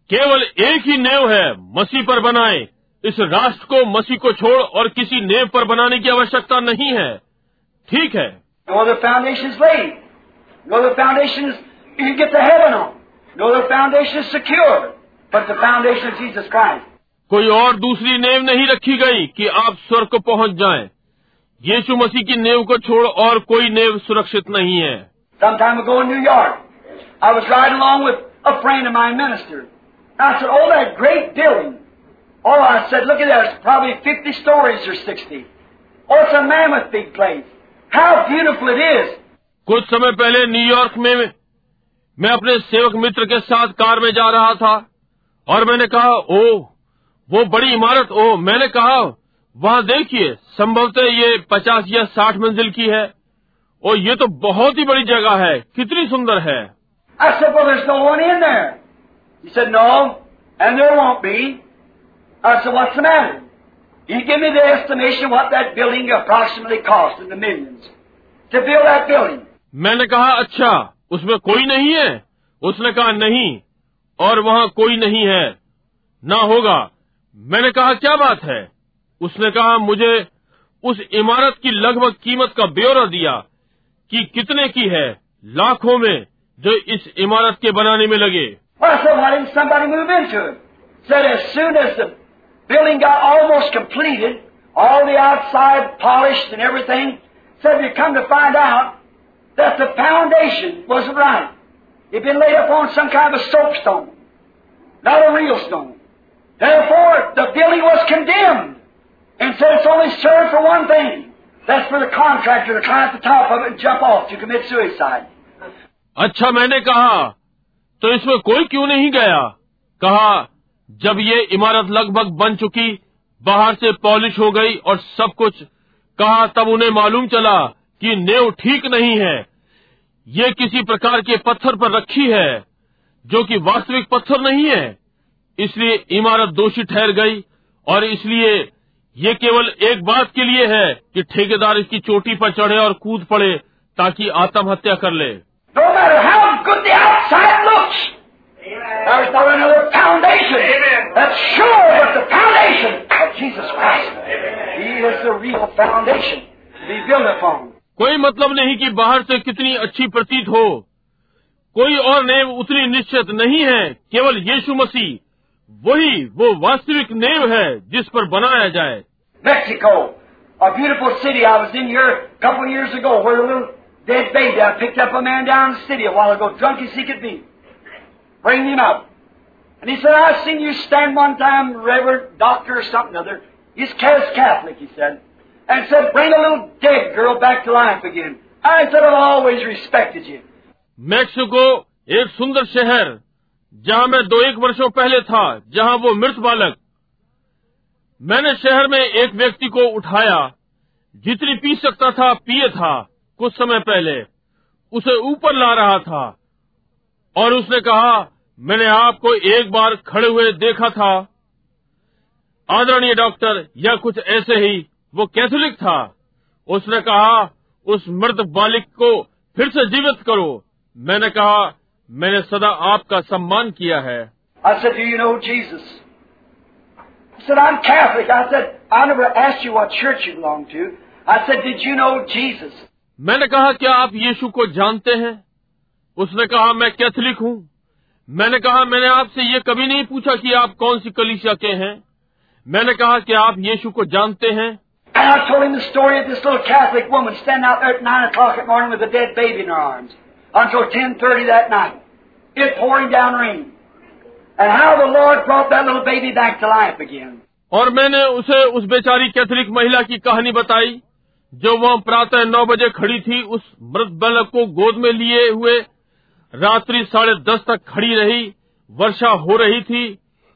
केवल एक ही नेव है मसीह पर बनाए। इस राष्ट्र को मसीह को छोड़ और किसी नेव पर बनाने की आवश्यकता नहीं है। ठीक है। you can get to heaven on. No other foundation is secure but the foundation of Jesus Christ. कोई और दूसरी नेव नहीं रखी गई कि आप स्वर्ग को पहुंच जाएं। यीशु मसीह की नेव को छोड़ और कोई नेव सुरक्षित नहीं है Some time ago in New York, I was riding along with a friend of mine, minister. I said, "Oh, that great building." Oh, I said, "Look at that. It's probably 50 stories or 60. Oh, it's a mammoth big place. How beautiful it is." कुछ समय पहले न्यूयॉर्क में मैं अपने सेवक मित्र के साथ कार में जा रहा था और मैंने कहा ओ वो बड़ी इमारत ओ मैंने कहा वहाँ देखिए संभवत ये पचास या साठ मंजिल की है और ये तो बहुत ही बड़ी जगह है कितनी सुंदर है। मैंने कहा अच्छा उसमें कोई नहीं है। उसने कहा, नहीं। और वहाँ कोई नहीं है। ना होगा। मैंने कहा, क्या बात है? उसने कहा, मुझे उस इमारत की लगभग कीमत का ब्यौरा दिया कि कितने की है लाखों में जो इस इमारत के बनाने में लगे। That the foundation wasn't right. It'd been laid upon some kind of a soapstone, not a real stone. Therefore, the building was condemned and said it's only served for one thing. That's for the contractor to climb at the top of it and jump off to commit suicide. अच्छा मैंने कहा तो इसमें कोई क्यों नहीं गया कहा जब ये इमारत लगभग बन चुकी बाहर से पॉलिश हो गई और सब कुछ कहा तब उन्हें मालूम चला कि नेव ठीक नहीं है। ये किसी प्रकार के पत्थर पर रखी है जो कि वास्तविक पत्थर नहीं है। इसलिए इमारत दोषी ठहर गई और इसलिए ये केवल एक बात के लिए है कि ठेकेदार इसकी चोटी पर चढ़े और कूद पड़े ताकि आत्महत्या कर ले। कोई मतलब नहीं कि बाहर से कितनी अच्छी प्रतीत हो। कोई और नेव उतनी निश्चित नहीं है, केवल यीशु मसीह। वही वो वास्तविक नेव है जिस पर बनाया जाए। Mexico beautiful city I was And said, bring a little dead girl back to life again. I said, I've always respected you. Mexico एक सुंदर शहर जहाँ मैं दो एक वर्षों पहले था जहाँ वो मृत बालक मैंने शहर में एक व्यक्ति को उठाया जितनी पी सकता था पिए था कुछ समय पहले उसे ऊपर ला रहा था और उसने कहा मैंने आपको एक बार खड़े हुए देखा था आदरणीय डॉक्टर या कुछ ऐसे ही वो कैथोलिक था उसने कहा उस मृत बालिक को फिर से जीवित करो मैंने कहा मैंने सदा आपका सम्मान किया है I said, Do you know Jesus? He said, I'm Catholic. I said, I never asked you what church you belong to. I said, Did you know Jesus? मैंने कहा क्या आप यीशु को जानते हैं उसने कहा मैं कैथोलिक हूँ मैंने कहा मैंने आपसे ये कभी नहीं पूछा कि आप कौन सी कलीसिया के हैं मैंने कहा कि आप यीशु को जानते हैं And I told him the story of this little Catholic woman standing out there at 9 o'clock at morning with a dead baby in her arms until 10.30 that night. It pouring down rain. And how the Lord brought that little baby back to life again. और मैंने उसे उस बेचारी कैथलिक महिला की कहानी बताई जो वहाँ प्रातः नौ बजे खड़ी थी उस मृत बालक को गोद में लिए हुए रात्रि साढ़े दस तक खड़ी रही वर्षा हो रही थी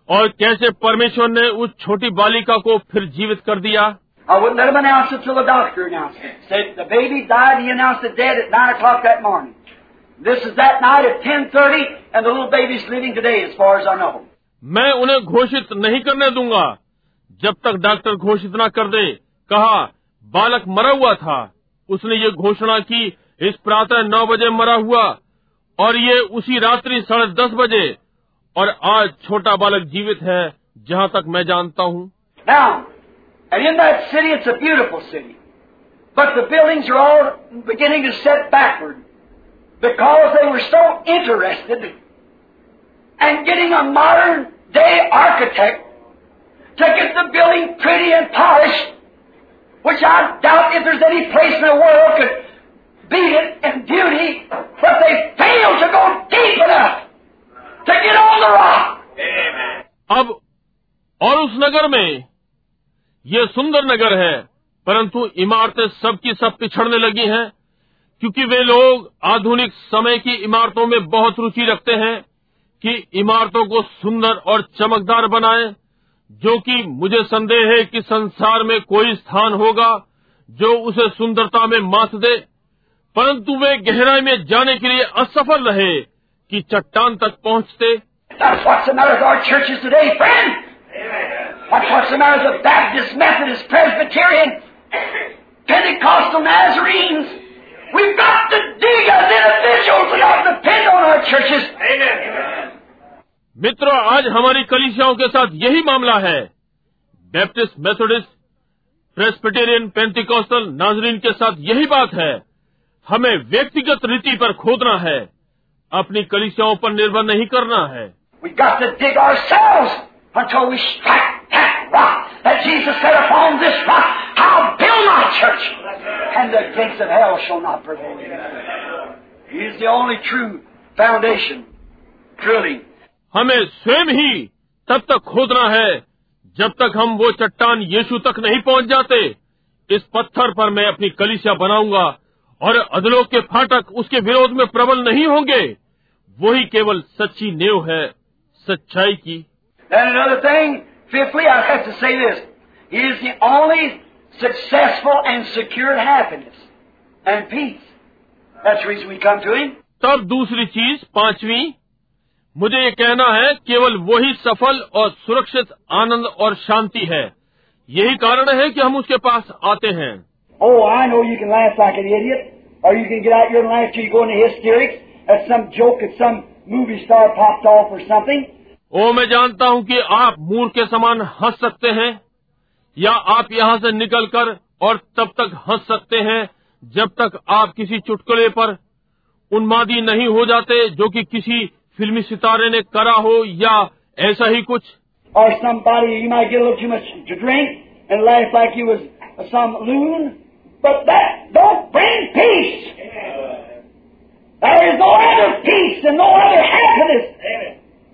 और कैसे परमेश्वर ने उस छोटी बालिका को फिर जीवित कर दिया I wouldn't let him announce it till the doctor announced it. Said the baby died, he announced it dead at 9 o'clock that morning. This is that night at 10.30, and the little baby's living today as far as I know. मैं उन्हें घोषित नहीं करने दूँगा जब तक डॉक्टर घोषित न कर दे कहा बालक मरा हुआ था उसने ये घोषणा की इस प्रातः नौ बजे मरा हुआ और ये उसी रात्रि साढ़े दस बजे और आज छोटा बालक जीवित है जहाँ तक मैं जानता हूँ and in that city, it's a beautiful city. But the buildings are all beginning to set backward because they were so interested in getting a modern day architect to get the building pretty and polished, which I doubt if there's any place in the world could beat it in beauty, but they failed to go deep enough to get on the rock. अब और उस नगर में ये सुंदर नगर है परंतु इमारतें सबकी सब पिछड़ने लगी हैं क्योंकि वे लोग आधुनिक समय की इमारतों में बहुत रुचि रखते हैं कि इमारतों को सुंदर और चमकदार बनाएँ, जो कि मुझे संदेह है कि संसार में कोई स्थान होगा जो उसे सुंदरता में मात दे परंतु वे गहराई में जाने के लिए असफल रहे कि चट्टान तक पहुँचते That's what's the matter with our churches today, friend. What's the matter with the Baptist, Methodist, Presbyterian, Pentecostal, Nazarenes. We've got to dig as individuals and not depend on our churches. Amen. मित्रों आज हमारी कलिसियाओं के साथ यही मामला है बैप्टिस्ट मेथोडिस्ट प्रेस्बिटेरियन पेंटिकॉस्टल नाजरीन के साथ यही बात है हमें व्यक्तिगत रीति पर खोदना है अपनी कलिसियाओं पर निर्भर नहीं करना है We've got to dig ourselves until we strike that rock that Jesus said, Upon this rock I'll build my church, and the gates of hell shall not prevail. He is the only true foundation, truly. हमें स्वयं ही तब तक खोदना है जब तक हम वो चट्टान यीशु तक नहीं पहुँच जाते इस पत्थर पर मैं अपनी कलिसिया बनाऊँगा और अधलोक के फाटक उसके विरोध में प्रबल नहीं होंगे वही केवल सच्ची नेव है सच्चाई की And another thing, fifthly, I have to say this. He is the only successful and secured happiness and peace. That's the reason we come to Him. तब दूसरी चीज पांचवी मुझे ये कहना है केवल वही सफल और सुरक्षित आनंद और शांति है यही कारण है कि हम उसके पास आते हैं Oh, I know you can laugh like an idiot, or you can get out here and laugh till you go into hysterics at some joke that some movie star popped off or something. ओ, मैं जानता हूँ कि आप मूर्ख के समान हंस सकते हैं, या आप यहाँ से निकलकर और तब तक हंस सकते हैं, जब तक आप किसी चुटकुले पर उन्मादी नहीं हो जाते, जो कि किसी फिल्मी सितारे ने करा हो, या ऐसा ही कुछ।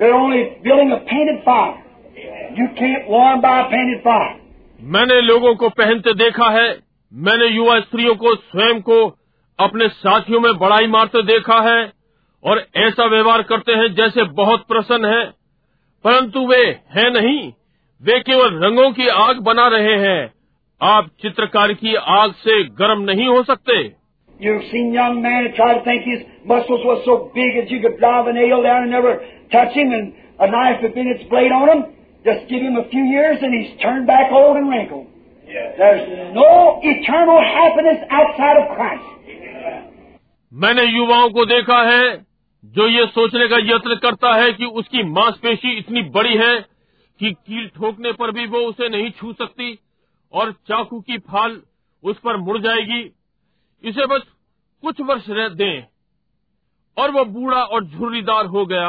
They're only building a painted fire. You can't warm by a painted fire. मैंने लोगों को पहनते देखा है मैंने युवा स्त्रियों को स्वयं को अपने साथियों में बड़ाई मारते देखा है और ऐसा व्यवहार करते हैं जैसे बहुत प्रसन्न है परंतु वे हैं नहीं वे केवल रंगों की आग बना रहे हैं आप चित्रकार की आग से गर्म नहीं हो सकते You've seen young men that try to think his muscles was so big that you could drive a nail down and never touch him, and a knife had been its blade on him. Just give him a few years, and he's turned back old and wrinkled. Yes. There's no eternal happiness outside of Christ. मैंने युवाओं को देखा है जो ये सोचने का यत्न करता है कि उसकी मांसपेशी इतनी बड़ी है कि कील ठोकने पर भी वो उसे नहीं छू सकती और चाकू की फाल उस पर मुड़ जाएगी इसे बस कुछ वर्ष रह दें और वो बूढ़ा और झुर्रीदार हो गया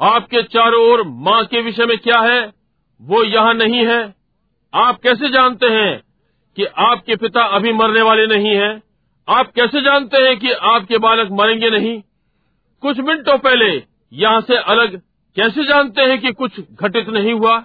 आपके चारों ओर माँ के विषय में क्या है, वो यहाँ नहीं है। आप कैसे जानते हैं कि आपके पिता अभी मरने वाले नहीं हैं? आप कैसे जानते हैं कि आपके बालक मरेंगे नहीं? कुछ मिनटों पहले यहाँ से अलग कैसे जानते हैं कि कुछ घटित नहीं हुआ?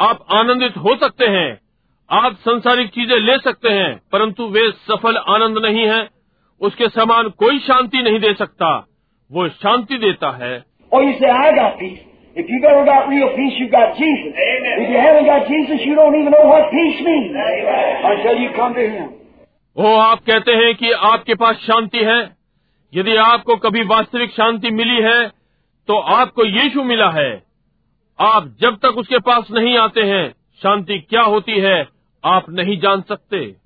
आप आनंदित हो सकते हैं आप संसारिक चीज़ें ले सकते हैं परंतु वे सफल आनंद नहीं है उसके समान कोई शांति नहीं दे सकता वो शांति देता है। ओ oh, आप कहते हैं कि आपके पास शांति है। यदि आपको कभी वास्तविक शांति मिली है तो आपको यीशु मिला है। आप जब तक उसके पास नहीं आते हैं शांति क्या होती है आप नहीं जान सकते।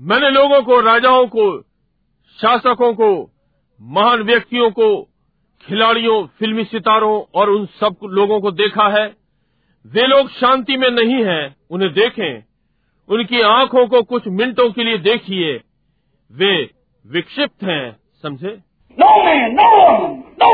मैंने लोगों को राजाओं को शासकों को महान व्यक्तियों को खिलाड़ियों फिल्मी सितारों और उन सब लोगों को देखा है। वे लोग शांति में नहीं हैं, उन्हें देखें। उनकी आँखों को कुछ मिनटों के लिए देखिए। वे विक्षिप्त हैं समझे? No man no no no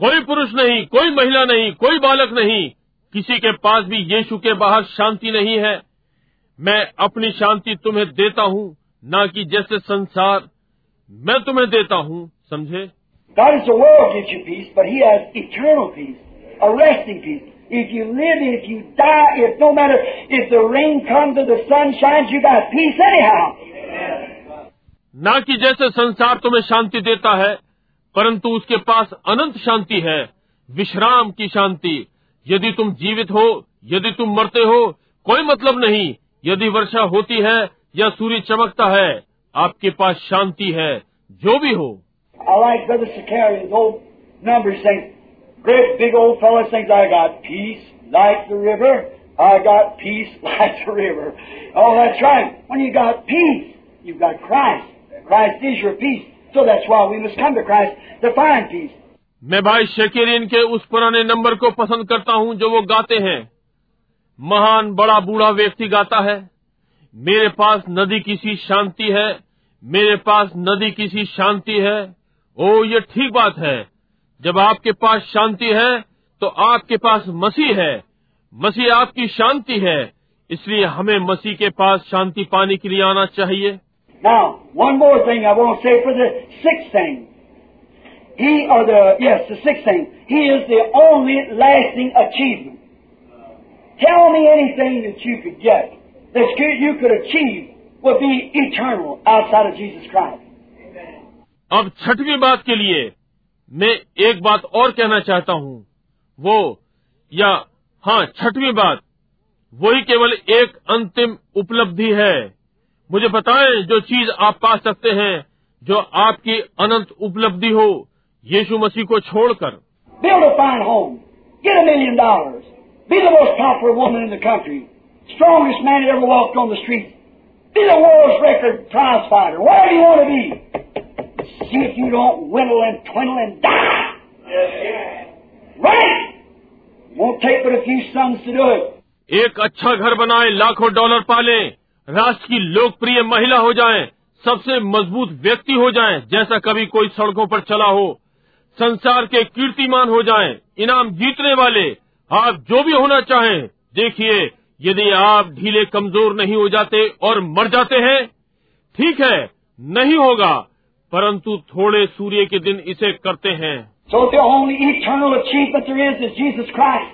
कोई पुरुष नहीं कोई महिला नहीं कोई बालक नहीं। किसी के पास भी यीशु के बाहर शांति नहीं है। मैं अपनी शांति तुम्हें देता हूँ न कि जैसे संसार मैं तुम्हें देता हूँ समझे? God is the world gives you peace, but He has eternal peace, a resting peace. If you live, if you die, if no matter if the rain comes or the sun shines, you got peace anyhow. ना कि जैसे संसार तुम्हें शांति देता है परंतु उसके पास अनंत शांति है विश्राम की शांति यदि तुम जीवित हो यदि तुम मरते हो कोई मतलब नहीं यदि वर्षा होती है या सूर्य चमकता है आपके पास शांति है जो भी हो I like Brother Sicarian's old numbers saying, great big old fella thinks I got peace like the river. I got peace like the river. Oh, that's right. When you got peace, you've got Christ. Christ is your peace. So that's why we must come to Christ to find peace. मैं भाई शेकेरियन के उस पुराने नंबर को पसंद करता हूँ जो वो गाते हैं महान बड़ा बूढ़ा व्यक्ति गाता है मेरे पास नदी की सी शांति है मेरे पास नदी की सी शांति है ओ ये ठीक बात है जब आपके पास शांति है तो आपके पास मसीह है मसीह आपकी शांति है इसलिए हमें मसीह के पास शांति पाने के लिए आना चाहिए Now, one more thing I want to say for the sixth thing. He, or the, yes, the sixth thing. He is the only lasting achievement. Tell me anything that you could get, that you could achieve, would be eternal outside of Jesus Christ. अब छठवीं बात के लिए मैं एक बात और कहना चाहता हूँ। वो, या हाँ छठवीं बात, वही केवल एक अंतिम उपलब्धि है। मुझे बताएँ जो चीज़ आप पा सकते हैं, जो आपकी अनंत उपलब्धि हो, यीशु मसीह को छोड़कर। See if you don't whittle and twiddle and die. Right? Won't take but a few sons to do it. एक अच्छा घर बनाएँ, लाखों डॉलर पालें, राष्ट्र की लोकप्रिय महिला हो जाएँ, सबसे मज़बूत व्यक्ति हो जाएँ, जैसा कभी कोई सड़कों पर चला हो संसार के कीर्तिमान हो जाएँ, इनाम जीतने वाले, आप जो भी होना चाहें देखिए, यदि आप ढीले कमज़ोर नहीं हो जाते और मर जाते हैं, ठीक है, नहीं होगा परंतु थोड़े सूर्य के दिन इसे करते हैं So the only eternal achievement there is is Jesus Christ.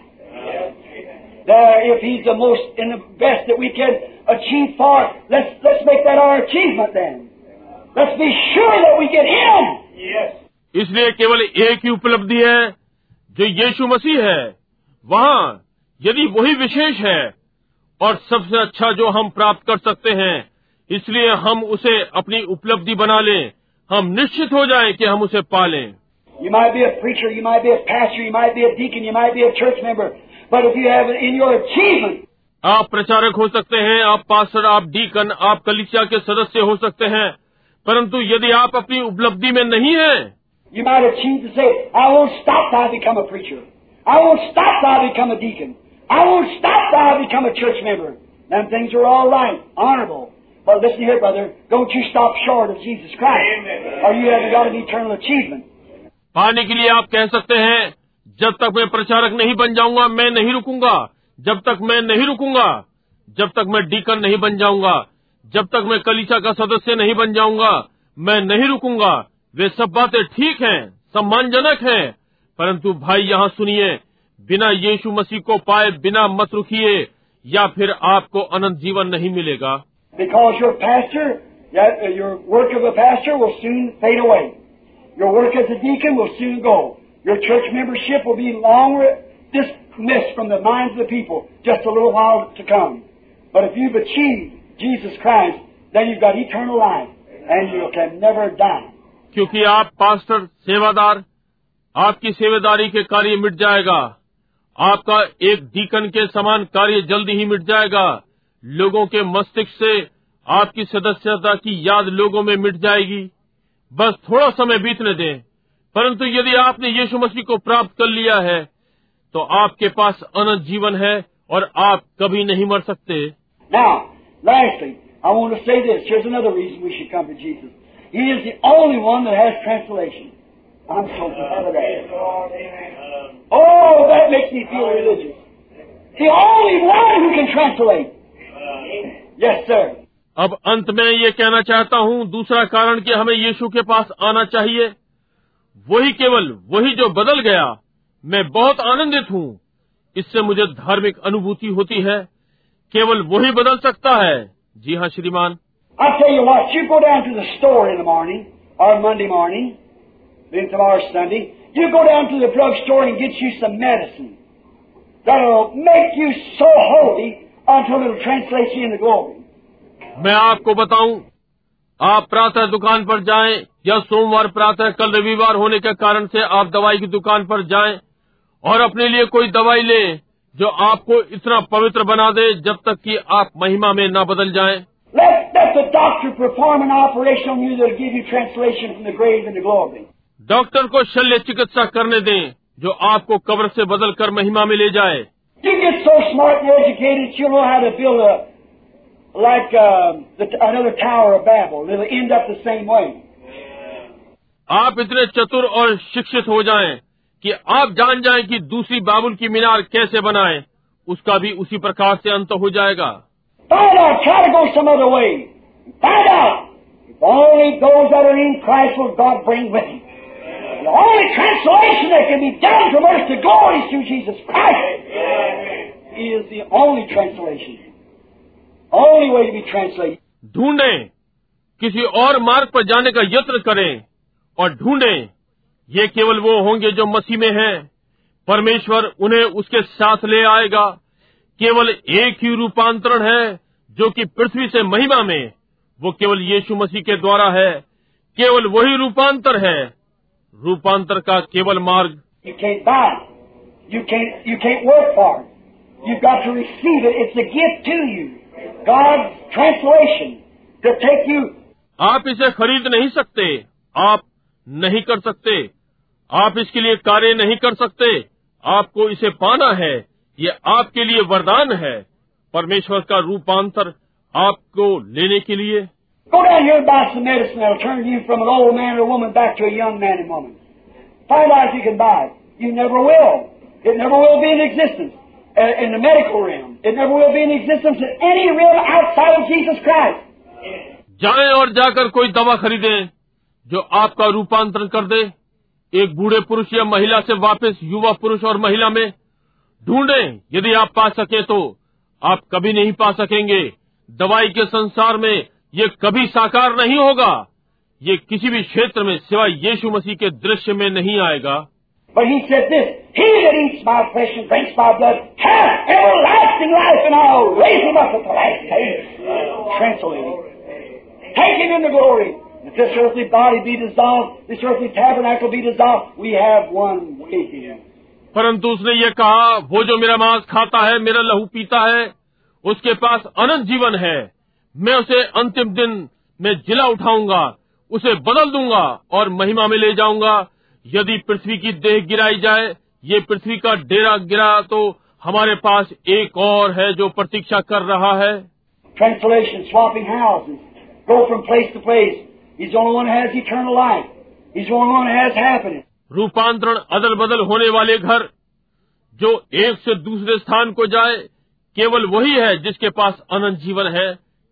There, if He's the most and the best that we can achieve for, let's let's make that our achievement then. Let's be sure that we get Him. इसलिए केवल एक ही उपलब्धि है जो यीशु मसीह है वहाँ यदि वही विशेष है और सबसे अच्छा जो हम प्राप्त कर सकते हैं इसलिए हम उसे अपनी उपलब्धि बना लें हम निश्चित हो जाए कि हम उसे पालें। You might be a preacher, you might be a pastor, you might be a deacon, you might be a church member, but if you आप प्रचारक हो सकते हैं आप पास्टर आप डीकन आप कलिसिया के सदस्य हो सकते हैं परंतु यदि आप अपनी उपलब्धि में नहीं है you might achieve say I vote stop to become a preacher I vote stop to become a deacon I vote stop to become a church member then things are all right honourable But listen here, brother, don't you stop short of Jesus Christ, or you haven't got an eternal achievement. पाने के लिए आप कह सकते हैं जब तक मैं प्रचारक नहीं बन जाऊँगा मैं नहीं रुकूँगा। जब तक मैं नहीं रुकूँगा जब तक मैं डीकन नहीं बन जाऊँगा जब तक मैं कलिसा का सदस्य नहीं बन जाऊँगा मैं नहीं रुकूँगा। वे सब बातें ठीक हैं सम्मानजनक हैं परंतु भाई यहाँ सुनिए बिना यीशु मसीह को पाए बिना मत रुकिए या फिर आपको अनंत जीवन नहीं मिलेगा। Because your pastor, that, uh, your work of a pastor will soon fade away. Your work as a deacon will soon go. Your church membership will be long re- dismissed from the minds of the people just a little while to come. But if you've achieved Jesus Christ, then you've got eternal life and you can never die. क्योंकि आप पास्टर सेवादार आपकी सेवादारी के कार्य मिट जाएगा आपका एक डीकन के समान कार्य जल्दी ही मिट जाएगा लोगों के मस्तिष्क से आपकी सदस्यता की याद लोगों में मिट जाएगी बस थोड़ा समय बीतने दें परंतु यदि आपने यीशु मसीह को प्राप्त कर लिया है तो आपके पास अनंत जीवन है और आप कभी नहीं मर सकते Now, lastly, I want to say this. Here's another reason we should come to Jesus. He is the only one that has translation. I'm so glad of that. Oh, that makes me feel religious. The only one who can translate. अब अंत में ये कहना चाहता हूँ दूसरा कारण कि हमें यीशु के पास आना चाहिए वही केवल वही जो बदल गया मैं बहुत आनंदित हूँ। इससे मुझे धार्मिक अनुभूति होती है केवल वही बदल सकता है। जी हाँ श्रीमान। अच्छा मैं आपको बताऊँ आप प्रातः दुकान पर जाएँ या सोमवार प्रातः कल रविवार होने के कारण से आप दवाई की दुकान पर जाएँ और अपने लिए कोई दवाई लें जो आपको इतना पवित्र बना दे जब तक कि आप महिमा में न बदल जाएँ। डॉक्टर को शल्य चिकित्सा करने दें जो आपको कब्र से बदल कर महिमा में ले जाए। You get so smart and educated, you'll know how to build a, like uh, the, another Tower of Babel. It'll end up the same way. आप इतने चतुर और शिक्षित हो जाएँ कि आप जान जाएँ कि दूसरी बाबुल की मीनार कैसे बनाएँ उसका भी उसी प्रकार से अंत हो जाएगा Find out. Try to go some other way. Find out. If only those that are in Christ will God bring with Him. The only translation that can be done from earth to glory is through Jesus Christ. He is the only translation. Only way to be translated. ढूंढें किसी और मार्ग पर जाने का यत्न करें और ढूंढें ये केवल वो होंगे जो मसीह में हैं परमेश्वर उन्हें उसके साथ ले आएगा केवल एक ही रूपांतरण है जो कि पृथ्वी से महिमा में वो केवल यीशु मसीह के द्वारा है केवल वही रूपांतर है रूपांतर का केवल मार्ग। आप इसे खरीद नहीं सकते। आप नहीं कर सकते। आप इसके लिए कार्य नहीं कर सकते। आपको इसे पाना है। ये आपके लिए वरदान है। परमेश्वर का रूपांतर आपको लेने के लिए। Go down here and buy some medicine that'll turn you from an old man or woman back to a young man and woman. Find out if you can buy it. You never will. It never will be in existence uh, in the medical realm. It never will be in existence in any realm outside of Jesus Christ. जाएँ और जाकर कोई दवा खरीदें जो आपका रूपांतरण कर दे एक बूढ़े पुरुष या महिला से वापस युवा पुरुष और महिला में ढूंढें यदि आप पा सके तो आप कभी नहीं पा सकेंगे दवाई के संसार में ये कभी साकार नहीं होगा। ये किसी भी क्षेत्र में सिवाय यीशु मसीह के दृश्य में नहीं आएगा। परंतु उसने ये कहा वो जो मेरा मांस खाता है मेरा लहू पीता है उसके पास अनंत जीवन है। मैं उसे अंतिम दिन में जिला उठाऊँगा उसे बदल दूँगा और महिमा में ले जाऊँगा यदि पृथ्वी की देह गिराई जाए ये पृथ्वी का डेरा गिरा तो हमारे पास एक और है जो प्रतीक्षा कर रहा है Translation, swapping houses. Go from place to place. He's the only one who has eternal life. He's the only one who has happiness. रूपांतरण अदल बदल होने वाले घर जो एक से दूसरे स्थान को जाए केवल वही है जिसके पास अनंत जीवन है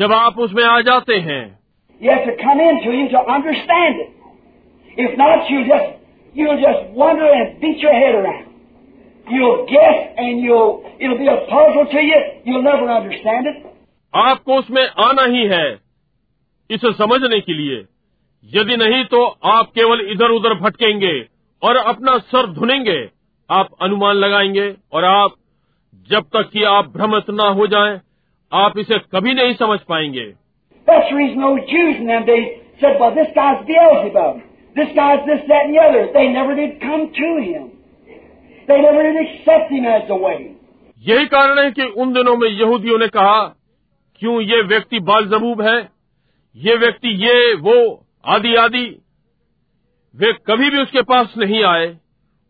जब आप उसमें आ जाते हैं। आपको उसमें आना ही है इसे समझने के लिए। यदि नहीं तो आप केवल इधर उधर भटकेंगे और अपना सर धुनेंगे। आप अनुमान लगाएँगे और आप जब तक कि आप भ्रमित ना हो जाएँ, आप इसे कभी नहीं समझ पाएँगे। यही कारण है कि उन दिनों में यहूदियों ने कहा क्यों ये व्यक्ति बाल जबूब है? ये व्यक्ति ये वो आदि आदि। वे कभी भी उसके पास नहीं आए।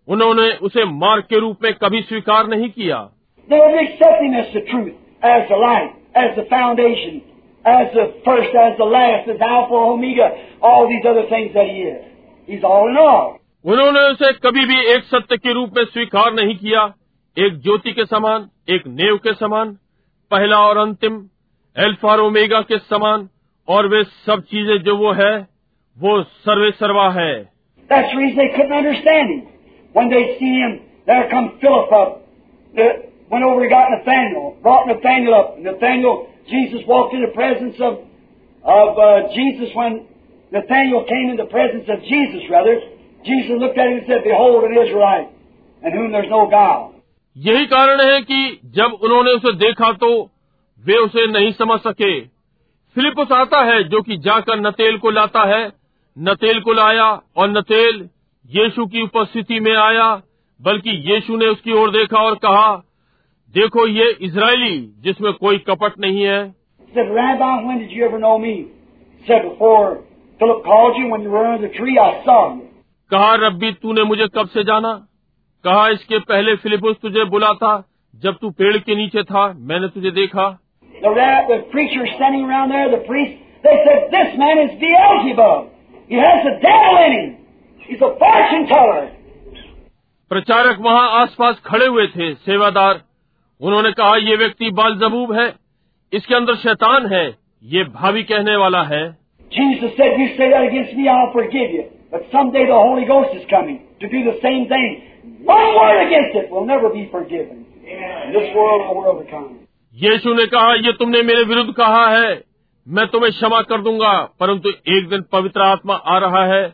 उन्होंने उसे मार्ग के रूप में कभी स्वीकार नहीं किया। They. As the the light, as the foundation, as the first, as the last, as Alpha, Omega, all these other things that he is. He's all in all. उन्होंने उसे कभी भी एक सत्य के रूप में स्वीकार नहीं किया एक ज्योति के समान एक नेव के समान पहला और अंतिम एल्फा और ओमेगा के समान और वे सब चीज़ें जो वो है वो सर्वे सर्वा है That's the reason they couldn't understand him. When they see him, there come Philip up, uh, went over and got Nathaniel, brought Nathaniel up. Nathaniel, Jesus walked in the presence of, of uh, Jesus when Nathaniel came in the presence of Jesus, rather. Jesus looked at him and said, Behold an Israelite, in whom there's no guile. यही कारण है कि जब उन्होंने उसे देखा तो वे उसे नहीं समझ सके फिलिपस आता है जो कि जाकर नतेल को लाता है नतेल को लाया और नतेल यीशु की उपस्थिति में आया बल्कि यीशु ने उसकी ओर देखा और कहा देखो ये इसराइली जिसमें कोई कपट नहीं है। कहा रब्बी तूने मुझे कब से जाना? कहा इसके पहले फिलिपुस तुझे बुला था जब तू पेड़ के नीचे था मैंने तुझे देखा। प्रचारक वहाँ आसपास खड़े हुए थे सेवादार। उन्होंने कहा ये व्यक्ति बाल जबूब है इसके अंदर शैतान है ये भावी कहने वाला है। यीशु ने कहा ये तुमने मेरे विरुद्ध कहा है मैं तुम्हें क्षमा कर दूँगा परंतु एक दिन पवित्र आत्मा आ रहा है।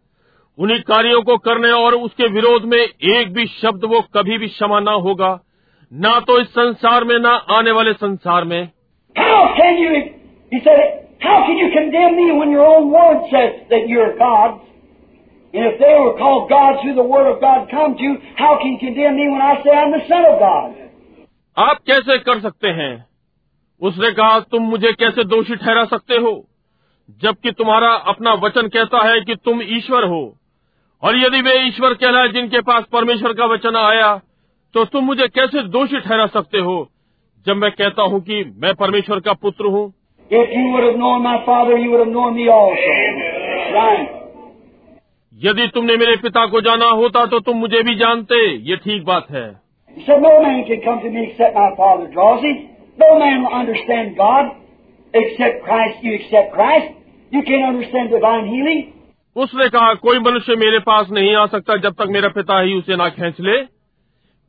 उन्हीं कार्यों को करने और उसके विरोध में एक भी शब्द वो कभी भी क्षमा न होगा। ना तो इस संसार में ना आने वाले संसार में। आप कैसे कर सकते हैं? उसने कहा तुम मुझे कैसे दोषी ठहरा सकते हो? जबकि तुम्हारा अपना वचन कहता है कि तुम ईश्वर हो। और यदि वे ईश्वर कहलाए जिनके पास परमेश्वर का वचन आया तो तुम मुझे कैसे दोषी ठहरा सकते हो? जब मैं कहता हूँ कि मैं परमेश्वर का पुत्र हूँ। यदि तुमने मेरे पिता को जाना होता तो तुम मुझे भी जानते। ये ठीक बात है। उसने कहा कोई मनुष्य मेरे पास नहीं आ सकता जब तक मेरा पिता ही उसे ना खींच ले।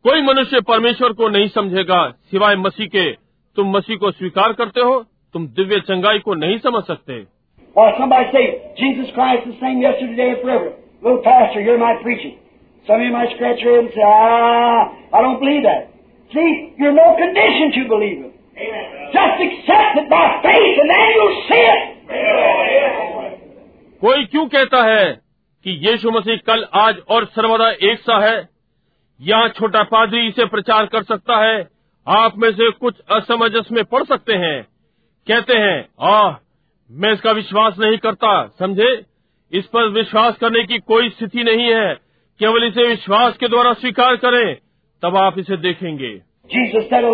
कोई मनुष्य परमेश्वर को नहीं समझेगा सिवाय मसीह के तुम मसीह को स्वीकार करते हो तुम दिव्य चंगाई को नहीं समझ सकते। कोई क्यों कहता है कि यीशु मसीह कल आज और सर्वदा एक सा है? यहाँ छोटा पादरी इसे प्रचार कर सकता है? आप में से कुछ असमंजस में पड़ सकते हैं। कहते हैं आह मैं इसका विश्वास नहीं करता। समझे? इस पर विश्वास करने की कोई स्थिति नहीं है। केवल इसे विश्वास के द्वारा स्वीकार करें तब आप इसे देखेंगे। Jesus said,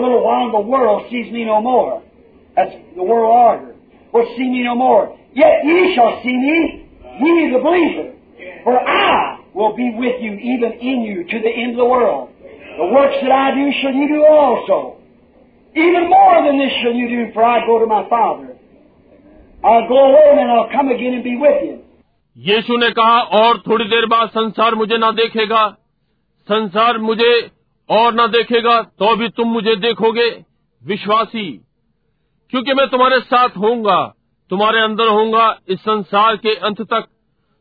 A will be with you, even in you, to the end of the world. The works that I do shall you do also. Even more than this shall you do, for I go to my Father. I'll go away and I'll come again and be with you. यीशु ने कहा और थोड़ी देर बाद संसार मुझे ना देखेगा संसार मुझे और ना देखेगा तो भी तुम मुझे देखोगे विश्वासी क्योंकि मैं तुम्हारे साथ होऊँगा तुम्हारे अंदर होऊँगा इस संसार के अंत तक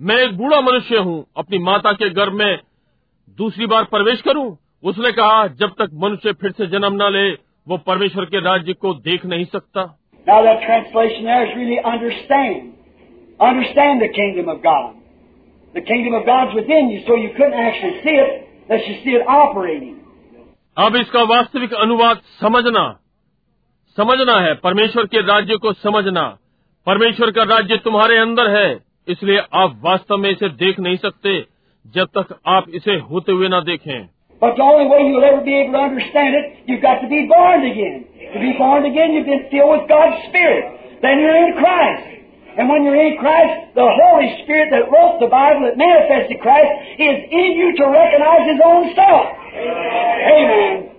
मैं एक बूढ़ा मनुष्य हूँ अपनी माता के गर्भ में दूसरी बार प्रवेश करूँ? उसने कहा जब तक मनुष्य फिर से जन्म न ले वो परमेश्वर के राज्य को देख नहीं सकता। अब इसका वास्तविक अनुवाद समझना। समझना है परमेश्वर के राज्य को समझना। परमेश्वर का राज्य तुम्हारे अंदर है। इसलिए आप वास्तव में इसे देख नहीं सकते जब तक आप इसे होते हुए न देखें But the only way you'll ever be able to understand it, you've got to be born again. To be born again, you've been filled with God's Spirit. Then you're in Christ. And when you're in Christ, the Holy Spirit that wrote the Bible, that manifested Christ, is in you to recognize His own self. Amen.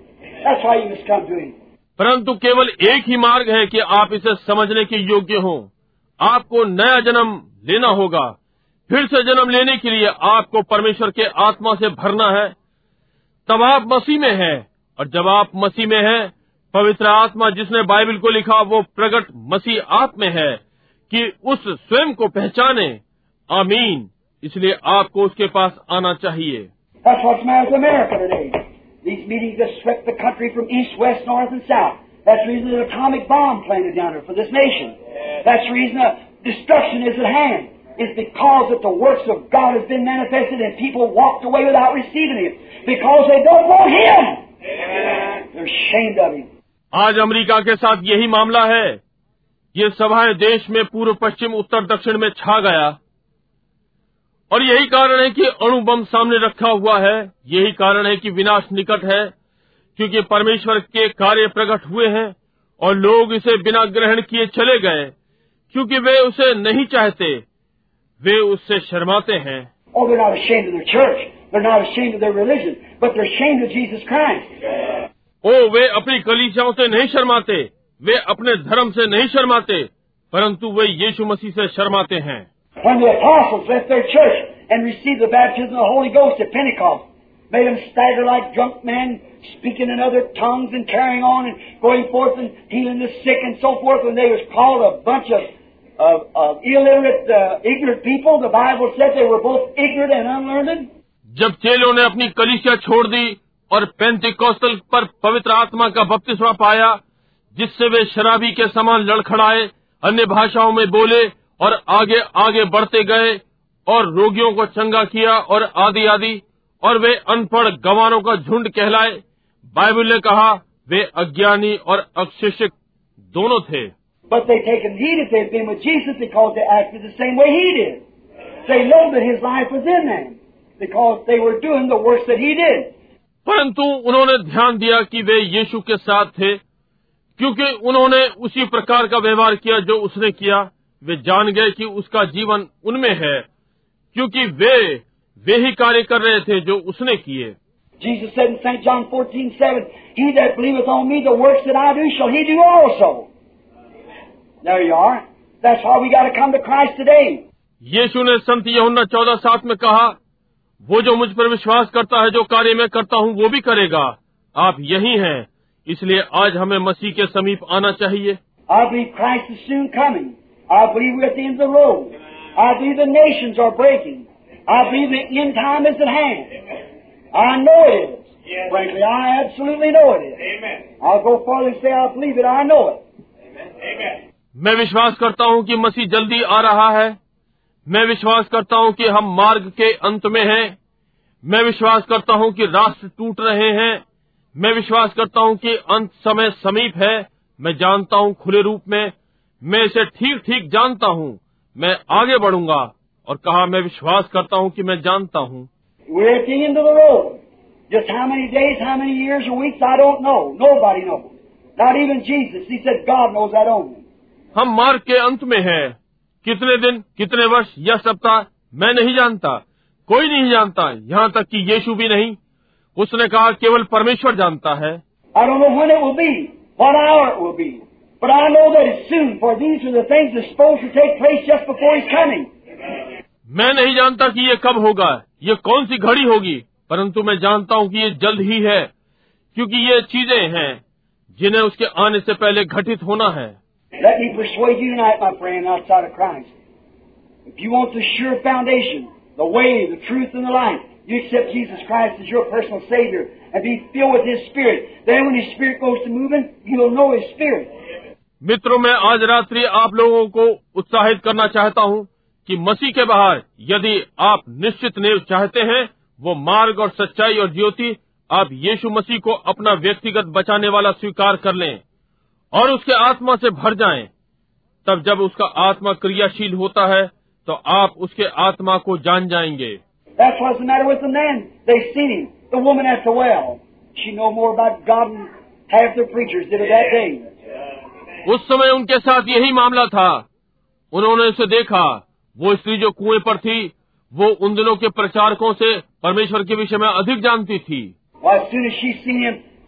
That's why you must come to Him. परंतु केवल एक ही मार्ग है कि आप इसे समझने के योग्य हों आपको नया जन्म लेना होगा। फिर से जन्म लेने के लिए आपको परमेश्वर के आत्मा से भरना है। तब आप मसीह में हैं और जब आप मसीह में हैं पवित्र आत्मा जिसने बाइबल को लिखा वो प्रकट मसीह आप में है कि उस स्वयं को पहचाने। आमीन। इसलिए आपको उसके पास आना चाहिए। That's the reason an atomic bomb planted down here for this nation. That's the reason a destruction is at hand. Is because that the works of God has been manifested and people walked away without receiving it. Because they don't want Him. They're ashamed of Him. आज अमेरिका के साथ यही मामला है ये सभाएँ देश में पूर्व पश्चिम उत्तर दक्षिण में छा गया और यही कारण है कि अणु बम सामने रखा हुआ है यही कारण है कि विनाश निकट है क्योंकि परमेश्वर के कार्य प्रकट हुए हैं और लोग इसे बिना ग्रहण किए चले गए क्योंकि वे उसे नहीं चाहते वे उससे शर्माते हैं Oh, they're not ashamed of their church. They're not ashamed of their religion. But they're ashamed of Jesus Christ. ओ वे अपनी कलीसियाओं से नहीं शर्माते वे अपने धर्म से नहीं शर्माते परंतु वे यीशु मसीह से शर्माते हैं When the apostles left their church and received the baptism of the Holy Ghost at Pentecost, made them stagger like drunk men, speaking in other tongues and carrying on and going forth and healing the sick and so forth, when they was called a bunch of, of, of illiterate, uh, ignorant people, the Bible said they were both ignorant and unlearned. जब चेलों ने अपनी कलीसिया छोड़ दी और पेंतिकोस्तल पर पवित्र आत्मा का बपतिस्मा पाया जिससे वे शराबी के समान लड़खड़ाए अन्य भाषाओं में बोले और आगे आगे बढ़ते गए और रोगियों को चंगा किया और आदि आदि और वे अनपढ़ गवानों का झुंड कहलाए। बाइबल ने कहा वे अज्ञानी और अशिक्षित दोनों थे। But they taken heed if they'd been with Jesus because they acted the same way He did. They know that His life was in them because they were doing the works that He did. परंतु उन्होंने ध्यान दिया कि वे यीशु के साथ थे क्योंकि उन्होंने उसी प्रकार का व्यवहार किया जो उसने किया वे जान गए कि उसका जीवन उनमें है क्योंकि वे वे ही कार्य कर रहे थे जो उसने किए Jesus said in St. John 14, 7, He that believeth on me, the works that I do, shall he do also. There you are. That's why we got to come to Christ today. यीशु ने संत यहुन्ना चौदह सात में कहा वो जो मुझ पर विश्वास करता है जो कार्य मैं करता हूँ वो भी करेगा आप यही हैं इसलिए आज हमें मसीह के समीप आना चाहिए I believe Christ is soon coming. I believe we're at the end of the road. I believe the nations are breaking. I believe the end time is at hand. I know it is. Frankly, I absolutely know it is. Amen. I'll go further and say I believe it. I know it. Amen. मैं विश्वास करता हूँ कि मसीह जल्दी आ रहा है मैं विश्वास करता हूँ कि हम मार्ग के अंत में हैं मैं विश्वास करता हूँ कि राष्ट्र टूट रहे हैं मैं विश्वास करता हूँ कि अंत समय समीप है मैं जानता हूँ खुले रूप में मैं इसे ठीक ठीक जानता हूँ मैं आगे बढ़ूँगा और कहा मैं विश्वास करता हूँ कि मैं जानता हूँ. Just how many days, how many years or weeks, I don't know. Nobody knows. Not even Jesus. He said God knows that only. हम मार्ग के अंत में हैं। कितने दिन कितने वर्ष या सप्ताह मैं नहीं जानता। कोई नहीं जानता यहाँ तक कि यीशु भी नहीं। उसने कहा केवल परमेश्वर जानता है। I don't know when it will be, what hour it will be. But I know that it's soon, for these are the things that supposed to take place just before He's coming. मैं नहीं जानता कि ये कब होगा ये कौन सी घड़ी होगी परंतु मैं जानता हूँ कि ये जल्द ही है क्योंकि ये चीज़ें हैं जिन्हें उसके आने से पहले घटित होना है। Let me persuade you tonight, my friend, outside of Christ. If you want the sure foundation, the way, the truth, and the life, you accept Jesus Christ as your personal Savior and be filled with His Spirit. Then when His Spirit goes to moving, you'll know His Spirit. मित्रों मैं आज रात्रि आप लोगों को उत्साहित करना चाहता हूँ कि मसीह के बाहर यदि आप निश्चित नेव चाहते हैं वो मार्ग और सच्चाई और ज्योति आप यीशु मसीह को अपना व्यक्तिगत बचाने वाला स्वीकार कर लें और उसके आत्मा से भर जाए। तब जब उसका आत्मा क्रियाशील होता है तो आप उसके आत्मा को जान जाएँगे। उस समय उनके साथ यही मामला था। उन्होंने उसे देखा। वो स्त्री जो कुएँ पर थी वो उन दिनों के प्रचारकों से परमेश्वर के विषय में अधिक जानती थी।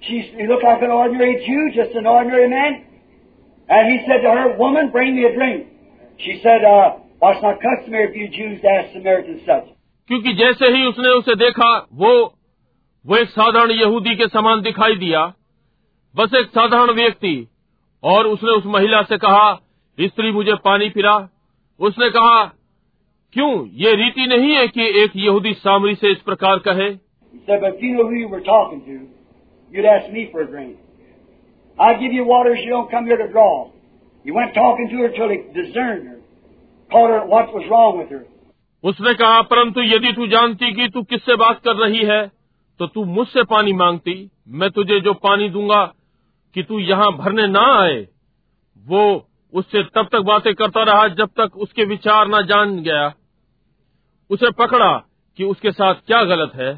she he looked like an ordinary Jew, just an ordinary man. And he said to her, "Woman, bring me a drink." She said, uh, "Well, it's not customary for you Jews to ask Samaritans such." क्योंकि जैसे ही उसने उसे देखा वो वो एक साधारण यहूदी के समान दिखाई दिया बस एक साधारण व्यक्ति और उसने उस महिला से कहा स्त्री मुझे पानी पिला उसने कहा क्यों ये रीति नहीं है कि एक यहूदी सामरी से इस प्रकार कहे you'd ask me for a drink. I give you water, she don't come here to draw." He went talking to her till he discerned her, caught her what was wrong with her. उसने कहा परंतु यदि तू जानती कि तू किससे बात कर रही है तो तू मुझसे पानी मांगती मैं तुझे जो पानी दूँगा कि तू यहाँ भरने ना आए वो उससे तब तक बातें करता रहा जब तक उसके विचार न जान गया उसे पकड़ा कि उसके साथ क्या गलत है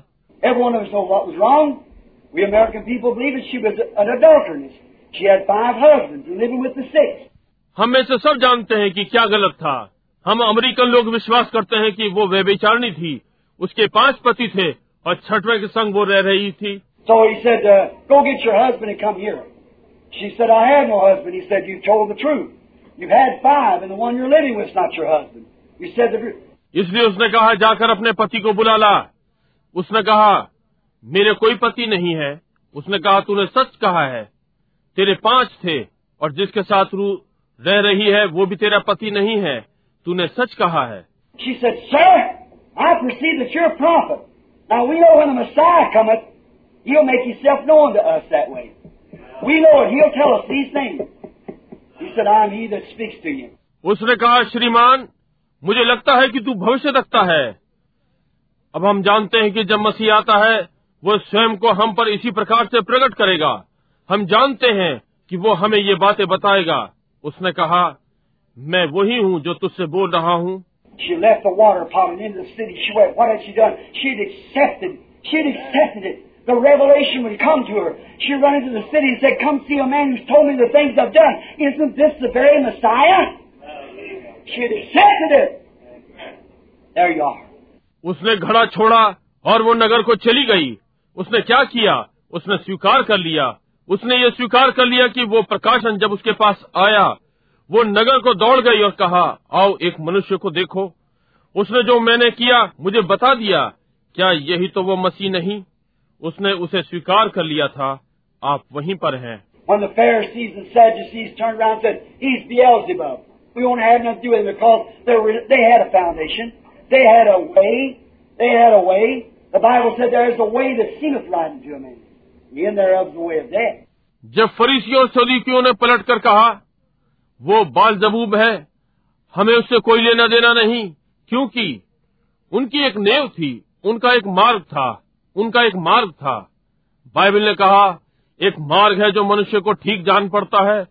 Every one of us know what was wrong. We American people believe that she was an adulteress. She had five husbands and living with the sixth. हम में से सब जानते हैं कि क्या गलत था हम अमेरिकन लोग विश्वास करते हैं कि वो व्यभिचारिणी थी उसके पांच पति थे और छठवें के संग वो रह रही थी So he said, uh, go get your husband and come here. She said, I have no husband. He said, you told the truth. You've had five and the one you're living with is not your husband. You said the truth. इसलिए उसने कहा जाकर अपने पति को बुला ला उसने कहा मेरे कोई पति नहीं है। उसने कहा तूने सच कहा है। तेरे पाँच थे और जिसके साथ रू रह रही है वो भी तेरा पति नहीं है। तूने सच कहा है। उसने कहा श्रीमान मुझे लगता है कि तू भविष्य रखता है। अब हम जानते हैं कि जब मसीह आता है वो स्वयं को हम पर इसी प्रकार से प्रकट करेगा हम जानते हैं कि वो हमें ये बातें बताएगा उसने कहा मैं वही हूँ जो तुझसे बोल रहा हूँ She left the water pot and into the city. She went, what had she done? She'd accepted. She'd accepted it. The revelation would come to her. She'd run into the city and say, come see a man who's told me the things I've done. Isn't this the very Messiah? She'd accepted it. There you are. उसने घड़ा छोड़ा और वो नगर को चली गई उसने क्या किया उसने स्वीकार कर लिया उसने ये स्वीकार कर लिया कि वो प्रकाशन जब उसके पास आया वो नगर को दौड़ गई और कहा आओ एक मनुष्य को देखो उसने जो मैंने किया मुझे बता दिया क्या यही तो वो मसीह नहीं उसने उसे स्वीकार कर लिया था आप वहीं पर हैं When the Pharisees and Sadducees turned around and said, He's Beelzebub. We won't have nothing to do with him because they, were, they had a foundation. They had a way. They had a way. The Bible said there is a way that seemeth right unto a man. The end thereof is the way of death. जब फरीसियों और सदीकियों ने पलट कर कहा वो बाल जबूब है हमें उससे कोई लेना देना नहीं क्योंकि उनकी एक नेव थी उनका एक मार्ग था उनका एक मार्ग था बाइबल ने कहा एक मार्ग है जो मनुष्य को ठीक जान पड़ता है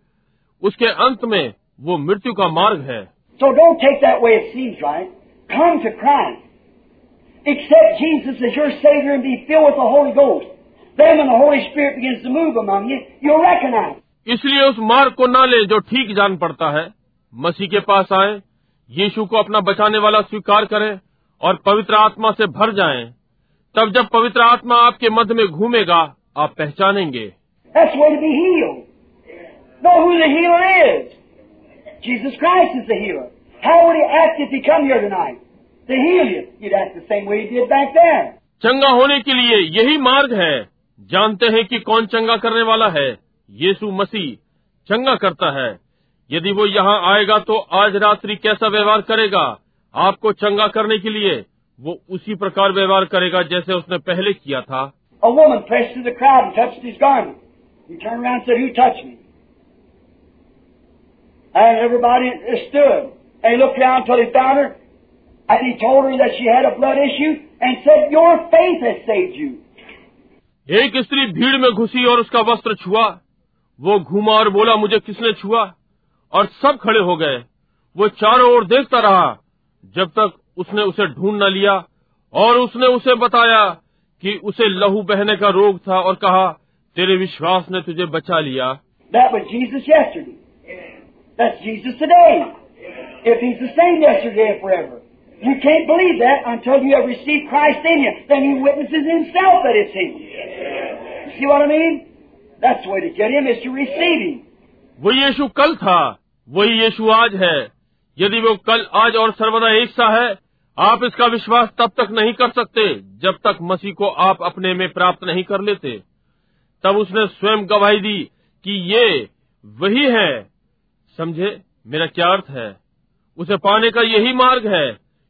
उसके अंत में वो मृत्यु का मार्ग है So don't take that way it seems right. Come to Christ. Accept Jesus as your Savior and be filled with the Holy Ghost. Then when the Holy Spirit begins to move among you, you'll recognize. इसलिए उस मार्ग को ना ले जो ठीक जान पड़ता है मसीह के पास आए यीशु को अपना बचाने वाला स्वीकार करें और पवित्र आत्मा से भर जाएँ। तब जब पवित्र आत्मा आपके मध्य में घूमेगा आप पहचानेंगे That's the way to be healed. Know who the healer is. Jesus Christ is the healer. How would he act if he come here tonight? चंगा होने के लिए यही मार्ग है। जानते हैं कि कौन चंगा करने वाला है। यीशु मसीह चंगा करता है। यदि वो यहाँ आएगा तो आज रात्रि कैसा व्यवहार करेगा? आपको चंगा करने के लिए वो उसी प्रकार व्यवहार करेगा जैसे उसने पहले किया था। And everybody stood. And looked down until he found her. as he told her that she had a blood issue and said, Your faith has saved you. एक स्त्री भीड़ में घुसी और उसका वस्त्र छुआ। वो घूमा और बोला मुझे किसने छुआ? और सब खड़े हो गए। वो चारों ओर देखता रहा जब तक उसने उसे ढूंढ न लिया और उसने उसे बताया कि उसे लहू बहने का रोग था और कहा तेरे विश्वास ने तुझे बचा लिया। You can't believe that until you have received Christ in you. Then He witnesses Himself that it's Him. You see what I mean? That's the way to get Him is to receive Him. वो यीशु कल था वही यीशु आज है यदि वो कल आज और सर्वदा एक सा है आप इसका विश्वास तब तक नहीं कर सकते जब तक मसीह को आप अपने में प्राप्त नहीं कर लेते तब उसने स्वयं गवाही दी कि ये वही है समझे मेरा क्या अर्थ है उसे पाने का यही मार्ग है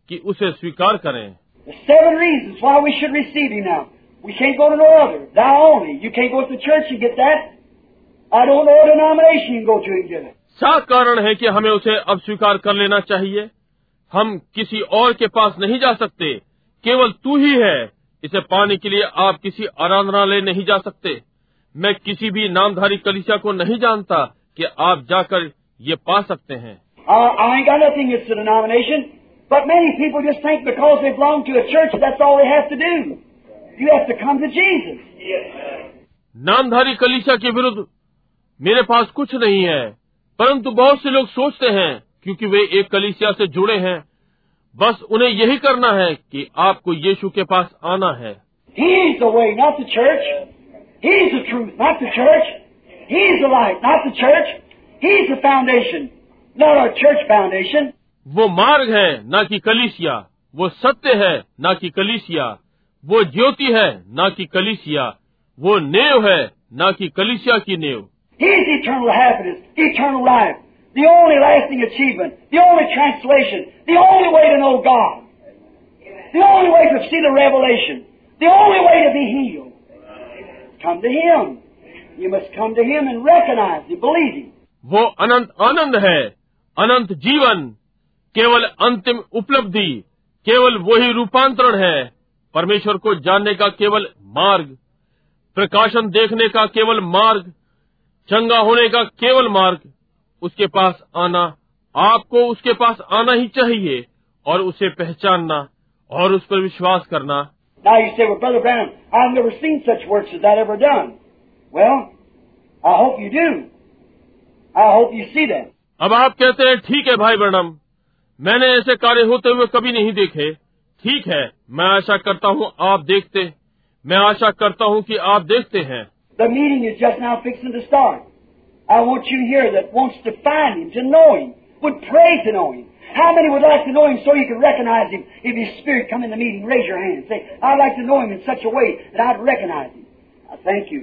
कि उसे स्वीकार करें seven reasons why we should receive Him now. We can't go to no other. Thou only. You can't go to the church and get that. I don't know what denomination you can go to and get it. सात कारण है कि हमें उसे अब स्वीकार कर लेना चाहिए हम किसी और के पास नहीं जा सकते केवल तू ही है इसे पाने के लिए आप किसी आराधनालय नहीं जा सकते मैं किसी भी नामधारी कलिसिया को नहीं जानता कि आप जाकर ये पा सकते हैं Uh, I ain't got nothing against the denomination, but many people just think because they belong to a church that's all they have to do. You have to come to Jesus. नामधारी कलिसिया के विरुद्ध मेरे पास कुछ नहीं है परंतु बहुत से लोग सोचते हैं क्योंकि वे एक कलिसिया से जुड़े हैं बस उन्हें यही करना है कि आपको यीशु के पास आना है He's the way, not the church. He's the truth, not the church. He's the light, not the church. He's the foundation, not our church foundation. वो मार्ग है न कि कलिसिया वो सत्य है न कि कलिसिया वो ज्योति है न कि कलिसिया वो नेव है न कि कलिसिया की नेव He's eternal happiness, eternal life, the only lasting achievement, the only translation, the only way to know God, the only way to see the revelation, the only way to be healed. Come to Him. You must come to Him and recognize Him, believe Him. वो अनंत आनंद है अनंत जीवन केवल अंतिम उपलब्धि केवल वही रूपांतरण है परमेश्वर को जानने का केवल मार्ग प्रकाशन देखने का केवल मार्ग चंगा होने का केवल मार्ग उसके पास आना आपको उसके पास आना ही चाहिए और उसे पहचानना और उस पर विश्वास करना Now you say, well, Brother Branham, I've never seen such works as that ever done. Well, I hope you do. I hope you see that. अब आप कहते हैं ठीक है भाई वर्णम मैंने ऐसे कार्य होते हुए कभी नहीं देखे ठीक है मैं आशा करता हूँ आप देखते मैं आशा करता हूँ कि आप देखते हैं The meeting is just now fixing to start. I want you here that wants to find Him, to know Him, would pray to know Him. How many would like to know Him so you can recognize Him if His Spirit come in the meeting? Raise your hand. Say, I'd like to know Him in such a way that I'd recognize Him. I thank you.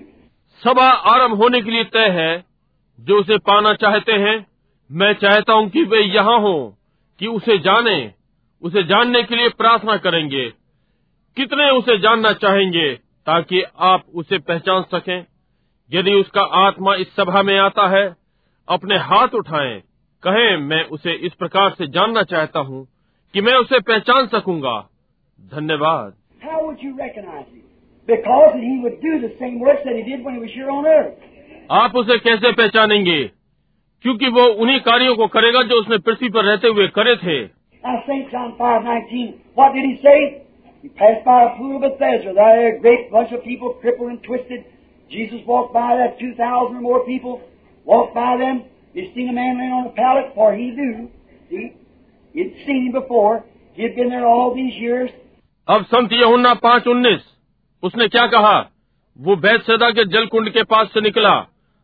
सभा आरंभ होने के लिए तय है जो उसे पाना चाहते हैं मैं चाहता हूँ कि वे यहाँ हों कि उसे जाने उसे जानने के लिए प्रार्थना करेंगे। कितने उसे जानना चाहेंगे ताकि आप उसे पहचान सकें? यदि उसका आत्मा इस सभा में आता है अपने हाथ उठाएँ कहें मैं उसे इस प्रकार से जानना चाहता हूँ कि मैं उसे पहचान सकूँगा। धन्यवाद. आप उसे कैसे पहचानेंगे? क्योंकि वो उन्हीं कार्यों को करेगा जो उसने पृथ्वी पर रहते हुए करे थे। अब संत यहुन्ना पाँच उन्नीस उसने क्या कहा? वो बैद सदा के जलकुंड के पास से निकला।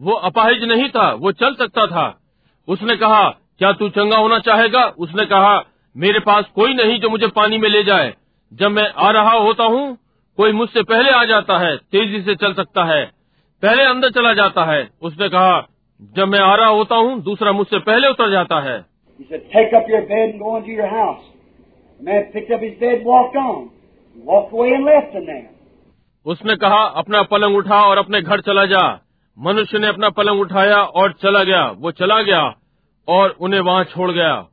वो अपाहिज नहीं था वो चल सकता था। उसने कहा क्या तू चंगा होना चाहेगा? उसने कहा मेरे पास कोई नहीं जो मुझे पानी में ले जाए। जब मैं आ रहा होता हूँ कोई मुझसे पहले आ जाता है तेज़ी से चल सकता है। पहले अंदर चला जाता है। उसने कहा जब मैं आ रहा होता हूँ दूसरा मुझसे पहले उतर जाता है. उसने कहा अपना पलंग उठा और अपने घर चला जा। मनुष्य ने अपना पलंग उठाया और चला गया। वो चला गया और उन्हें वहाँ छोड़ गया।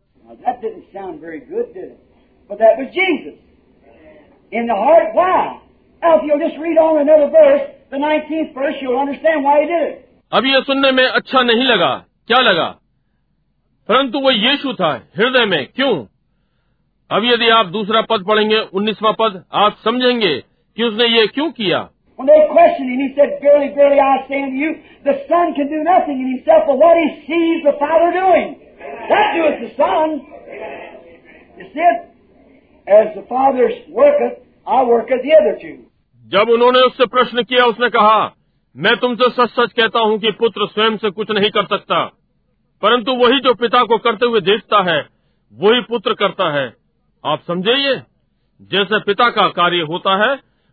अब ये सुनने में अच्छा नहीं लगा। क्या लगा? परंतु वो यीशु था हृदय में। क्यों? अब यदि आप दूसरा पद पढ़ेंगे उन्नीसवा पद आप समझेंगे कि उसने ये क्यों किया। When they questioned him, he said, Verily, verily, I say unto you, the Son can do nothing in himself but what he sees the Father doing. That doeth the Son. You see it? As the Father worketh, I worketh the other two. जब उन्होंने उससे प्रश्न किया उसने कहा मैं तुमसे सच सच कहता हूँ कि पुत्र स्वयं से कुछ नहीं कर सकता परंतु वही जो पिता को करते हुए देखता है वही पुत्र करता है आप समझे ये जैसे पिता का कार्य होता है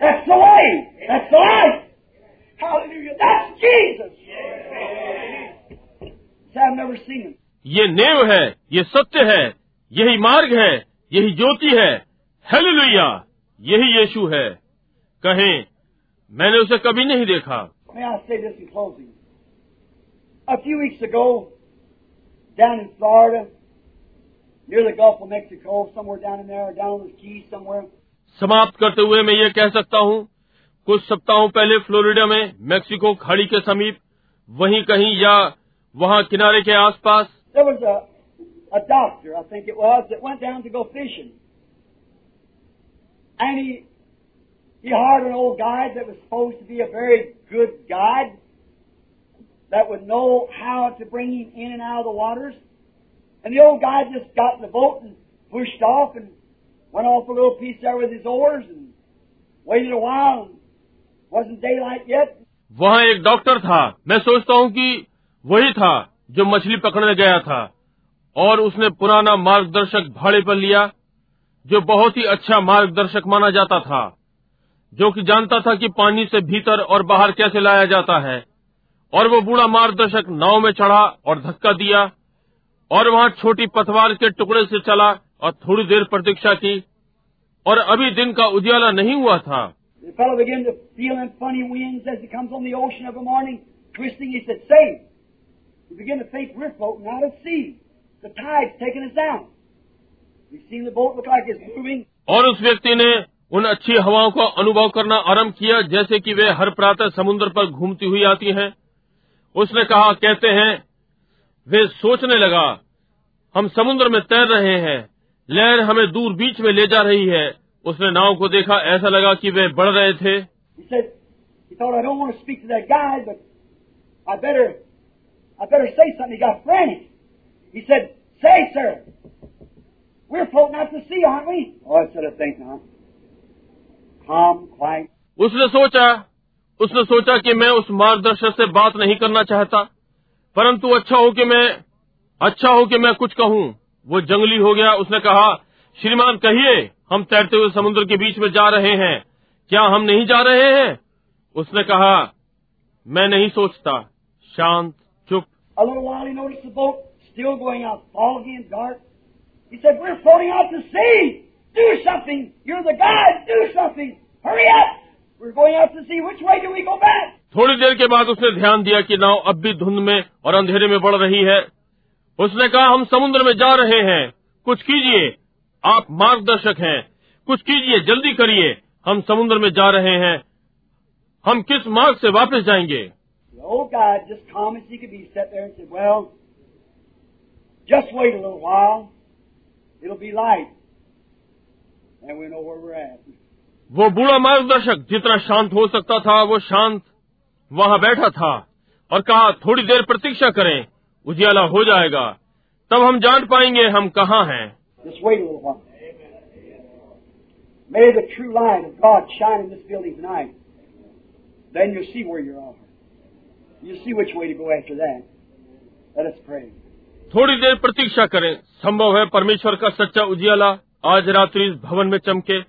That's the way. That's the life. Hallelujah. That's Jesus. See, I've never seen Him. ये नेव है ये सत्य है यही मार्ग है यही ज्योति है हेलेलुया यही यीशु है कहें मैंने उसे कभी नहीं देखा May I say this in closing? A few weeks ago, down in Florida, near the Gulf of Mexico, somewhere down in there, or down on the Keys somewhere, समाप्त करते हुए मैं ये कह सकता हूँ कुछ सप्ताहों पहले फ्लोरिडा में मेक्सिको खाड़ी के समीप वहीं कहीं या वहाँ किनारे के आसपास there was a, a doctor, I think it was, that went down to go fishing. And he, he hired an old guide that was supposed to be a very good guide that would know how to bring him in and out of the waters. And the old guy just got in the boat and pushed off and went off a little piece there with his oars and waited a while and wasn't daylight yet. वहाँ एक डॉक्टर था मैं सोचता हूँ कि वही था जो मछली पकड़ने गया था और उसने पुराना मार्गदर्शक भाड़े पर लिया, जो बहुत ही अच्छा मार्गदर्शक माना जाता था, जो कि जानता था कि पानी से भीतर और बाहर कैसे लाया जाता है और वो बूढ़ा मार्गदर्शक नाव में चढ़ा और धक्का दिया और वहाँ छोटी पथवार के टुकड़े से चला और थोड़ी देर प्रतीक्षा की और अभी दिन का उजाला नहीं हुआ था। और उस व्यक्ति ने उन अच्छी हवाओं का अनुभव करना आरंभ किया जैसे कि वे हर प्रातः समुद्र पर घूमती हुई आती हैं। उसने कहा कहते हैं वे सोचने लगा हम समुद्र में तैर रहे हैं लहर हमें दूर बीच में ले जा रही है। उसने नाव को देखा ऐसा लगा कि वे बढ़ रहे थे। उसने सोचा उसने सोचा कि मैं उस मार्गदर्शक से बात नहीं करना चाहता परंतु अच्छा हो कि मैं अच्छा हो कि मैं कुछ कहूँ। वो जंगली हो गया उसने कहा श्रीमान कहिए हम तैरते हुए समुद्र के बीच में जा रहे हैं। क्या हम नहीं जा रहे हैं? उसने कहा मैं नहीं सोचता। शांत चुप। थोड़ी देर के बाद उसने ध्यान दिया कि नाव अब भी धुंध में और अंधेरे में बढ़ रही है। उसने कहा हम समुद्र में जा रहे हैं। कुछ कीजिए। आप मार्गदर्शक हैं। कुछ कीजिए जल्दी करिए। हम समुद्र में जा रहे हैं। हम किस मार्ग से वापस जाएँगे. वो बूढ़ा मार्गदर्शक जितना शांत हो सकता था वो शांत वहाँ बैठा था और कहा थोड़ी देर प्रतीक्षा करें। उजियाला हो जाएगा। तब हम जान पाएँगे हम कहाँ हैं। थोड़ी देर प्रतीक्षा करें। संभव है परमेश्वर का सच्चा उजियाला आज रात्रि इस भवन में चमके।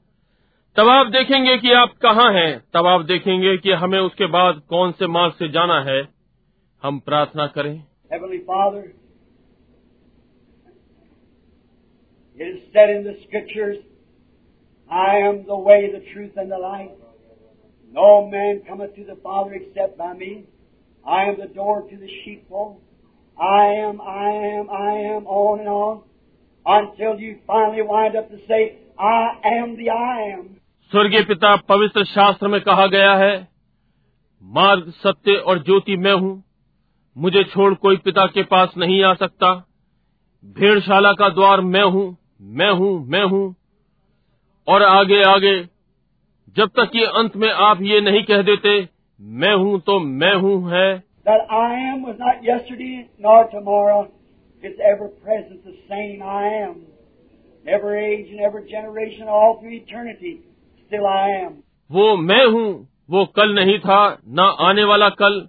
तब आप देखेंगे कि आप कहाँ हैं। तब आप देखेंगे कि हमें उसके बाद कौन से मार्ग से जाना है। हम प्रार्थना करें। Heavenly Father, it is said in the Scriptures, I am the way, the truth, and the life. No man cometh to the Father except by me. I am the door to the sheepfold. I am, I am, I am, on and on, until you finally wind up to say, I am the I am. स्वर्गीय पिता पवित्र शास्त्र में कहा गया है मार्ग सत्य और ज्योति मैं हूँ मुझे छोड़ कोई पिता के पास नहीं आ सकता। भेड़शाला का द्वार मैं हूँ मैं हूँ मैं हूँ। और आगे आगे जब तक कि अंत में आप ये नहीं कह देते मैं हूँ तो मैं हूँ है। वो मैं हूँ वो कल नहीं था ना आने वाला कल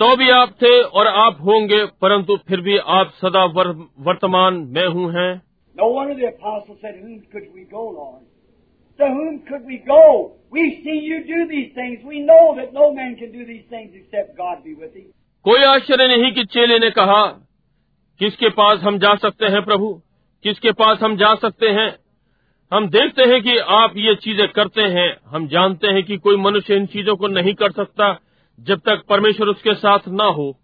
तो भी आप थे और आप होंगे परंतु फिर भी आप सदा वर, वर्तमान मैं हूँ हैं No wonder the apostle said, Whom could we go, Lord? To whom could we go? We see you do these things. We know that no man can do these things except God be with him. कोई आश्चर्य नहीं कि चेले ने कहा किसके पास हम जा सकते हैं प्रभु किसके पास हम जा सकते हैं हम देखते हैं कि आप ये चीज़ें करते हैं हम जानते हैं कि कोई मनुष्य इन चीज़ों को नहीं कर सकता जब तक परमेश्वर उसके साथ न हो।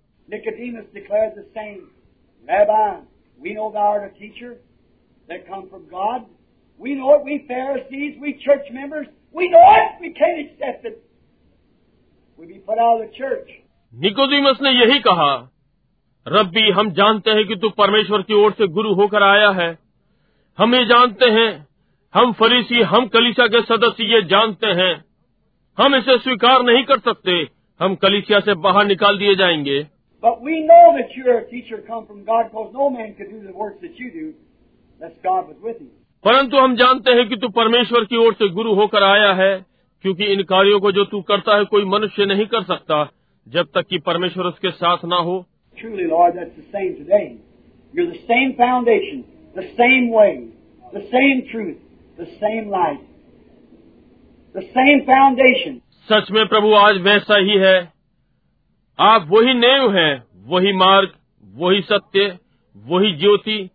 निकोदीमस ने यही कहा रब्बी हम जानते हैं कि तू परमेश्वर की ओर से गुरु होकर आया है। हम ये जानते हैं हम फरीसी हम कलिशा के सदस्य ये जानते हैं। हम इसे स्वीकार नहीं कर सकते। हम कलिसिया से बाहर निकाल दिए जाएँगे But we know that you're a teacher come from God because no man could do the works that you do unless God was with him. परंतु हम जानते हैं कि तू परमेश्वर की ओर से गुरु होकर आया है क्योंकि इन कार्यों को जो तू करता है कोई मनुष्य नहीं कर सकता जब तक कि परमेश्वर उसके साथ ना हो Truly, Lord, that's the same today. You're the same foundation, the same way, the same truth, the same light, the same foundation. सच में प्रभु आज वैसा ही है। आप वही नेव हैं, वही मार्ग वही सत्य वही ज्योति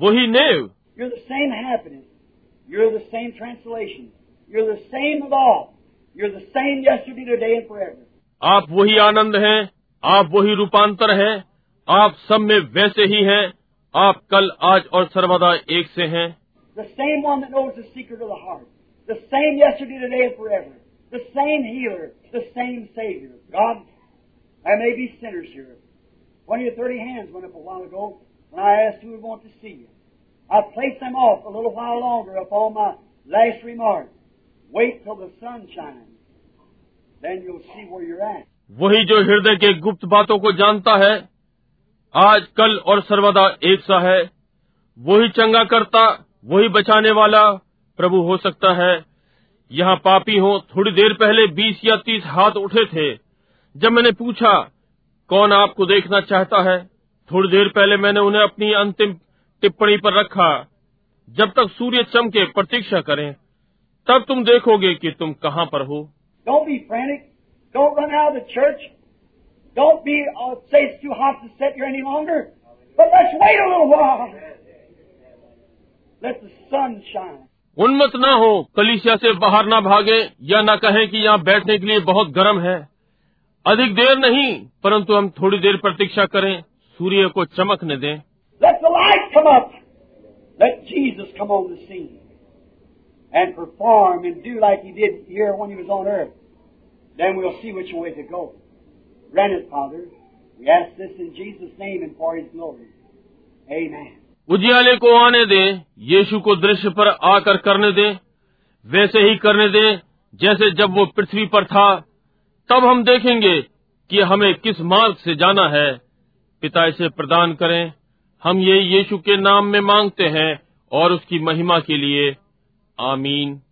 वही नेव। यू सेम है You're the same translation. You're the same of all. आप वही आनंद हैं आप वही रूपांतर हैं आप सब में वैसे ही हैं आप कल आज और सर्वदा एक से हैं। The same one that of the heart the same yesterday today and forever The same healer. The same Savior. God, there may be sinners here. Twenty or thirty hands went up a while ago when I asked who would want to see you. I placed them off a little while longer upon my last remark. Wait till the sun shines. Then you'll see where you're at. वही जो हृदय के गुप्त बातों को जानता है आज कल और सर्वदा एक सा है वही चंगा करता वही बचाने वाला प्रभु हो सकता है यहाँ पापी हो, थोड़ी देर पहले बीस या तीस हाथ उठे थे। जब मैंने पूछा, कौन आपको देखना चाहता है? थोड़ी देर पहले मैंने उन्हें अपनी अंतिम टिप्पणी पर रखा। जब तक सूर्य चमके, प्रतीक्षा करें, तब तुम देखोगे कि तुम कहाँ पर हो। उन्मत न हो, कलिसिया से बाहर न भागे, या न कहें कि यहाँ बैठने के लिए बहुत गर्म है। अधिक देर नहीं, परंतु हम थोड़ी देर प्रतीक्षा करें, सूर्य को चमकने दें। Amen. उजियाले को आने दें, यीशु को दृश्य पर आकर करने दें, वैसे ही करने दें, जैसे जब वो पृथ्वी पर था, तब हम देखेंगे कि हमें किस मार्ग से जाना है पिता इसे प्रदान करें, हम ये यीशु के नाम में मांगते हैं और उसकी महिमा के लिए आमीन.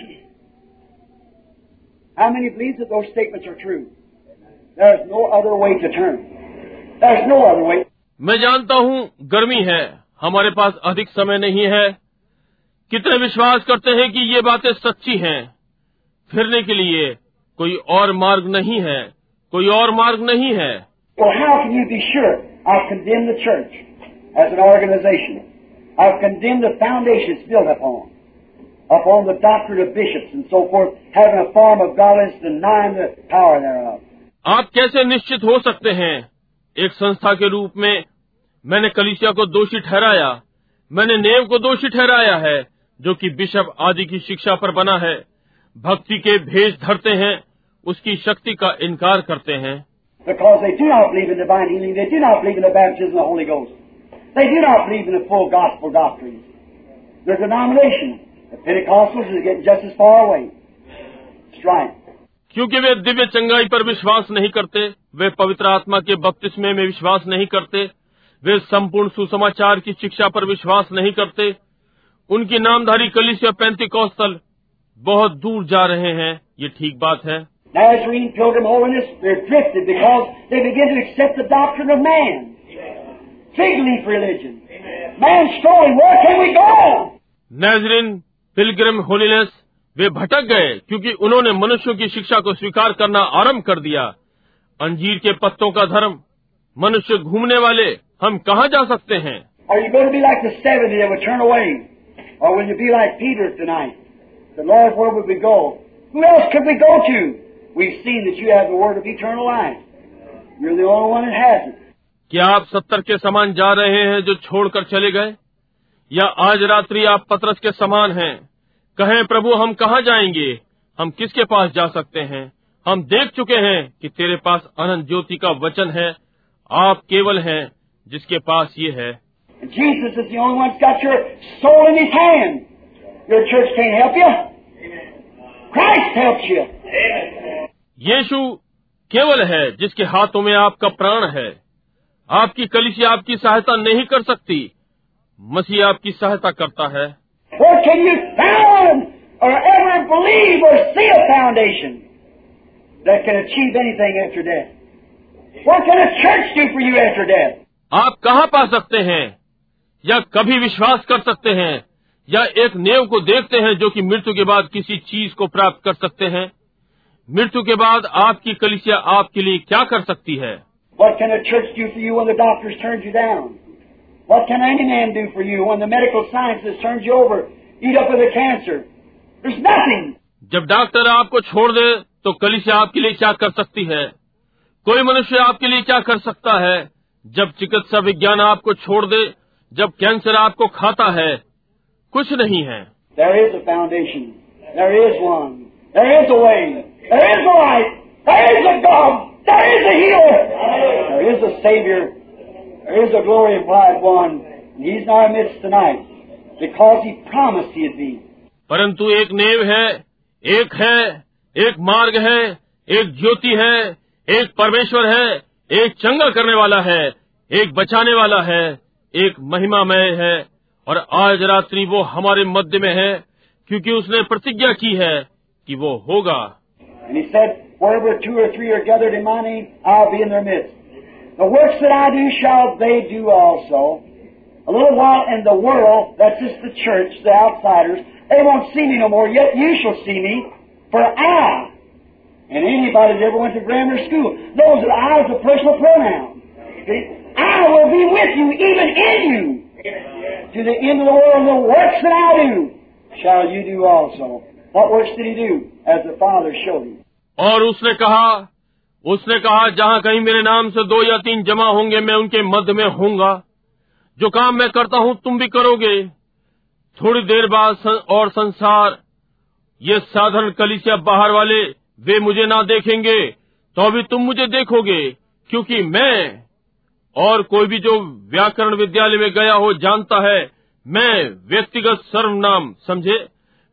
*clears throat* How many believe that those statements are true? There's no other way to turn. There's no other way. मैं जानता हूँ गर्मी है हमारे पास अधिक समय नहीं है कितने विश्वास करते हैं कि ये बातें सच्ची हैं फिरने के लिए कोई और मार्ग नहीं है कोई और मार्ग नहीं है Well, how can you be sure? I've condemned the church as an organization. I've condemned the foundation it's built upon, upon the doctrine of bishops and so forth, having a form of godliness, denying the power thereof. आप कैसे निश्चित हो सकते हैं एक संस्था के रूप में मैंने कलिसिया को दोषी ठहराया मैंने नेव को दोषी ठहराया है जो कि बिशप आदि की शिक्षा पर बना है भक्ति के भेज धरते हैं उसकी शक्ति का इनकार करते हैं Because they do not believe in divine healing, they do not believe in the baptism of the Holy Ghost. They do not believe in the full gospel doctrines. Their denomination, the Pentecostals, is getting just as far away. Right. क्योंकि वे दिव्य चंगाई पर विश्वास नहीं करते वे पवित्र आत्मा के बपतिस्मे में विश्वास नहीं करते वे संपूर्ण सुसमाचार की शिक्षा पर विश्वास नहीं करते उनकी नामधारी कलिसिया पैंती कौस्तल बहुत दूर जा रहे हैं ये ठीक बात है Nazarene Pilgrim Holiness, they're drifted because they begin to accept the doctrine of man. Fig leaf religion. Man strolling, where can we go? Nazarene pilgrim holiness वे भटक गए क्योंकि उन्होंने मनुष्यों की शिक्षा को स्वीकार करना आरंभ कर दिया अंजीर के पत्तों का धर्म मनुष्य घूमने वाले हम कहाँ जा सकते हैं Are you going to be like the seventy that would turn away? Or will you be like Peter tonight? The Lord, where would we go? Who else could we go to? We've seen that you have the word of eternal life. You're the only one that has it. क्या आप सत्तर के समान जा रहे हैं जो छोड़कर चले गए या आज रात्रि आप पतरस के समान हैं कहें प्रभु हम कहाँ जाएँगे? हम किसके पास जा सकते हैं? हम देख चुके हैं कि तेरे पास अनंत ज्योति का वचन है। आप केवल हैं जिसके पास ये है। And Jesus is the only one got your soul in His hand. Your church can't help you. Christ helps you. यीशु केवल है जिसके हाथों में आपका प्राण है। आपकी कलिसिया आपकी सहायता नहीं कर सकती। मसीह आपकी सहायता करता है। Where can you found or ever believe or see a foundation that can achieve anything after death? What can a church do for you after death? आप कहाँ पा सकते हैं या कभी विश्वास कर सकते हैं या एक नेव को देखते हैं जो कि मृत्यु के बाद किसी चीज को प्राप्त कर सकते हैं मृत्यु के बाद आपकी कलिसिया आपके लिए क्या कर सकती है What can a church do for you when the doctors turned you down? What can any man do for you when the medical sciences turned you over, जब डॉक्टर आपको छोड़ दे तो कलिसिया आपके लिए क्या कर सकती है? कोई मनुष्य आपके लिए क्या कर सकता है? जब चिकित्सा विज्ञान आपको छोड़ दे जब कैंसर आपको खाता है कुछ नहीं है। There is a glory of life one. He's not amidst tonight. परंतु एक नेव है एक है एक मार्ग है एक ज्योति है एक परमेश्वर है एक चंगा करने वाला है एक बचाने वाला है एक महिमा मय है। और आज रात्रि वो हमारे मध्य में है क्योंकि उसने प्रतिज्ञा की है कि वो होगा। Name, works that I do shall they do also. A little while in the world, that's just the church, the outsiders, they won't see me no more, yet you shall see me, for I, and anybody that ever went to grammar school, knows that I is a personal pronoun. See? I will be with you, even in you, to the end of the world. The works that I do shall you do also. What works did he do? As the Father showed him. और उसने कहा उसने कहा जहाँ कहीं मेरे नाम से दो या तीन जमा होंगे मैं उनके मध्य में होऊंगा जो काम मैं करता हूँ तुम भी करोगे। थोड़ी देर बाद सं, और संसार ये साधारण कलिसिया बाहर वाले वे मुझे ना देखेंगे तो भी तुम मुझे देखोगे क्योंकि मैं और कोई भी जो व्याकरण विद्यालय में गया हो जानता है मैं व्यक्तिगत सर्वनाम समझे?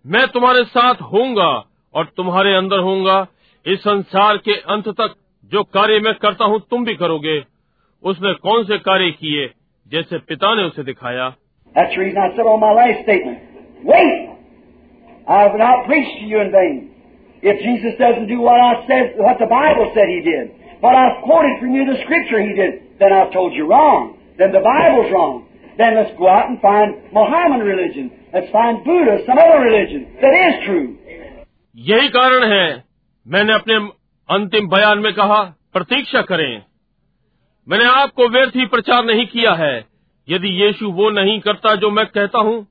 मैं तुम्हारे साथ होऊँगा और तुम्हारे अंदर होऊँगा। इस संसार के अंत तक जो कार्य मैं करता हूँ तुम भी करोगे। उसने कौन से कार्य किए? जैसे पिता ने उसे दिखाया That's the reason I said on my last statement, wait! I have not preached to you in vain. If Jesus doesn't do what I said, what the Bible said He did, what I've quoted from you the Scripture He did, then I've told you wrong. Then the Bible's wrong. Then let's go out and find Mohammedan religion. Let's find Buddha, some other religion that is true. यही कारण है मैंने अपने अंतिम बयान में कहा प्रतीक्षा करें मैंने आपको व्यर्थ ही प्रचार नहीं किया है। यदि यीशु वो नहीं करता जो मैं कहता हूँ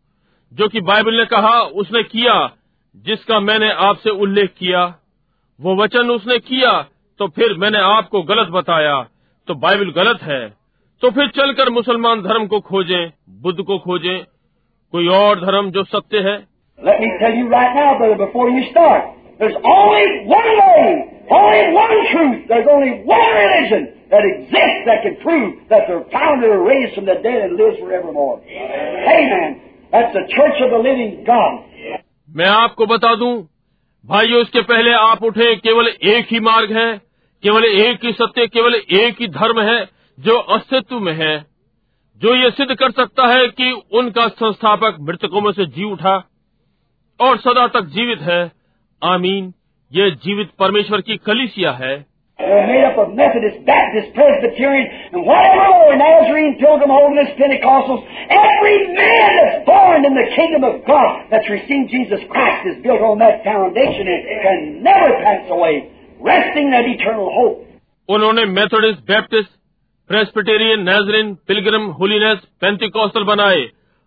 जो कि बाइबल ने कहा उसने किया जिसका मैंने आपसे उल्लेख किया वो वचन उसने किया तो फिर मैंने आपको गलत बताया तो बाइबल गलत है। तो फिर चलकर मुसलमान धर्म को खोजें बुद्ध को खोजें कोई और धर्म जो सत्य है? There's only one way, only one truth, there's only one religion that exists that can prove that the founder raised from the dead and lives forevermore. Amen. That's the church of the living God. मैं आपको बता दूँ भाइयों इसके पहले आप उठे केवल एक ही मार्ग है केवल एक ही सत्य केवल एक ही धर्म है जो अस्तित्व में है जो ये सिद्ध कर सकता है कि उनका संस्थापक मृतकों में से जी उठा और सदा तक जीवित है आमीन ये जीवित परमेश्वर की कलिसिया है They're made up of Methodists, Baptists, Presbyterians, and whatever more, Nazarene, Pilgrim Holiness, Pentecostals. Every man that's born in the kingdom of God that's received Jesus Christ is built on that foundation and can never pass away, resting that eternal hope. उन्होंने Methodist Baptist Presbyterian Nazarene Pilgrim Holiness Pentecostal बनाए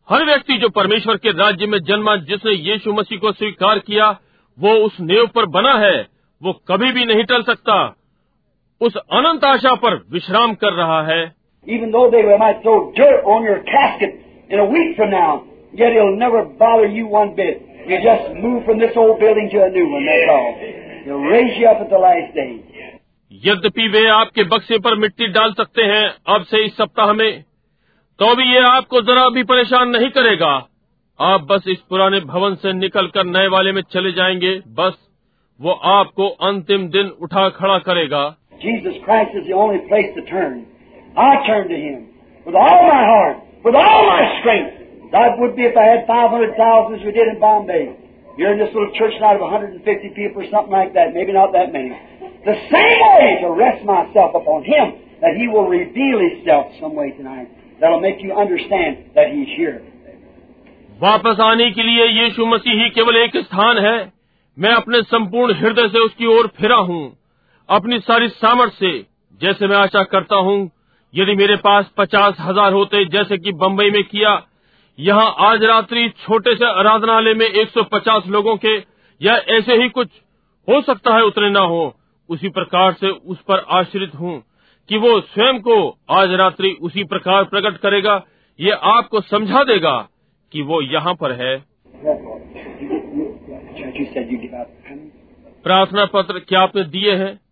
हर व्यक्ति जो परमेश्वर के राज्य में जन्मा जिसने यीशु मसीह को स्वीकार किया वो उस नेव पर बना है वो कभी भी नहीं टल सकता उस अनंत आशा पर विश्राम कर रहा है। यद्यपि वे आपके बक्से पर मिट्टी डाल सकते हैं अब से इस सप्ताह में तो भी ये आपको जरा भी परेशान नहीं करेगा। आप बस इस पुराने भवन से निकलकर नए वाले में चले जाएँगे बस वो आपको अंतिम दिन उठा खड़ा करेगा। Jesus Christ is the only place to turn. I turn to Him with all my heart, with all my strength. I would be if I had 500,000 as we did in Bombay. You're in this little church now of 150 people or something like that, maybe not that many. The same way to rest myself upon Him that He will reveal Himself some way tonight. That'll make you understand that He's here. वापस आने के लिए यीशु मसीह ही केवल एक स्थान है मैं अपने संपूर्ण हृदय से उसकी ओर फिरा हूँ अपनी सारी सामर्थ से जैसे मैं आशा करता हूँ यदि मेरे पास पचास हज़ार होते जैसे कि बम्बई में किया यहाँ आज रात्रि छोटे से आराधनालय में 150 लोगों के या ऐसे ही कुछ हो सकता है उतने ना हो उसी प्रकार से उस पर आश्रित हूँ कि वो स्वयं को आज रात्रि उसी प्रकार प्रकट करेगा ये आपको समझा देगा कि वो यहाँ पर है? प्रार्थना पत्र क्या आपने दिए हैं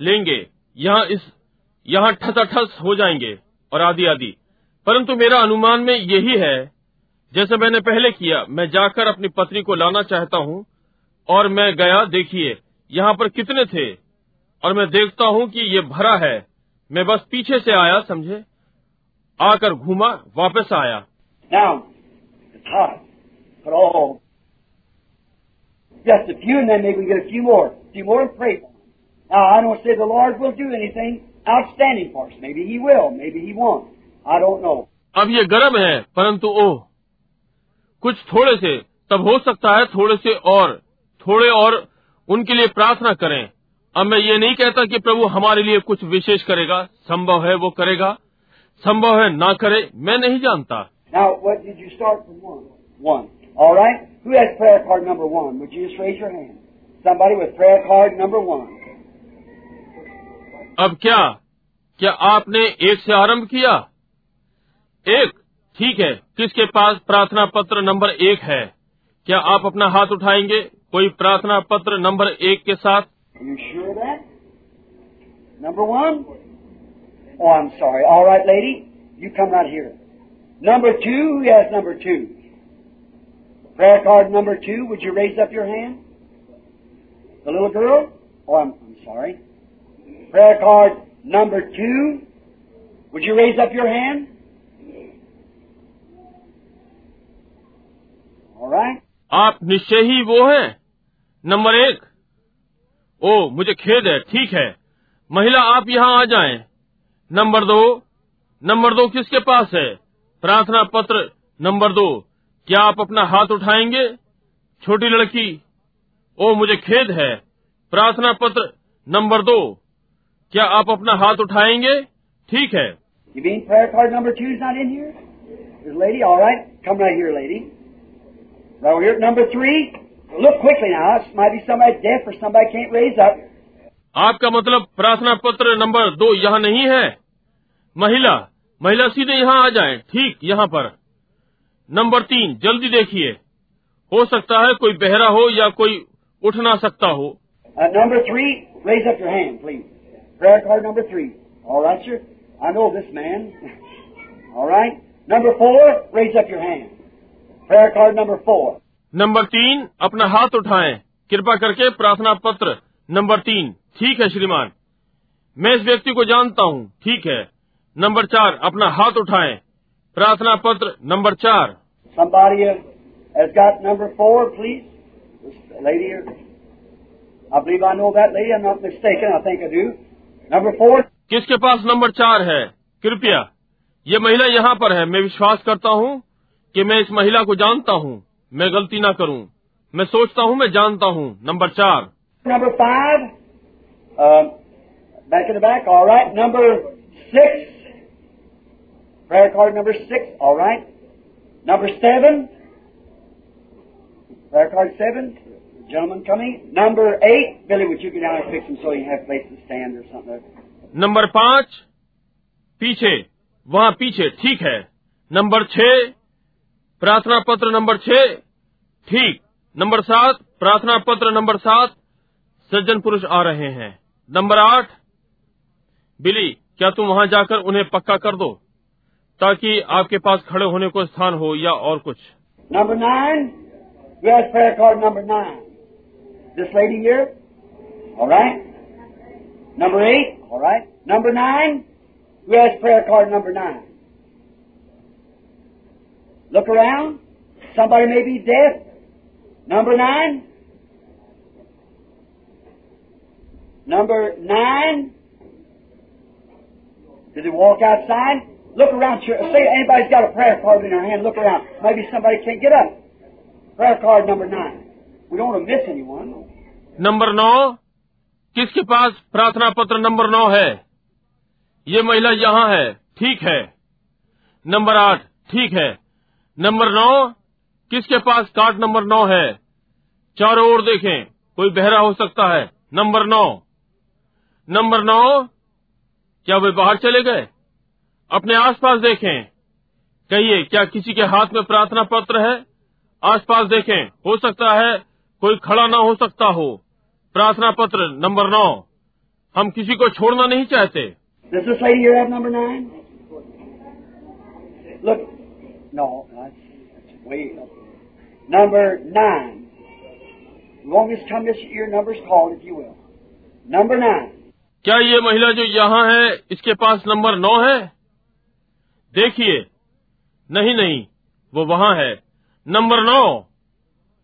लेंगे यहाँ इस यहाँ ठसाठस हो जाएँगे और आदि आदि। परंतु मेरा अनुमान में यही है जैसे मैंने पहले किया मैं जाकर अपनी पत्नी को लाना चाहता हूँ और मैं गया देखिए यहाँ पर कितने थे और मैं देखता हूँ कि ये भरा है। मैं बस पीछे से आया समझे? आकर घूमा वापस आया। Now, just a few, and then maybe we get a few more, a few more and pray. Now, I don't say the Lord will do anything. Outstanding for us. Maybe He will, maybe He won't. I don't know. अब ये गर्म है परंतु ओ कुछ थोड़े से तब हो सकता है थोड़े से और थोड़े और उनके लिए प्रार्थना करें। अब मैं ये नहीं कहता कि प्रभु हमारे लिए कुछ विशेष करेगा। संभव है वो करेगा। संभव है ना करे मैं नहीं जानता। Now, अब क्या? क्या आपने एक से आरंभ किया? एक। ठीक है। किसके पास प्रार्थना पत्र नंबर एक है? क्या आप अपना हाथ उठाएँगे? कोई प्रार्थना पत्र नंबर एक के साथ? Number one on sorry Prayer card number two, would you raise up your hand? All right. आप निश्चय ही वो हैं। नंबर एक। ओ मुझे खेद है ठीक है। महिला आप यहाँ आ जाएँ। नंबर दो। नंबर दो किसके पास है? प्रार्थना पत्र नंबर दो। क्या आप अपना हाथ उठाएँगे? छोटी लड़की। ओ मुझे खेद है। प्रार्थना पत्र नंबर दो। क्या आप अपना हाथ उठाएँगे? ठीक है। आपका मतलब प्रार्थना पत्र नंबर दो यहाँ नहीं है? महिला महिला सीधे यहाँ आ जाए। ठीक यहाँ पर। नंबर तीन जल्दी देखिए। हो सकता है कोई बहरा हो या कोई उठ ना सकता हो। Number three raise up your please Prayer card number three. All right, sir. I know this man. All right. Number four, raise up your hand. Prayer card number four. Number तीन अपना हाथ उठाएँ कृपा करके प्रार्थना पत्र नंबर तीन ठीक है श्रीमान मैं इस व्यक्ति को जानता हूँ ठीक है नंबर चार अपना हाथ उठाएँ प्रार्थना पत्र नंबर चार Somebody uh, has got number four, please. This lady here. I believe I know that lady. I'm not mistaken. I think I do. Number four किसके पास नंबर चार है? कृपया। ये महिला यहाँ पर है। मैं विश्वास करता हूँ कि मैं इस महिला को जानता हूँ। मैं गलती ना करूँ। मैं सोचता हूँ मैं जानता हूँ। नंबर चार। Number five back right number six card number six और right number seven card seven Gentleman coming. Number eight. Billy, would you get down and fix him so he have place to stand or something? Number पाँच पीछे वहाँ पीछे ठीक है नंबर छह प्रार्थना पत्र नंबर छह ठीक नंबर सात प्रार्थना पत्र नंबर सात सज्जन पुरुष आ रहे हैं नंबर आठ बिली क्या तुम वहाँ जाकर उन्हें पक्का कर दो ताकि आपके पास खड़े होने को स्थान हो या और कुछ Number nine. Who has This lady here? All right. Number eight? All right. Number nine. Who has prayer card number nine? Look around. Somebody may be deaf. Number nine. Number nine. Did they walk outside? Look around. Say anybody's got a prayer card in their hand. Look around. Maybe somebody can't get up. Prayer card number nine. Number नौ, किसके पास प्रार्थना पत्र नंबर नौ है? ये महिला यहाँ है, ठीक है। नंबर आठ, ठीक है। नंबर नौ, किसके पास कार्ड नंबर नौ है? चारों ओर देखें, कोई बहरा हो सकता है। नंबर नौ। नंबर नौ, क्या वे बाहर चले गए? अपने आसपास देखें। कहिए, क्या किसी के हाथ में प्रार्थना पत्र है? आसपास देखें, हो सकता है कोई खड़ा ना हो सकता हो। प्रार्थना पत्र नंबर नौ। हम किसी को छोड़ना नहीं चाहते। नंबर नंबर क्या ये महिला जो यहाँ है इसके पास नंबर नौ है? देखिए। नहीं नहीं वो वहाँ है। नंबर नौ।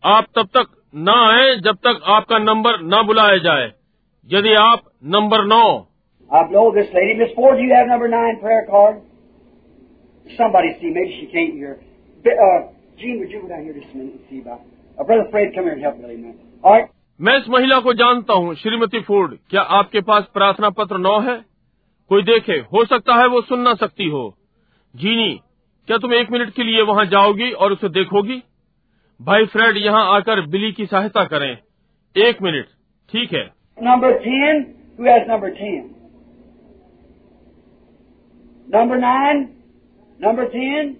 आप तब तक न आए जब तक आपका नंबर न बुलाया जाए। यदि आप नंबर नौ। मैं इस महिला को जानता हूँ श्रीमती फोर्ड क्या आपके पास प्रार्थना पत्र नौ है? कोई देखे हो सकता है वो सुन ना सकती हो। जीनी क्या तुम एक मिनट के लिए वहाँ जाओगी और उसे देखोगी? भाई फ्रेड यहाँ आकर बिली की सहायता करें। एक मिनट ठीक है? Number ten two S number ten number nine number ten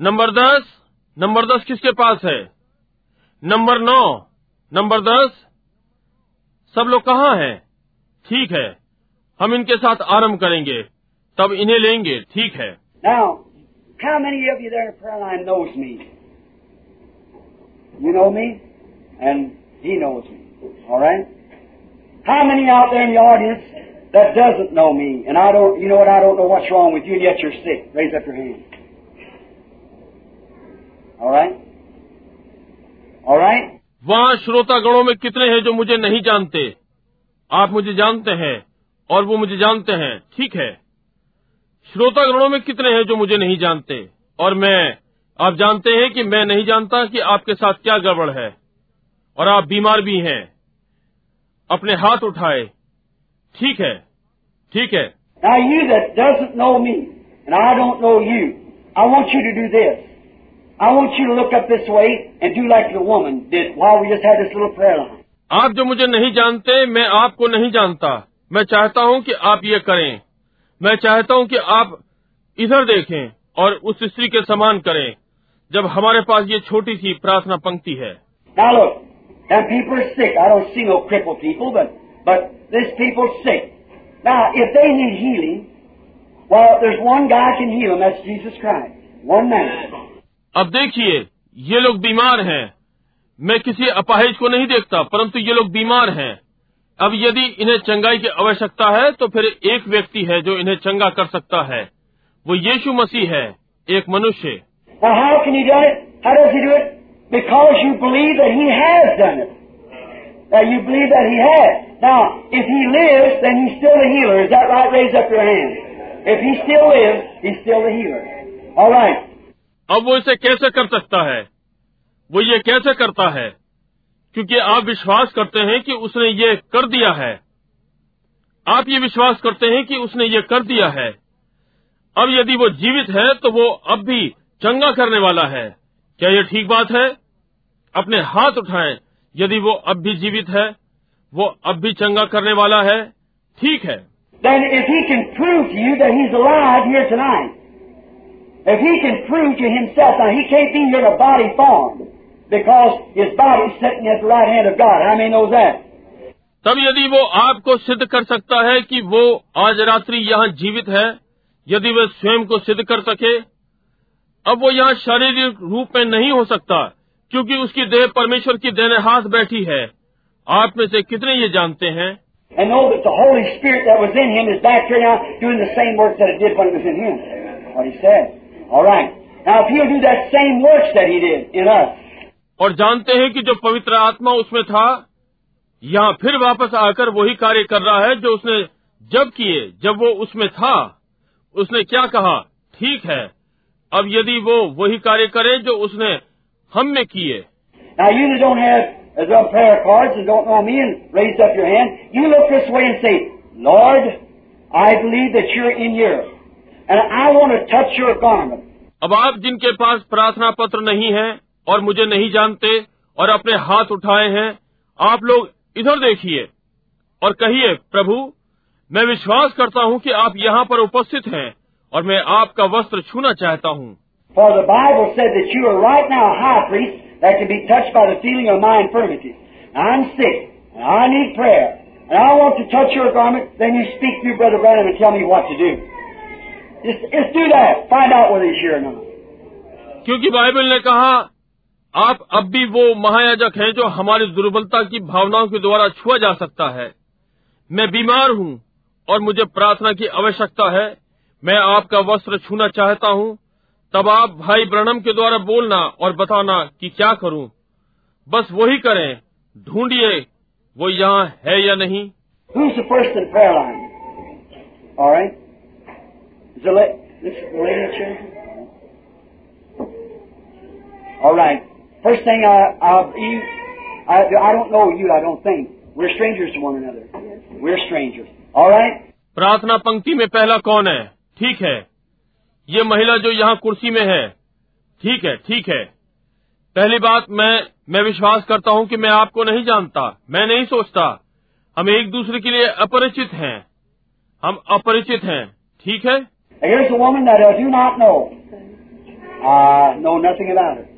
number दस नंबर दस किसके पास है? नंबर नौ नंबर दस? सब लोग कहाँ हैं? ठीक है हम इनके साथ आरंभ करेंगे। तब इन्हें लेंगे ठीक है Now, how many of you there in the prayer line knows me? You know me, and he knows me. All right. How many out there in the audience that doesn't know me, and I don't, you know what? I don't know what's wrong with you, and yet you're sick. Raise up your hand. All right. All right. वहाँ श्रोतागणों में कितने हैं जो मुझे नहीं जानते आप मुझे जानते हैं और वो मुझे जानते हैं ठीक है श्रोतागणों में कितने हैं जो मुझे नहीं जानते? और मैं आप जानते हैं कि मैं नहीं जानता कि आपके साथ क्या गड़बड़ है। और आप बीमार भी हैं। अपने हाथ उठाए। ठीक है ठीक है। आप जो मुझे नहीं जानते मैं आपको नहीं जानता। मैं चाहता हूँ कि आप ये करें। मैं चाहता हूँ कि आप इधर देखें और उस स्त्री के समान करें जब हमारे पास ये छोटी सी प्रार्थना पंक्ति है। अब देखिए ये लोग बीमार हैं। मैं किसी अपाहिज को नहीं देखता परंतु ये लोग बीमार हैं। अब यदि इन्हें चंगाई की आवश्यकता है तो फिर एक व्यक्ति है जो इन्हें चंगा कर सकता है। वो यीशु मसीह है एक मनुष्य। अब वो इसे कैसे कर सकता है? वो ये कैसे करता है? क्योंकि आप विश्वास करते हैं कि उसने ये कर दिया है। आप ये विश्वास करते हैं कि उसने ये कर दिया है। अब यदि वो जीवित है तो वो अब भी चंगा करने वाला है। क्या ये ठीक बात है? अपने हाथ उठाएँ। यदि वो अब भी जीवित है वो अब भी चंगा करने वाला है। ठीक है। Then if he can prove to you that he's alive here tonight, if he can prove to himself, now he can't be in a body form, because his body is sitting at the right hand of God. How many knows तब यदि वो आपको सिद्ध कर सकता है कि वो आज रात्रि यहाँ जीवित है यदि वह स्वयं को सिद्ध कर सके अब वो यहाँ शारीरिक रूप में नहीं हो सकता क्योंकि उसकी देह परमेश्वर की देने हाथ बैठी है। आप में से कितने ये जानते हैं. और जानते हैं कि जो पवित्र आत्मा उसमें था यहाँ फिर वापस आकर वही कार्य कर रहा है जो उसने जब किए जब वो उसमें था उसने क्या कहा? ठीक है। अब यदि वो वही कार्य करे जो उसने हम में किए। अब आप जिनके पास प्रार्थना पत्र नहीं है और मुझे नहीं जानते और अपने हाथ उठाए हैं आप लोग इधर देखिए और कहिए प्रभु मैं विश्वास करता हूँ कि आप यहाँ पर उपस्थित हैं और मैं आपका वस्त्र छूना चाहता हूँ For the Bible said that you are right now a high priest that can be touched by the feeling of my infirmities. Now, I'm sick, and I need prayer, and I want to touch your garment, then you speak through Brother Branham and tell me what to do. Just, just do that. Find out whether he's here or not. क्योंकि बाइबल ने कहा आप अब भी वो महायाजक हैं जो हमारी दुर्बलता की भावनाओं के द्वारा छुआ जा सकता है। मैं बीमार हूँ और मुझे प्रार्थना की आवश्यकता है। मैं आपका वस्त्र छूना चाहता हूँ। तब आप भाई ब्रणम के द्वारा बोलना और बताना कि क्या करूँ। बस वही करें। ढूंढिए, वो यहाँ है या नहीं? All right. First thing, I, I, you, I, I don't know you, I don't think. We're strangers to one another. We're strangers. All right? प्रार्थना पंक्ति में पहला कौन है ठीक है ये महिला जो यहाँ कुर्सी में है ठीक है ठीक है पहली बात मैं मैं विश्वास करता हूँ कि मैं आपको नहीं जानता मैं नहीं सोचता हम एक दूसरे के लिए अपरिचित हैं हम अपरिचित हैं ठीक है here's a woman that I do not know. I know nothing about her.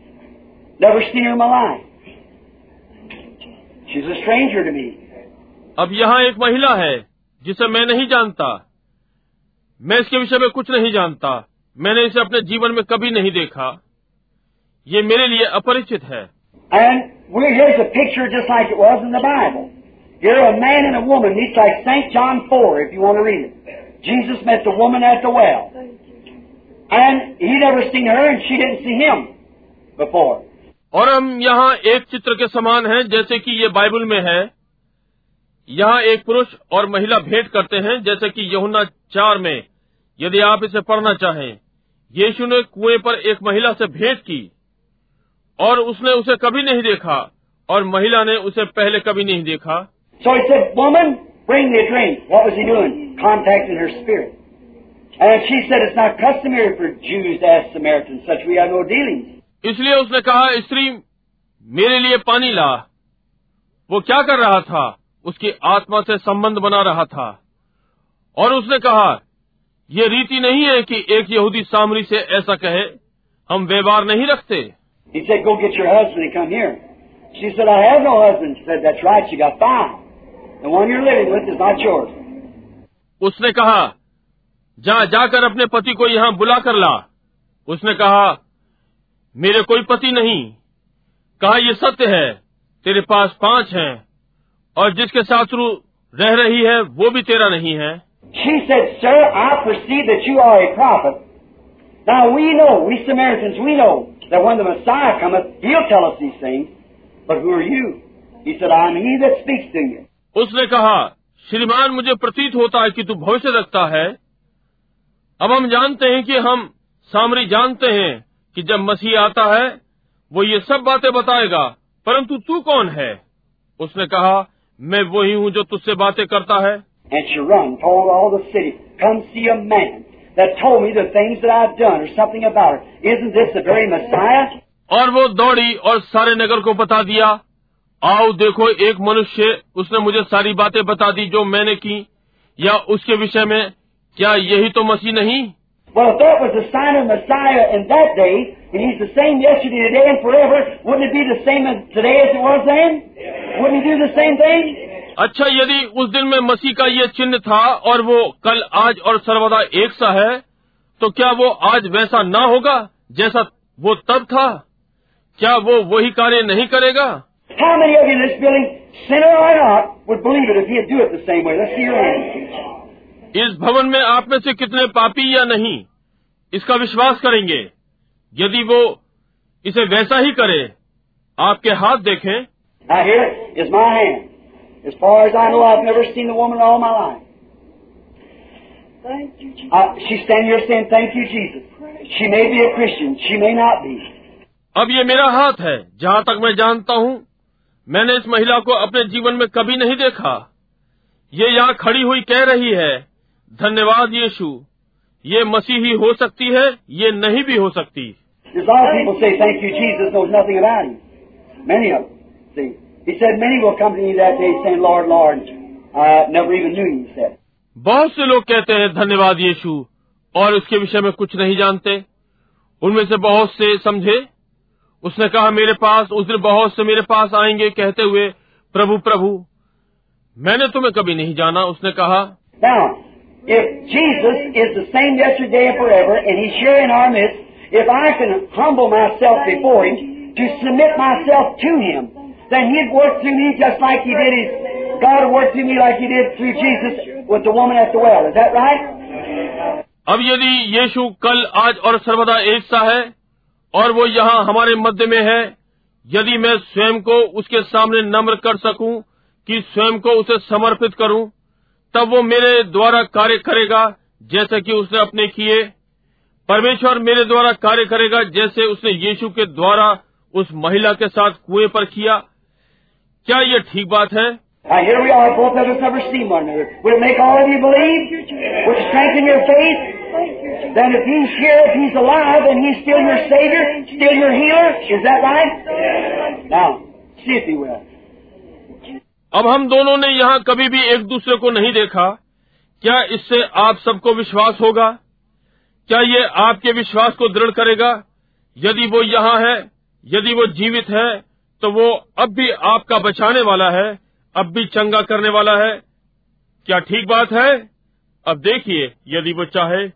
Never seen her in my life. She's a stranger to me. अब यहाँ एक महिला है जिसे मैं नहीं जानता मैं इसके विषय में कुछ नहीं जानता मैंने इसे अपने जीवन में कभी नहीं देखा ये मेरे लिए अपरिचित है And we're, here's a picture just like it was in the Bible. Here a man and a woman meets like St. John 4, if you want to read it. Jesus met the woman at the well. And he never seen her and she didn't see him before. और हम यहाँ एक चित्र के समान हैं जैसे कि ये बाइबल में है। यहाँ एक पुरुष और महिला भेंट करते हैं जैसे कि यमुना चार में यदि आप इसे पढ़ना चाहें। यीशु ने कुएँ पर एक महिला से भेंट की और उसने उसे कभी नहीं देखा और महिला ने उसे पहले कभी नहीं देखा। So said, And she said, it's not customary for Jews to ask Samaritans such. We have no dealings. इसलिए उसने कहा स्त्री मेरे लिए पानी ला। वो क्या कर रहा था? उसकी आत्मा से संबंध बना रहा था। और उसने कहा ये रीति नहीं है कि एक यहूदी सामरी से ऐसा कहे हम व्यवहार नहीं रखते। उसने कहा जा जाकर अपने पति को यहाँ बुला कर ला। उसने कहा मेरे कोई पति नहीं। कहा ये सत्य है तेरे पास पाँच हैं और जिसके शत्रु रह रही है वो भी तेरा नहीं है। उसने कहा श्रीमान मुझे प्रतीत होता है कि तू भविष्य रखता है। अब हम जानते हैं कि हम सामरी जानते हैं कि जब मसीह आता है वो ये सब बातें बताएगा परंतु तू कौन है उसने कहा मैं वही हूँ जो तुझसे बातें करता है And she told all the city, come see a man that told me the things that I've done or something about her. Isn't this the very Messiah? और वो दौड़ी और सारे नगर को बता दिया आओ देखो एक मनुष्य उसने मुझे सारी बातें बता दी जो मैंने की या उसके विषय में क्या यही तो मसीह नहीं Well, if that was the sign of Messiah in that day, and he's the same yesterday, today, and forever, wouldn't it be the same as today as it was then? Wouldn't he do the same thing? अच्छा यदि उस दिन में मसीह का ये चिन्ह था और वो कल आज और सर्वदा एक सा है तो क्या वो आज वैसा ना होगा जैसा वो तब था क्या वो वही कार्य नहीं करेगा How many of you in this building, sinner or not, would believe it if he'd do it the same way? Let's see your hands. इस भवन में आप में से कितने पापी या नहीं इसका विश्वास करेंगे। यदि वो इसे वैसा ही करे आपके हाथ देखें। अब ये मेरा हाथ है। जहाँ तक मैं जानता हूँ मैंने इस महिला को अपने जीवन में कभी नहीं देखा। ये यहाँ खड़ी हुई कह रही है धन्यवाद यीशु। ये मसीही हो सकती है ये नहीं भी हो सकती। बहुत से लोग कहते हैं धन्यवाद यीशु और उसके विषय में कुछ नहीं जानते। उनमें से बहुत से समझे। उसने कहा मेरे पास उस दिन बहुत से मेरे पास आएँगे कहते हुए प्रभु प्रभु मैंने तुम्हें कभी नहीं जाना। उसने कहा if Jesus is the same yesterday and forever, and he's here in our midst, if I can humble myself before him to submit myself to him, then he'd work through me just like he did his, God would work through me like he did through Jesus with the woman at the well. Is that right? अब यदि यीशु कल आज और सर्वदा एक सा है और वो यहाँ हमारे मध्य में है यदि मैं स्वयं को उसके सामने नम्र कर सकूँ कि स्वयं को उसे समर्पित करूँ तब वो मेरे द्वारा कार्य करेगा जैसा कि उसने अपने किए। परमेश्वर मेरे द्वारा कार्य करेगा जैसे उसने यीशु के द्वारा उस महिला के साथ कुएँ पर किया। क्या यह ठीक बात है? अब हम दोनों ने यहाँ कभी भी एक दूसरे को नहीं देखा। क्या इससे आप सबको विश्वास होगा? क्या ये आपके विश्वास को दृढ़ करेगा? यदि वो यहाँ है, यदि वो जीवित है तो वो अब भी आपका बचाने वाला है, अब भी चंगा करने वाला है। क्या ठीक बात है? अब देखिए, यदि वो चाहे.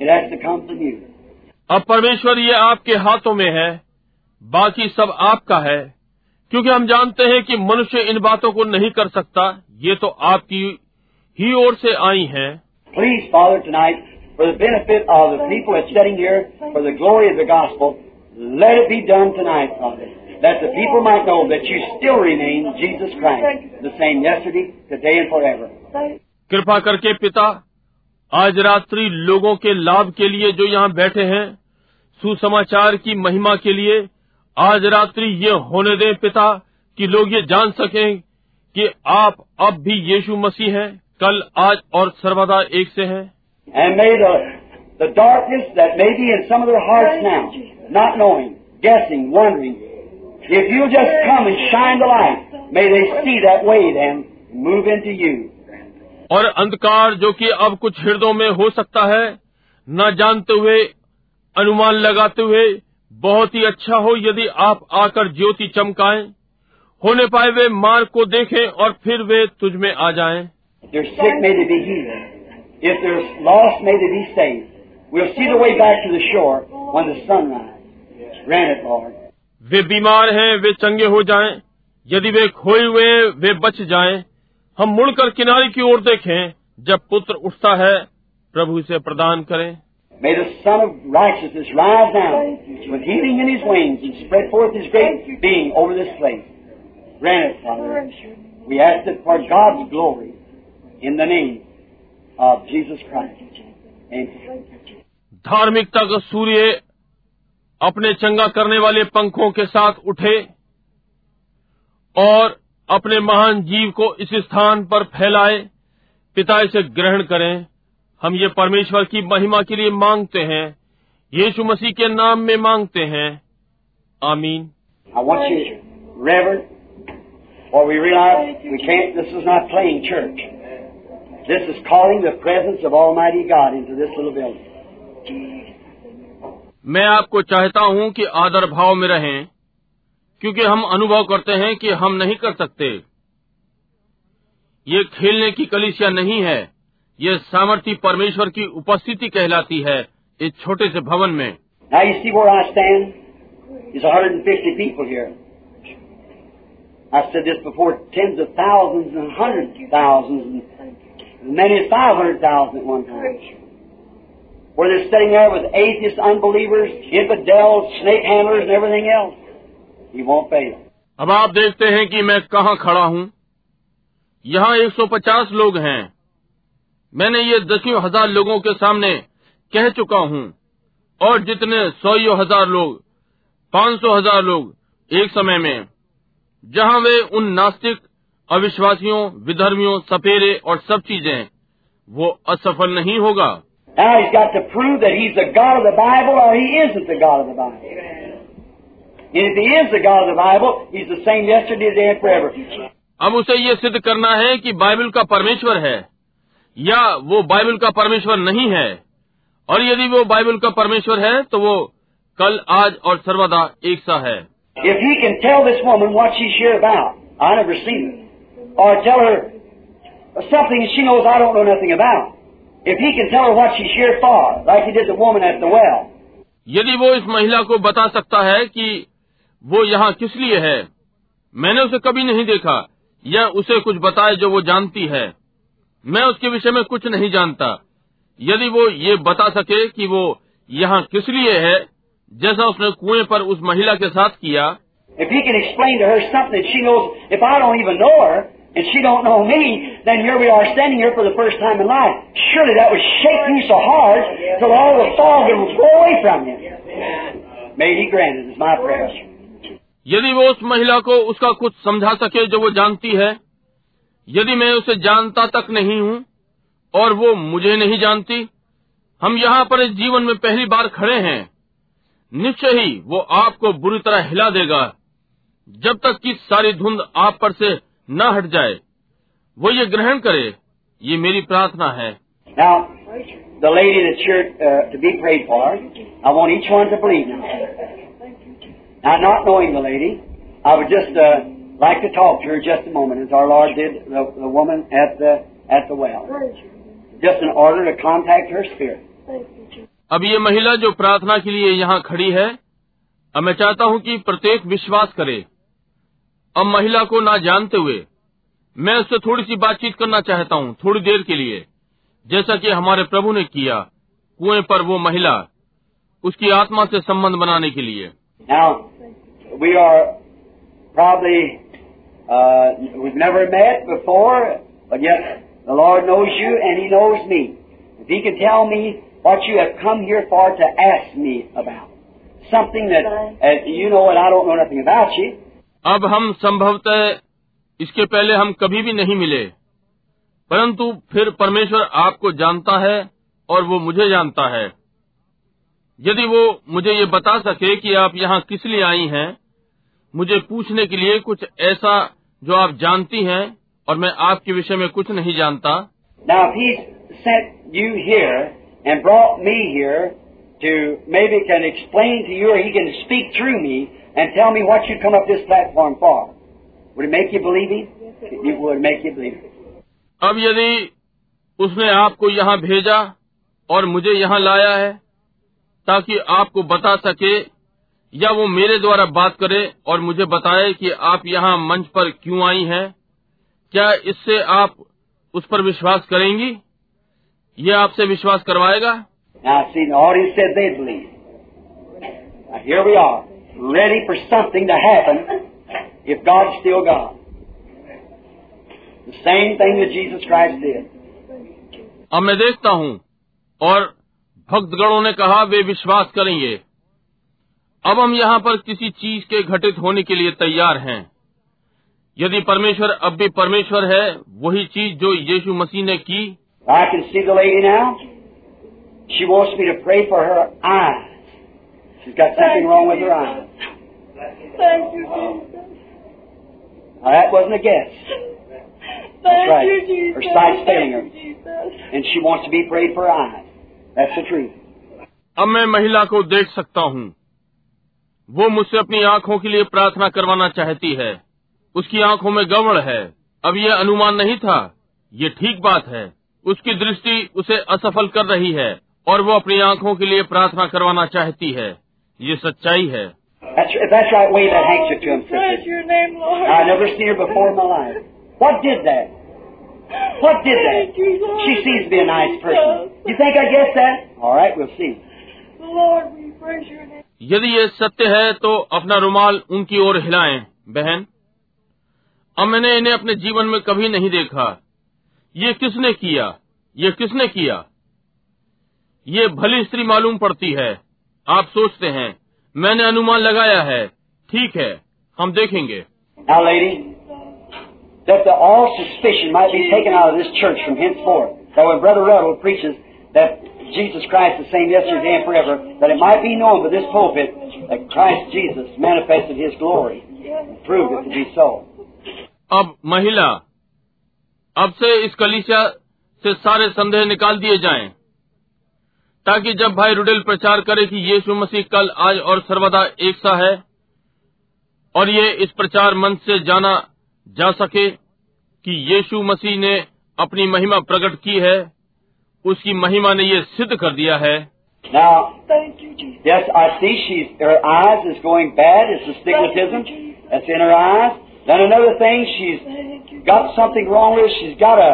It has to come from you. अब परमेश्वर ये आपके हाथों में है बाकी सब आपका है क्योंकि हम जानते हैं कि मनुष्य इन बातों को नहीं कर सकता ये तो आपकी ही ओर से आई है। कृपा करके पिता आज रात्रि लोगों के लाभ के लिए जो यहाँ बैठे हैं सुसमाचार की महिमा के लिए आज रात्रि ये होने दें पिता कि लोग ये जान सकें कि आप अब भी यीशु मसीह हैं कल आज और सर्वदा एक से हैं And may the, the darkness that may be in some of their hearts now, not knowing, guessing, wondering, if you'll just come and shine the light, may they see that way then, move into you. और अंधकार जो कि अब कुछ हृदयों में हो सकता है न जानते हुए अनुमान लगाते हुए बहुत ही अच्छा हो यदि आप आकर ज्योति चमकाएँ। होने पाए वे मार्ग को देखें और फिर वे तुझ में आ जाएँ। Lost. We'll. वे बीमार हैं वे चंगे हो जाएँ। यदि वे खोए हुए हैं वे बच जाएँ। हम मुड़कर किनारे की ओर देखें। जब पुत्र उठता है प्रभु इसे प्रदान करें। May the Son of Righteousness rise now with healing in his wings and spread forth his great being over this place. Grant it, Father. We ask it for God's glory in the name of Jesus Christ. Amen. धार्मिकता का सूर्य अपने चंगा करने वाले पंखों के साथ उठे और अपने महान जीव को इस स्थान पर फैलाए पिता इसे ग्रहण करें हम ये परमेश्वर की महिमा के लिए मांगते हैं। यीशु मसीह के नाम में मांगते हैं। आमीन। मैं आपको चाहता हूँ कि आदर भाव में रहें क्योंकि हम अनुभव करते हैं कि हम नहीं कर सकते। ये खेलने की कलिसिया नहीं है। ये सामर्थी परमेश्वर की उपस्थिति कहलाती है इस छोटे से भवन में। अब आप देखते हैं कि मैं कहाँ खड़ा हूँ। यहाँ 150 लोग हैं। मैंने ये दसियों हज़ार लोगों के सामने कह चुका हूँ। और जितने सौ हज़ार लोग पाँच सौ हज़ार लोग एक समय में जहाँ वे उन नास्तिक अविश्वासियों विधर्मियों सफेरे और सब चीज़ें वो असफल नहीं होगा। अब उसे ये सिद्ध करना है कि बाइबल का परमेश्वर है। या वो बाइबल का परमेश्वर नहीं है और यदि वो बाइबल का परमेश्वर है तो वो कल आज और सर्वदा एक सा है। यदि वो इस महिला को बता सकता है कि वो यहाँ किस लिए है मैंने उसे कभी नहीं देखा या उसे कुछ बताए जो वो जानती है। मैं उसके विषय में कुछ नहीं जानता। यदि वो ये बता सके कि वो यहाँ किस लिए है जैसा उसने कुएँ पर उस महिला के साथ किया। यदि वो उस महिला को उसका कुछ समझा सके जो वो जानती है यदि मैं उसे जानता तक नहीं हूँ और वो मुझे नहीं जानती हम यहाँ पर इस जीवन में पहली बार खड़े हैं। निश्चय ही वो आपको बुरी तरह हिला देगा। जब तक कि सारी धुंध आप पर से न हट जाए वो ये ग्रहण करे ये मेरी प्रार्थना है। Now, the lady that's here uh, to be prayed for, I want each one to believe. Now. Now, not knowing the lady, I would just uh, like to talk to her just a moment, as our Lord did the, the woman at the at the well, just in order to contact her spirit. अब ये महिला जो प्रार्थना के लिए यहाँ खड़ी है अब मैं चाहता हूँ कि प्रत्येक विश्वास करे। अब महिला को ना जानते हुए मैं उससे थोड़ी सी बातचीत करना चाहता हूँ थोड़ी देर के लिए। जैसा कि हमारे प्रभु ने किया कुएँ पर वो महिला उसकी आत्मा से संबंध बनाने के लिए। Now, we are probably uh, we've never met before, but yet the Lord knows you and He knows me. If He can tell me what you have come here for to ask me about, something that uh, you know and I don't know nothing about you, अब हम संभवतः इसके पहले हम कभी भी नहीं मिले परंतु फिर परमेश्वर आपको जानता है और वो मुझे जानता है यदि वो मुझे ये बता सके कि आप यहाँ किस लिए आई हैं मुझे पूछने के लिए कुछ ऐसा जो आप जानती हैं और मैं आपके विषय में कुछ नहीं जानता। अब यदि उसने आपको यहाँ भेजा और मुझे यहाँ लाया है ताकि आपको बता सके या वो मेरे द्वारा बात करे और मुझे बताए कि आप यहाँ मंच पर क्यों आई हैं? क्या इससे आप उस पर विश्वास करेंगी? ये आपसे विश्वास करवाएगा? अब मैं देखता हूँ और भक्तगणों ने कहा वे विश्वास करेंगे। अब हम यहाँ पर किसी चीज़ के घटित होने के लिए तैयार हैं। यदि परमेश्वर अब भी परमेश्वर है वही चीज़ जो यीशु मसीह ने की। अब मैं महिला को देख सकता हूँ। वो मुझसे अपनी आँखों के लिए प्रार्थना करवाना चाहती है। उसकी आँखों में गवड़ है। अब यह अनुमान नहीं था। ये ठीक बात है। उसकी दृष्टि उसे असफल कर रही है और वो अपनी आँखों के लिए प्रार्थना करवाना चाहती है। ये सच्चाई है। Lord, we praise your name. यदि ये सत्य है तो अपना रुमाल उनकी ओर हिलाए, बहन। अब मैंने इन्हें अपने जीवन में कभी नहीं देखा। ये किसने किया? ये किसने किया? ये भली स्त्री मालूम पड़ती है। आप सोचते हैं, मैंने अनुमान लगाया है। ठीक है, हम देखेंगे। That when Jesus Christ the same yesterday and forever, that it might be known by this pulpit that Christ Jesus manifested His glory and proved it to be so. अब महिला अब से इस कलीसिया से सारे संदेह निकाल दिए जाएँ ताकि जब भाई रुडेल प्रचार करे कि यीशु मसीह कल आज और सर्वदा एक सा है और ये इस प्रचार मंच से जाना जा सके कि यीशु मसीह ने अपनी महिमा प्रकट की है उसकी महिमा ने ये सिद्ध कर दिया है Now, Thank you, Jesus. yes, I see she's her eyes is going bad. It's astigmatism that's in her eyes. Then another thing, she's you. got something wrong with her. She's got a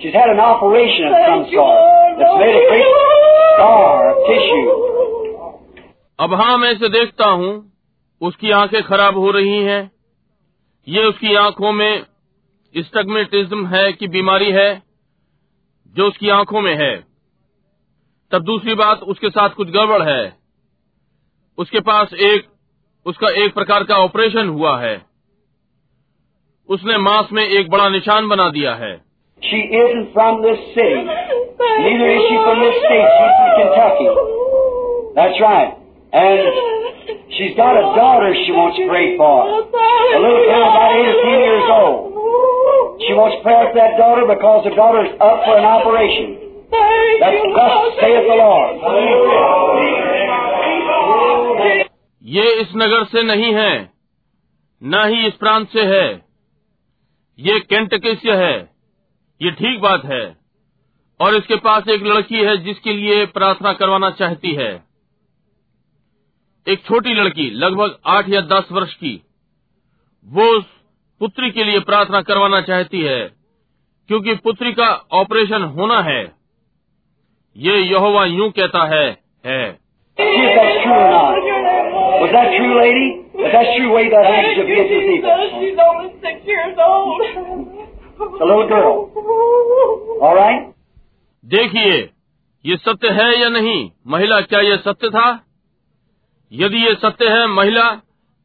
she's had an operation of some you, sort that's made a great scar of tissue. अब हाँ मैं इसे देखता हूँ उसकी आँखें खराब हो रही हैं ये उसकी आँखों में स्टगमेटिज्म है कि बीमारी है जो उसकी आँखों में है। तब दूसरी बात, उसके साथ कुछ गड़बड़ है। उसके पास एक, उसका एक प्रकार का ऑपरेशन हुआ है। उसने मांस में एक बड़ा निशान बना दिया है। She's got a daughter she wants to pray for. A little girl about 18 years old. She wants prayer for that daughter because the daughter's up for an operation. That's thus saith the Lord. ये इस नगर से नहीं है, न ही इस प्रांत से है ये केंटकी से है, ये ठीक बात है और इसके पास एक लड़की है जिसके लिए प्रार्थना करवाना चाहती है एक छोटी लड़की, लगभग आठ या दस वर्ष की, वो पुत्री के लिए प्रार्थना करवाना चाहती है क्योंकि पुत्री का ऑपरेशन होना है। ये यहोवा यूँ कहता है है। देखिए ये सत्य है या नहीं? महिला क्या ये सत्य था? यदि ये सत्य है महिला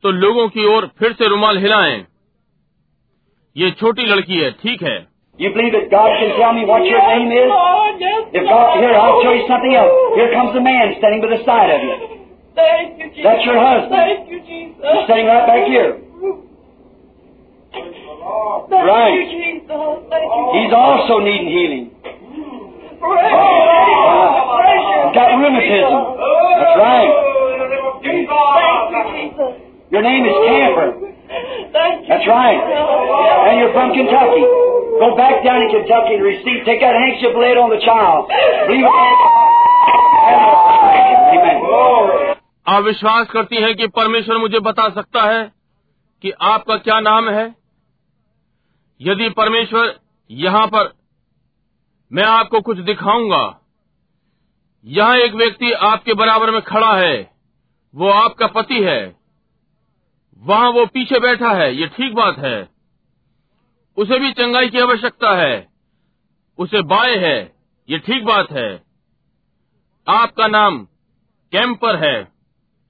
तो लोगों की ओर फिर से रुमाल हिलाएँ। ये छोटी लड़की है ठीक है You believe that God can tell me what your name is? Lord, yes, If God, here, I'll tell you something else. Here comes the man standing by the side of you. Thank you, Jesus. That's your husband. Thank you, Jesus. He's standing right back here. Thank Right. you, Jesus. Thank you. He's also needing healing. Praise He's got rheumatism. That's right. Thank you, Jesus. Your name is Camper. That's right. And you're from Kentucky. Go back down in Kentucky and receive. Take that handkerchief, lay it on the child. Believe it. Amen. आप विश्वास करती हैं कि परमेश्वर मुझे बता सकता है कि आपका क्या नाम है यदि परमेश्वर यहाँ पर मैं आपको कुछ दिखाऊँगा यहाँ एक व्यक्ति आपके बराबर में खड़ा है वो आपका पति है वहाँ वो पीछे बैठा है, ये ठीक बात है। उसे भी चंगाई की आवश्यकता है। उसे बाय है, ये ठीक बात है। आपका नाम कैंपर है,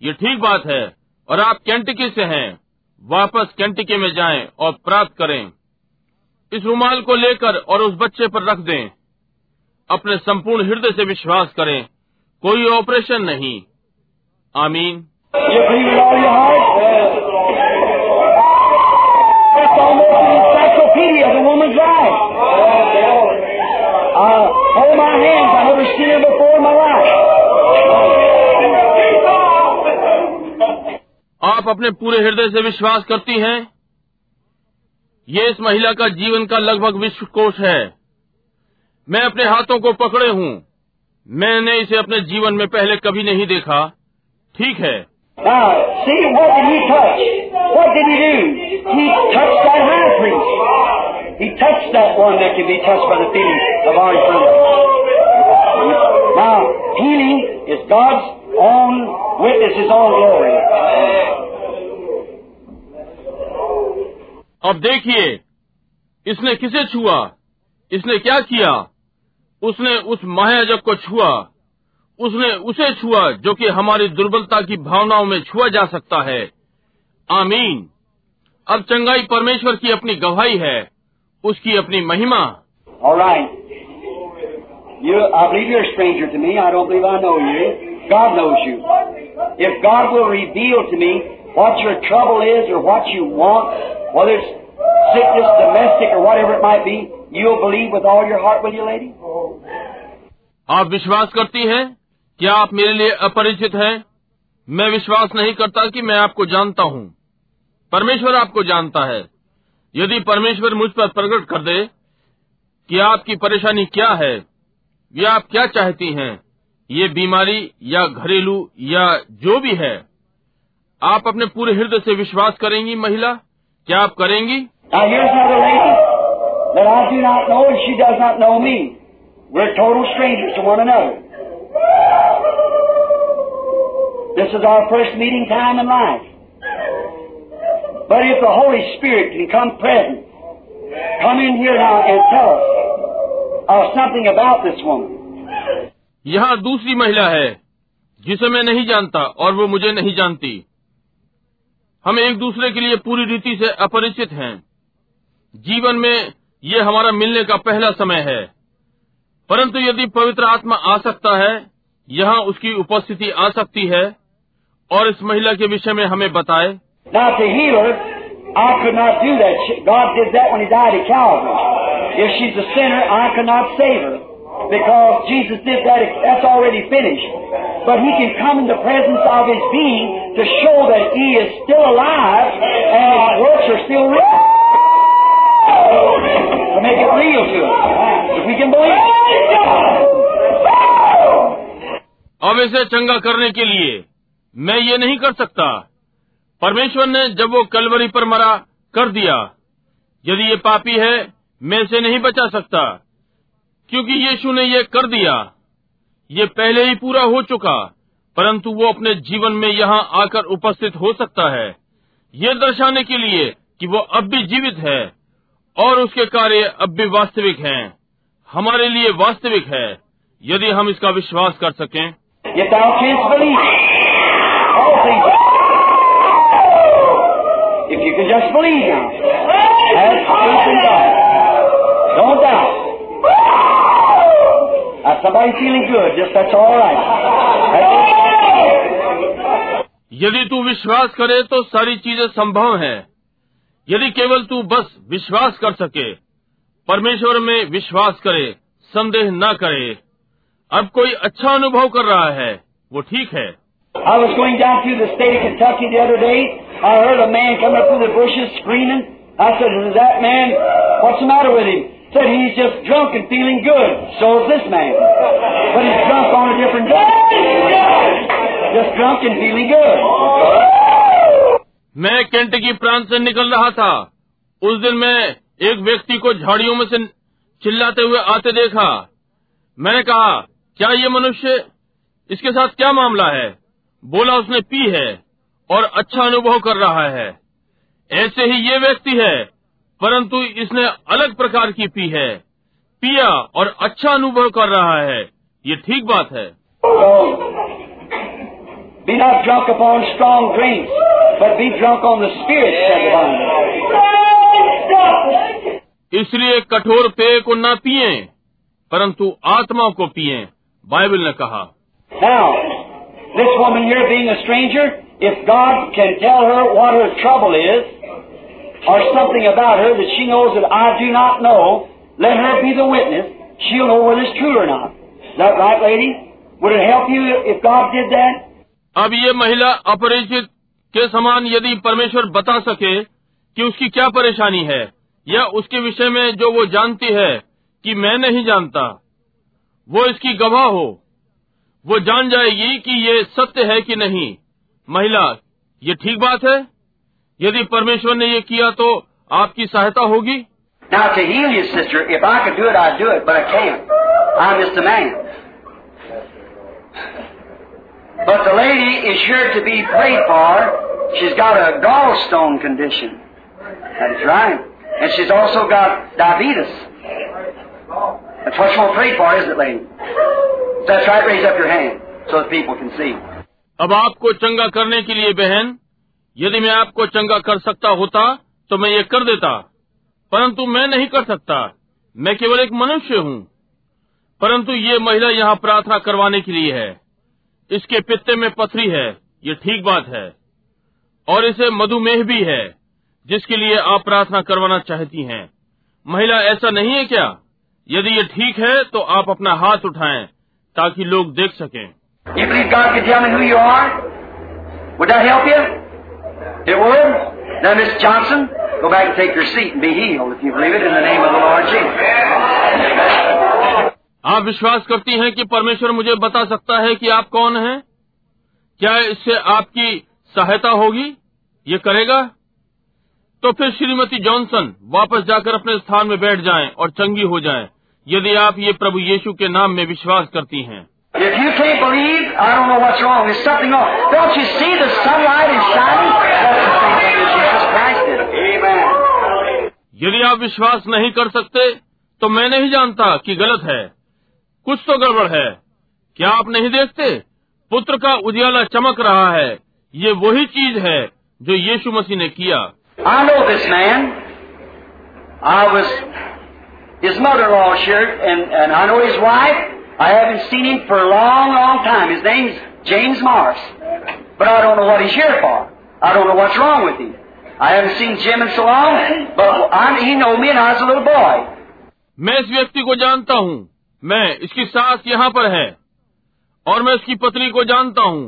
ये ठीक बात है। और आप कैंटिकी से हैं, वापस कैंटिकी में जाएँ और प्राप्त करें। इस रुमाल को लेकर और उस बच्चे पर रख दें। अपने संपूर्ण हृदय से विश्वास करें, कोई ऑपरेशन नहीं। आमीन। believe of a. Uh, hold my hands. I've never seen her before in my life. आप अपने पूरे हृदय से विश्वास करती हैं ये इस महिला का जीवन का लगभग विश्व कोश है मैं अपने हाथों को पकड़े हूँ मैंने इसे अपने जीवन में पहले कभी नहीं देखा ठीक है Now, see, what did he touch? What did he do? He touched that high priest. He touched that one that can be touched by the feeling of our infirmity. Now, healing is God's own witness, His own glory. अब देखिए इसने किसे छुआ इसने क्या किया उसने उस महायाजक को छुआ उसने उसे छुआ जो कि हमारी दुर्बलता की भावनाओं में छुआ जा सकता है आमीन अब चंगाई परमेश्वर की अपनी गवाही है उसकी अपनी महिमा। आप विश्वास करती हैं? क्या आप मेरे लिए अपरिचित हैं? मैं विश्वास नहीं करता कि मैं आपको जानता हूँ। परमेश्वर आपको जानता है। यदि परमेश्वर मुझ पर प्रकट कर दे कि आपकी परेशानी क्या है, या आप क्या चाहती हैं, ये बीमारी या घरेलू या जो भी है, आप अपने पूरे हृदय से विश्वास करेंगी महिला? क्या आप करेंगी? This is our first meeting time in life. But if the Holy Spirit can come present, come in here now and tell us uh, something about this woman. यहाँ दूसरी महिला है जिसे मैं नहीं जानता और वो मुझे नहीं जानती। हम एक दूसरे के लिए पूरी रीति से अपरिचित हैं। जीवन में ये हमारा मिलने का पहला समय है। परंतु यदि पवित्र आत्मा आ सकता है यहाँ उसकी उपस्थिति आ सकती है और इस महिला के विषय में हमें बताए Now to heal her, I could not do that. She- God did that when He died at Calvary. If she's a sinner, I could not save her. Because Jesus did that, that's already finished. But He can come in the presence of His being to show that He is still alive and His works are still real. To make it real to us. If we can believe it. अब इसे चंगा करने के लिए मैं ये नहीं कर सकता परमेश्वर ने जब वो कलवरी पर मरा, कर दिया। यदि ये पापी है, मैं इसे नहीं बचा सकता, क्योंकि यीशु ने ये कर दिया। ये पहले ही पूरा हो चुका, परंतु वो अपने जीवन में यहाँ आकर उपस्थित हो सकता है। ये दर्शाने के लिए कि वो अब भी जीवित है, और उसके कार्य अब भी वास्तविक हैं। हमारे लिए वास्तविक है, यदि हम इसका विश्वास कर सकें। If you can just believe now, have faith in God. Don't doubt. Now somebody feeling good, just that's all right. That's- यदि तू विश्वास करे तो सारी चीज़ें संभव हैं यदि केवल तू बस विश्वास कर सके परमेश्वर में विश्वास करे संदेह न करे अब कोई अच्छा अनुभव कर रहा है वो ठीक है I was going down through the state of Kentucky the other day. I heard a man coming up through the bushes screaming. I said, Is that man, what's the matter with him? Said he's just drunk and feeling good. So is this man. But he's drunk on a different day. Just drunk and feeling good. मैं केंटकी प्रांत से निकल रहा था उस दिन मैं एक व्यक्ति को झाड़ियों में से चिल्लाते हुए आते देखा मैंने कहा क्या ये मनुष्य इसके साथ क्या मामला है बोला उसने पी है और अच्छा अनुभव कर रहा है। ऐसे ही ये व्यक्ति है परंतु इसने अलग प्रकार की पी है। पिया और अच्छा अनुभव कर रहा है ये ठीक बात है। इसलिए कठोर पेय को न पिए परंतु आत्मा को पिए बाइबल ने कहा। Now, if God can tell her what her trouble is, or something about her that she knows that I do not know, let her be the witness. She'll know whether it's true or not. Is that right, lady? Would it help you if God did that? अब ये महिला अपरिचित के समान यदि परमेश्वर बता सके कि उसकी क्या परेशानी है या उसके विषय में जो वो जानती है कि मैं नहीं जानता वो इसकी गवाह हो वो जान जाएगी कि ये सत्य है कि नहीं महिला ये ठीक बात है यदि परमेश्वर ने ये किया तो आपकी सहायता होगी Now, to heal you, sister, if I could do it, I'd do it, but I can't. I'm just a man. But the lady is here to be prayed for. She's got a gallstone condition. That's right. And she's also got diabetes. That's what you want prayed for, isn't it, lady? If that's right, raise up your hand so that people can see. अब आपको चंगा करने के लिए बहन, यदि मैं आपको चंगा कर सकता होता तो मैं ये कर देता। परंतु मैं नहीं कर सकता। मैं केवल एक मनुष्य हूँ। परंतु ये महिला यहाँ प्रार्थना करवाने के लिए है। इसके पित्ते में पथरी है। ये ठीक बात है। और इसे मधुमेह भी है, जिसके लिए आप प्रार्थना करवाना चाहती हैं। महिला, ऐसा नहीं है क्या? यदि ये ठीक है तो आप अपना हाथ उठाएँ, ताकि लोग देख सकें। You believe God could tell me who you are? Would that help you? It would? Now, Miss Johnson, go back and take your seat and be healed if you believe it in the name of the Lord Jesus. आप विश्वास करती हैं कि परमेश्वर मुझे बता सकता है कि आप कौन हैं? क्या इससे आपकी सहायता होगी ये करेगा तो फिर श्रीमती जॉनसन वापस जाकर अपने स्थान में बैठ जाएँ और चंगी हो जाएँ यदि आप ये प्रभु यीशु के नाम में विश्वास करती हैं If you can't believe? I don't know what's wrong. There's something wrong. Don't you see the sunlight is shining? That's the same thing that Jesus Christ did. Amen. यदि आप विश्वास नहीं कर सकते तो मैं नहीं जानता कि गलत है कुछ तो गड़बड़ है क्या आप नहीं देखते पुत्र का उजियाला चमक रहा है ये वही चीज़ है जो यीशु मसीह ने किया I know this man. I was his mother-in-law sure, and, and I know his wife. I haven't seen him for a long, long time. His name's James Morris. But I don't know what he's here for. I don't know what's wrong with him. I haven't seen Jim in so long, but I, he knew me and I was a little boy. मैं इस व्यक्ति को जानता हूँ मैं इसकी सास यहाँ पर है और मैं इसकी पत्नी को जानता हूँ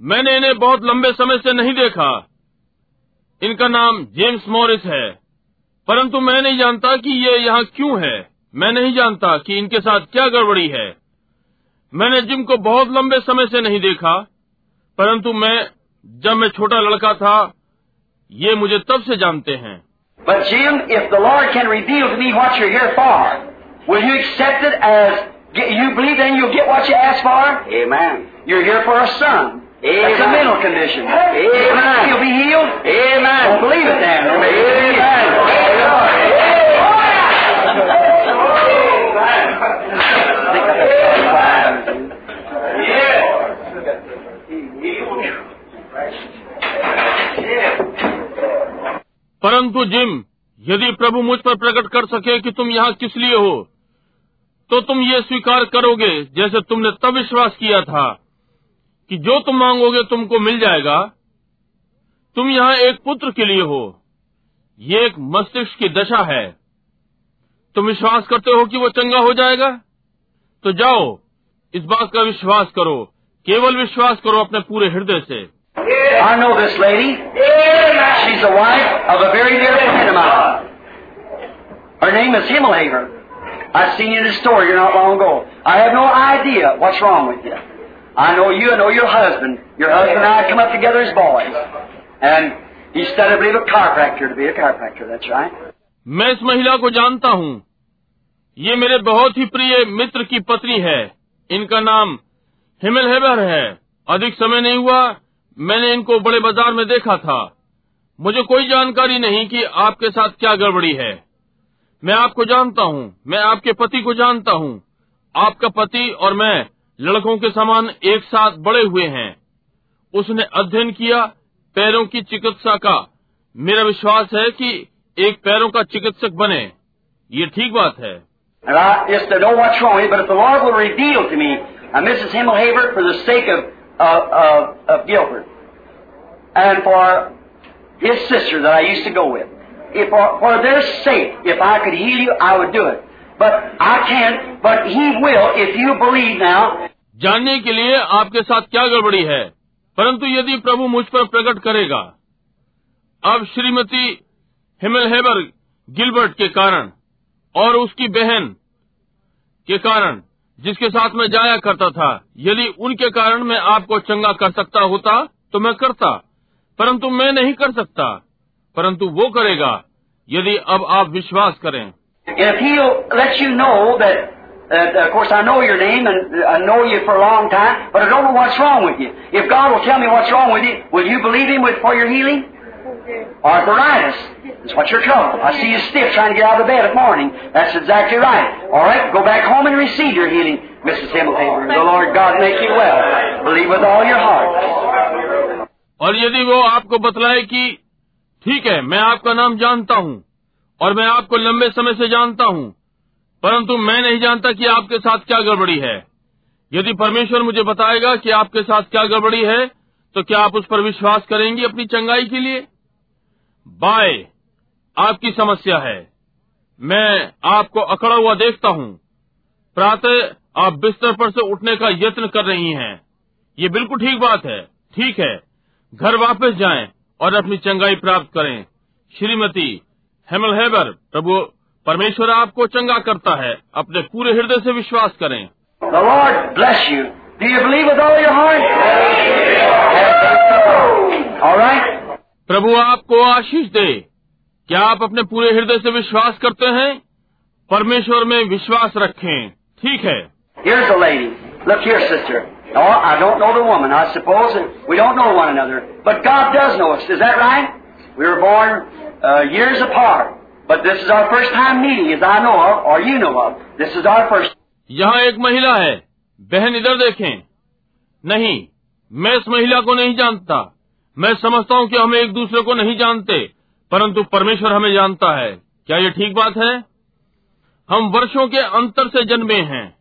मैंने इन्हें बहुत लंबे समय से नहीं देखा इनका नाम जेम्स मॉरिस है परंतु मैं नहीं जानता कि ये यहाँ क्यों है मैं नहीं जानता कि इनके साथ क्या गड़बड़ी है मैंने जिम को बहुत लंबे समय से नहीं देखा परंतु मैं जब मैं छोटा लड़का था ये मुझे तब से जानते हैं But Jim, if the Lord can reveal to me what you're here for, will you accept it as you believe then you'll get what you ask for? Amen. You're here for a son. Amen. That's a mental condition. Amen. You'll be healed. Amen. Don't believe it then. Amen. Amen. परंतु जिम, यदि प्रभु मुझ पर प्रकट कर सके कि तुम यहाँ किस लिए हो तो तुम ये स्वीकार करोगे जैसे तुमने तब विश्वास किया था कि जो तुम मांगोगे तुमको मिल जाएगा। तुम यहाँ एक पुत्र के लिए हो। ये एक मस्तिष्क की दशा है। तुम विश्वास करते हो कि वो चंगा हो जाएगा? तो जाओ, इस बात का विश्वास करो, केवल विश्वास करो अपने पूरे हृदय से। I know this lady. She's the wife of a very dear friend of mine. Her name is Himmelhaver. I seen you in the store here not long ago. I have no idea what's wrong with you. I know you, I know your husband. Your husband and I come up together as boys. And he studied, I believe, a chiropractor to be a chiropractor, that's right. मैं इस महिला को जानता हूँ ये मेरे बहुत ही प्रिय मित्र की पत्नी है इनका नाम हिमेल हेबर है अधिक समय नहीं हुआ मैंने इनको बड़े बाज़ार में देखा था। मुझे कोई जानकारी नहीं कि आपके साथ क्या गड़बड़ी है। मैं आपको जानता हूँ मैं आपके पति को जानता हूँ। आपका पति और मैं लड़कों के समान एक साथ बड़े हुए हैं। उसने अध्ययन किया पैरों की चिकित्सा का। मेरा विश्वास है कि एक पैरों का चिकित्सक बने। ये ठीक बात है। And I just to know what's wrong but if the Lord will reveal to me, uh, Mrs. For the sake of, uh, of, of Gilbert, and for his sister that I used to go with, if for, for their sake, if I could heal you, I would do it. But I can't, but He will if you believe now. जानने के लिए आपके साथ क्या गड़बड़ी है परंतु यदि प्रभु मुझ पर प्रकट करेगा अब श्रीमती हिमलहेबर गिलबर्ट के कारण और उसकी बहन के कारण जिसके साथ मैं जाया करता था यदि उनके कारण मैं आपको चंगा कर सकता होता तो मैं करता परंतु मैं नहीं कर सकता परंतु वो करेगा यदि अब आप विश्वास करें uh, of course, I know your name and I know you for a long time, but I don't know what's wrong with you. If God will tell me what's wrong with you, will you believe Him with, for your healing? Arthritis. That's what's your trouble. I see you stiff trying to get out of bed at morning. That's exactly right. All right, go back home and receive your healing, Mrs. Himmelhaber. The Lord God make you well. Believe with all your heart. और यदि वो आपको बतलाए कि ठीक है मैं आपका नाम जानता हूँ और मैं आपको लंबे समय से जानता हूँ परंतु मैं नहीं जानता कि आपके साथ क्या गड़बड़ी है यदि परमेश्वर मुझे बताएगा कि आपके साथ क्या गड़बड़ी है तो क्या आप उस पर विश्वास करेंगी अपनी चंगाई के लिए बाय आपकी समस्या है। मैं आपको अकड़ा हुआ देखता हूँ। प्रातः आप बिस्तर पर से उठने का यत्न कर रही हैं। ये बिल्कुल ठीक बात है। ठीक है। घर वापस जाएँ और अपनी चंगाई प्राप्त करें। श्रीमती हेमल हेबर, प्रभु परमेश्वर आपको चंगा करता है। अपने पूरे हृदय से विश्वास करें? All right? प्रभु आपको आशीष दे। क्या आप अपने पूरे हृदय से विश्वास करते हैं? परमेश्वर में विश्वास रखें। ठीक है। यहाँ एक महिला है। बहन इधर देखें। नहीं मैं इस महिला को नहीं जानता। मैं समझता हूँ कि हम एक दूसरे को नहीं जानते, परंतु परमेश्वर हमें जानता है। क्या ये ठीक बात है? हम वर्षों के अंतर से जन्मे हैं,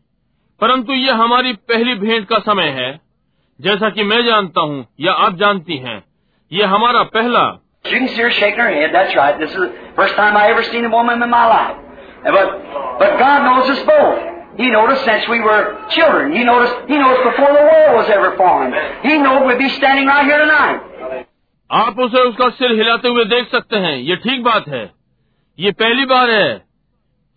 परंतु ये हमारी पहली भेंट का समय है। जैसा कि मैं जानता हूँ, या आप जानती हैं, ये हमारा पहला। He knows before the world was ever formed. He knows we'd be standing right here tonight. आप उसे उसका सिर हिलाते हुए देख सकते हैं। ये ठीक बात है। ये पहली बार है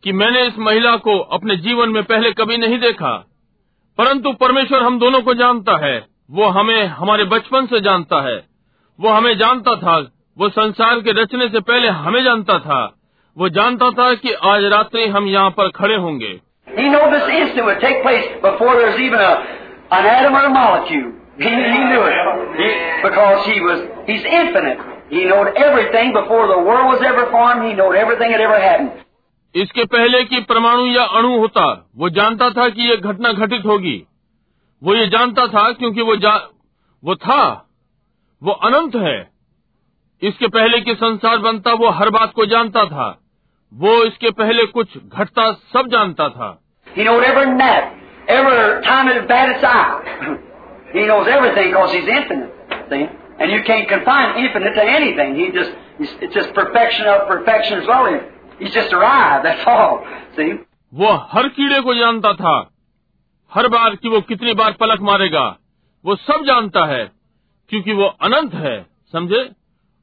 कि मैंने इस महिला को अपने जीवन में पहले कभी नहीं देखा। परंतु परमेश्वर हम दोनों को जानता है। वो हमें, हमारे बचपन से जानता है। वो हमें जानता था। वो संसार के रचने से पहले हमें जानता था। वो जानता था कि आज रात्रि हम यहाँ पर खड़े होंगे. He, he knew it. He, because he was, he's infinite. He knowed everything before the world was ever formed. He knowed everything that ever happened. इसके पहले कि परमाणु या अणु होता वो जानता था कि ये घटना घटित होगी वो ये जानता था क्योंकि वो जा, वो था वो अनंत है इसके पहले कि संसार बनता वो हर बात को जानता था वो इसके पहले कुछ घटता सब जानता था He knows everything because he's infinite. See? And you can't confine infinite to anything. He just, he's, it's just perfection of perfection as well. He's just arrived, that's all. See? वो हर कीड़े को जानता था हर बार कि वो कितनी बार पलक मारेगा वो सब जानता है क्योंकि वो अनंत है समझे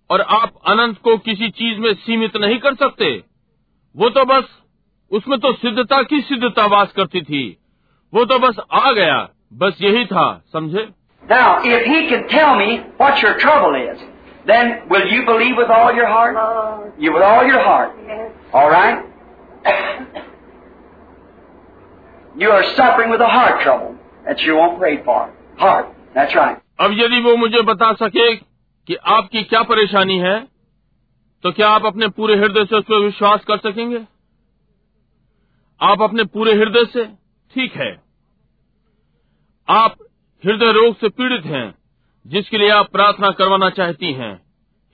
और आप अनंत को किसी चीज़ में सीमित नहीं कर सकते वो तो बस उसमें तो सिद्धता की सिद्धता वास करती थी वो तो बस आ गया बस यही था समझे Now, if he can tell me what your trouble is, then will you believe with all your heart? You with all your heart. All right? You are suffering with a heart trouble that you won't pray for. Heart. That's right. अब यदि वो मुझे बता सके कि आपकी क्या परेशानी है तो क्या आप अपने पूरे हृदय से उस पर विश्वास कर सकेंगे आप अपने पूरे हृदय से ठीक है आप हृदय रोग से पीड़ित हैं जिसके लिए आप प्रार्थना करवाना चाहती हैं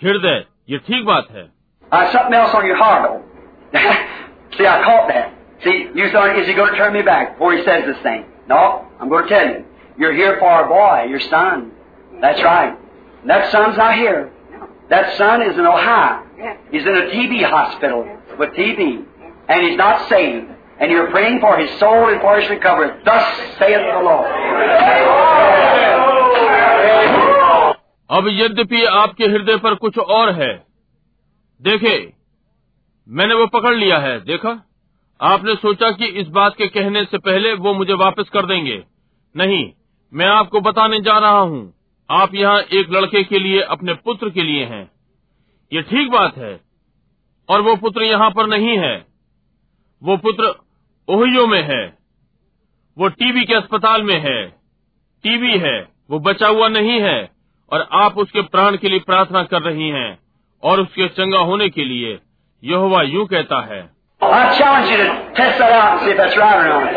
हृदय ये ठीक बात है Uh, something else on your heart, though. *laughs* See, I caught that. See, you thought, is he going to turn me back before he says this thing? No, I'm going to tell you. You're here for a boy, your son. That's right. That son's not here. That son is in Ohio. He's in a TB hospital with TB. And he's not saved. And you're praying for his soul and for his recovery. Thus saith the Lord. अब यद्यपि आपके हृदय पर कुछ और है, देखे, मैंने वो पकड़ लिया है, देखा आपने सोचा कि इस बात के कहने से पहले वो मुझे वापस कर देंगे नहीं, मैं आपको बताने जा रहा हूँ, आप यहाँ एक लड़के के लिए अपने पुत्र के लिए हैं ये ठीक बात है, और वो पुत्र यहाँ पर नहीं है वो पुत्र ओहियो में है वो टीबी के अस्पताल में है टीबी है वो बचा हुआ नहीं है और आप उसके प्राण के लिए प्रार्थना कर रही हैं और उसके चंगा होने के लिए यहोवा यूँ कहता है I challenge you to test that out and see if that's right or not.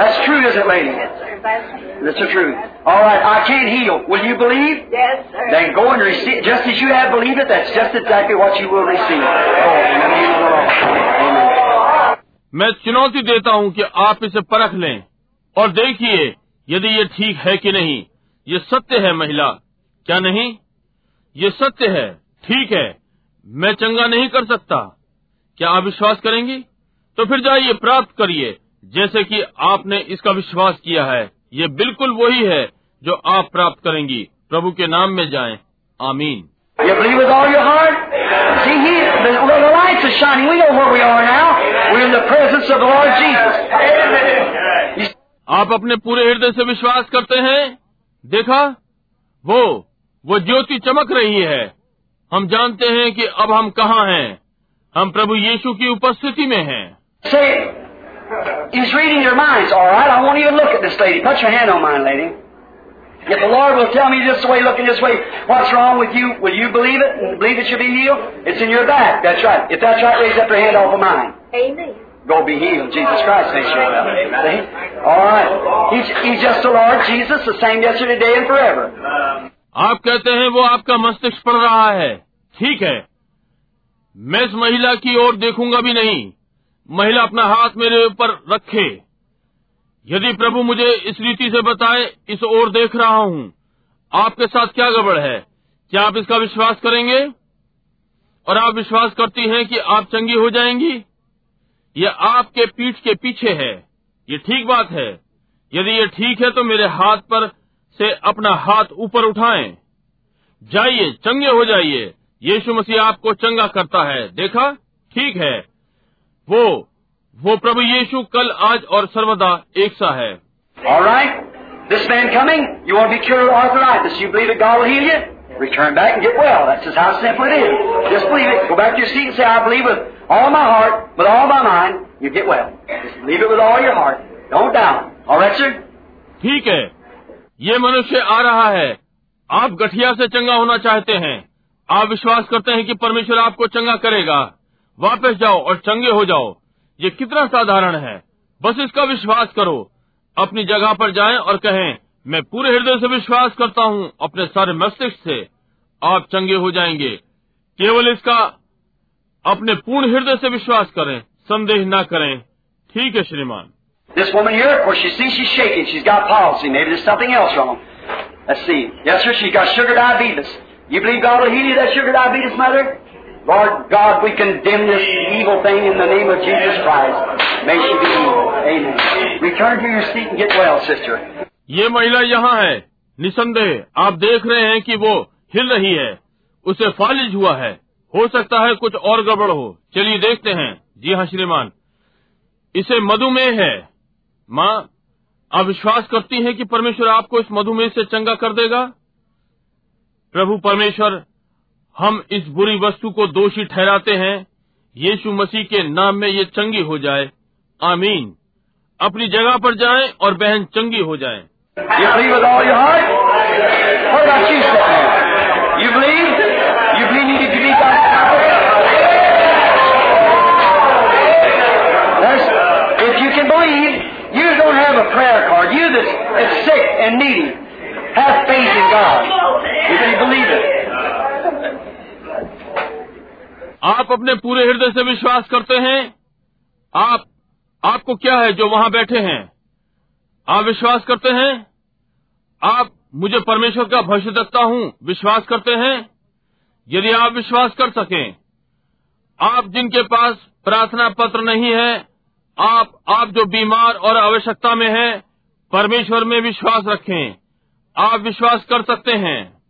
That's true, isn't it, lady? That's the truth. All right, I can't heal. Will you believe? Yes, sir. Then go and receive. Just as you have believed it, that's just exactly what you will receive. Oh. Amen. मैं चुनौती देता हूँ कि आप इसे परख लें और देखिए यदि ये ठीक है कि नहीं। ये सत्य है महिला। क्या नहीं? ये सत्य है। ठीक है। मैं चंगा नहीं कर सकता। क्या आप विश्वास करेंगी? तो फिर जाइए, प्राप्त करिए। जैसे कि आपने इसका विश्वास किया है, ये बिल्कुल वही है जो आप प्राप्त करेंगी। प्रभु के नाम में जाएँ। आमीन। You believe with all your heart? See, he, the, well, the lights are shining. We know where we are now. We're in the presence of the Lord Jesus. आप अपने पूरे हृदय से विश्वास करते हैं देखा वो वो ज्योति चमक रही है हम जानते हैं कि अब हम कहाँ हैं हम प्रभु यीशु की उपस्थिति में हैं say, He's reading your minds. All right, I won't even look at this lady. Put your hand on mine, lady. If the Lord will tell me this way, looking this way, what's wrong with you? Will you believe it and believe it should be healed? It's in your back. That's right. If that's right, raise up your hand off of mine. Amen. Go be healed. Jesus Christ makes you well. See? All right. He's, he's just the Lord Jesus, the same yesterday, today, and forever. आप कहते हैं वो आपका मस्तिष्क पढ़ रहा है ठीक है मैं इस महिला की ओर देखूंगा भी नहीं महिला अपना हाथ मेरे ऊपर रखे यदि प्रभु मुझे इस रीति से बताए, इस ओर देख रहा हूँ, आपके साथ क्या गड़बड़ है? क्या आप इसका विश्वास करेंगे? और आप विश्वास करती हैं कि आप चंगी हो जाएँगी? यह आपके पीठ के पीछे है। ये ठीक बात है। यदि ये ठीक है तो मेरे हाथ पर से अपना हाथ ऊपर उठाएँ। जाइए, चंगे हो जाइए। यीशु मसीह आपको चंगा करता है। देखा? ठीक है। वो वो प्रभु यीशु कल आज और सर्वदा एक सा है ठीक है। ये मनुष्य आ रहा है। आप गठिया से चंगा होना चाहते हैं। आप विश्वास करते हैं कि परमेश्वर आपको चंगा करेगा। वापस जाओ और चंगे हो जाओ। ये कितना साधारण है बस इसका विश्वास करो अपनी जगह पर जाएँ और कहें मैं पूरे हृदय से विश्वास करता हूँ अपने सारे मस्तिष्क से आप चंगे हो जाएँगे केवल इसका अपने पूर्ण हृदय से विश्वास करें संदेह न करें ठीक है श्रीमान This woman here, of course, you see she's shaking. She's got palsy. Maybe there's something else wrong. Let's see. Yes, sir, she's got sugar diabetes. You believe God will heal you that sugar diabetes, mother? Lord God, we condemn this evil thing in the name of Jesus Christ. May she be healed. Amen. Return to your seat and get well, sister. ये महिला यहाँ है निसंदेह आप देख रहे हैं कि वो हिल रही है उसे फालिज हुआ है हो सकता है कुछ और गड़बड़ हो चलिए देखते हैं जी हाँ श्रीमान इसे मधुमेह है माँ आप विश्वास करती हैं कि परमेश्वर आपको इस मधुमेह से चंगा कर देगा प्रभु परमेश्वर हम इस बुरी वस्तु को दोषी ठहराते हैं, यीशु मसीह के नाम में ये चंगी हो जाए। आमीन। अपनी जगह पर जाएँ और बहन चंगी हो जाए। Have faith in God. If you believe it. आप अपने पूरे हृदय से विश्वास करते हैं? आप, आपको क्या है जो वहाँ बैठे हैं? आप विश्वास करते हैं? आप मुझे परमेश्वर का भविष्य देखता हूँ, विश्वास करते हैं? यदि आप विश्वास कर सकें, आप जिनके पास प्रार्थना पत्र नहीं है, आप आप जो बीमार और आवश्यकता में हैं, परमेश्वर में विश्वास रखें। आप विश्वास कर सकते हैं?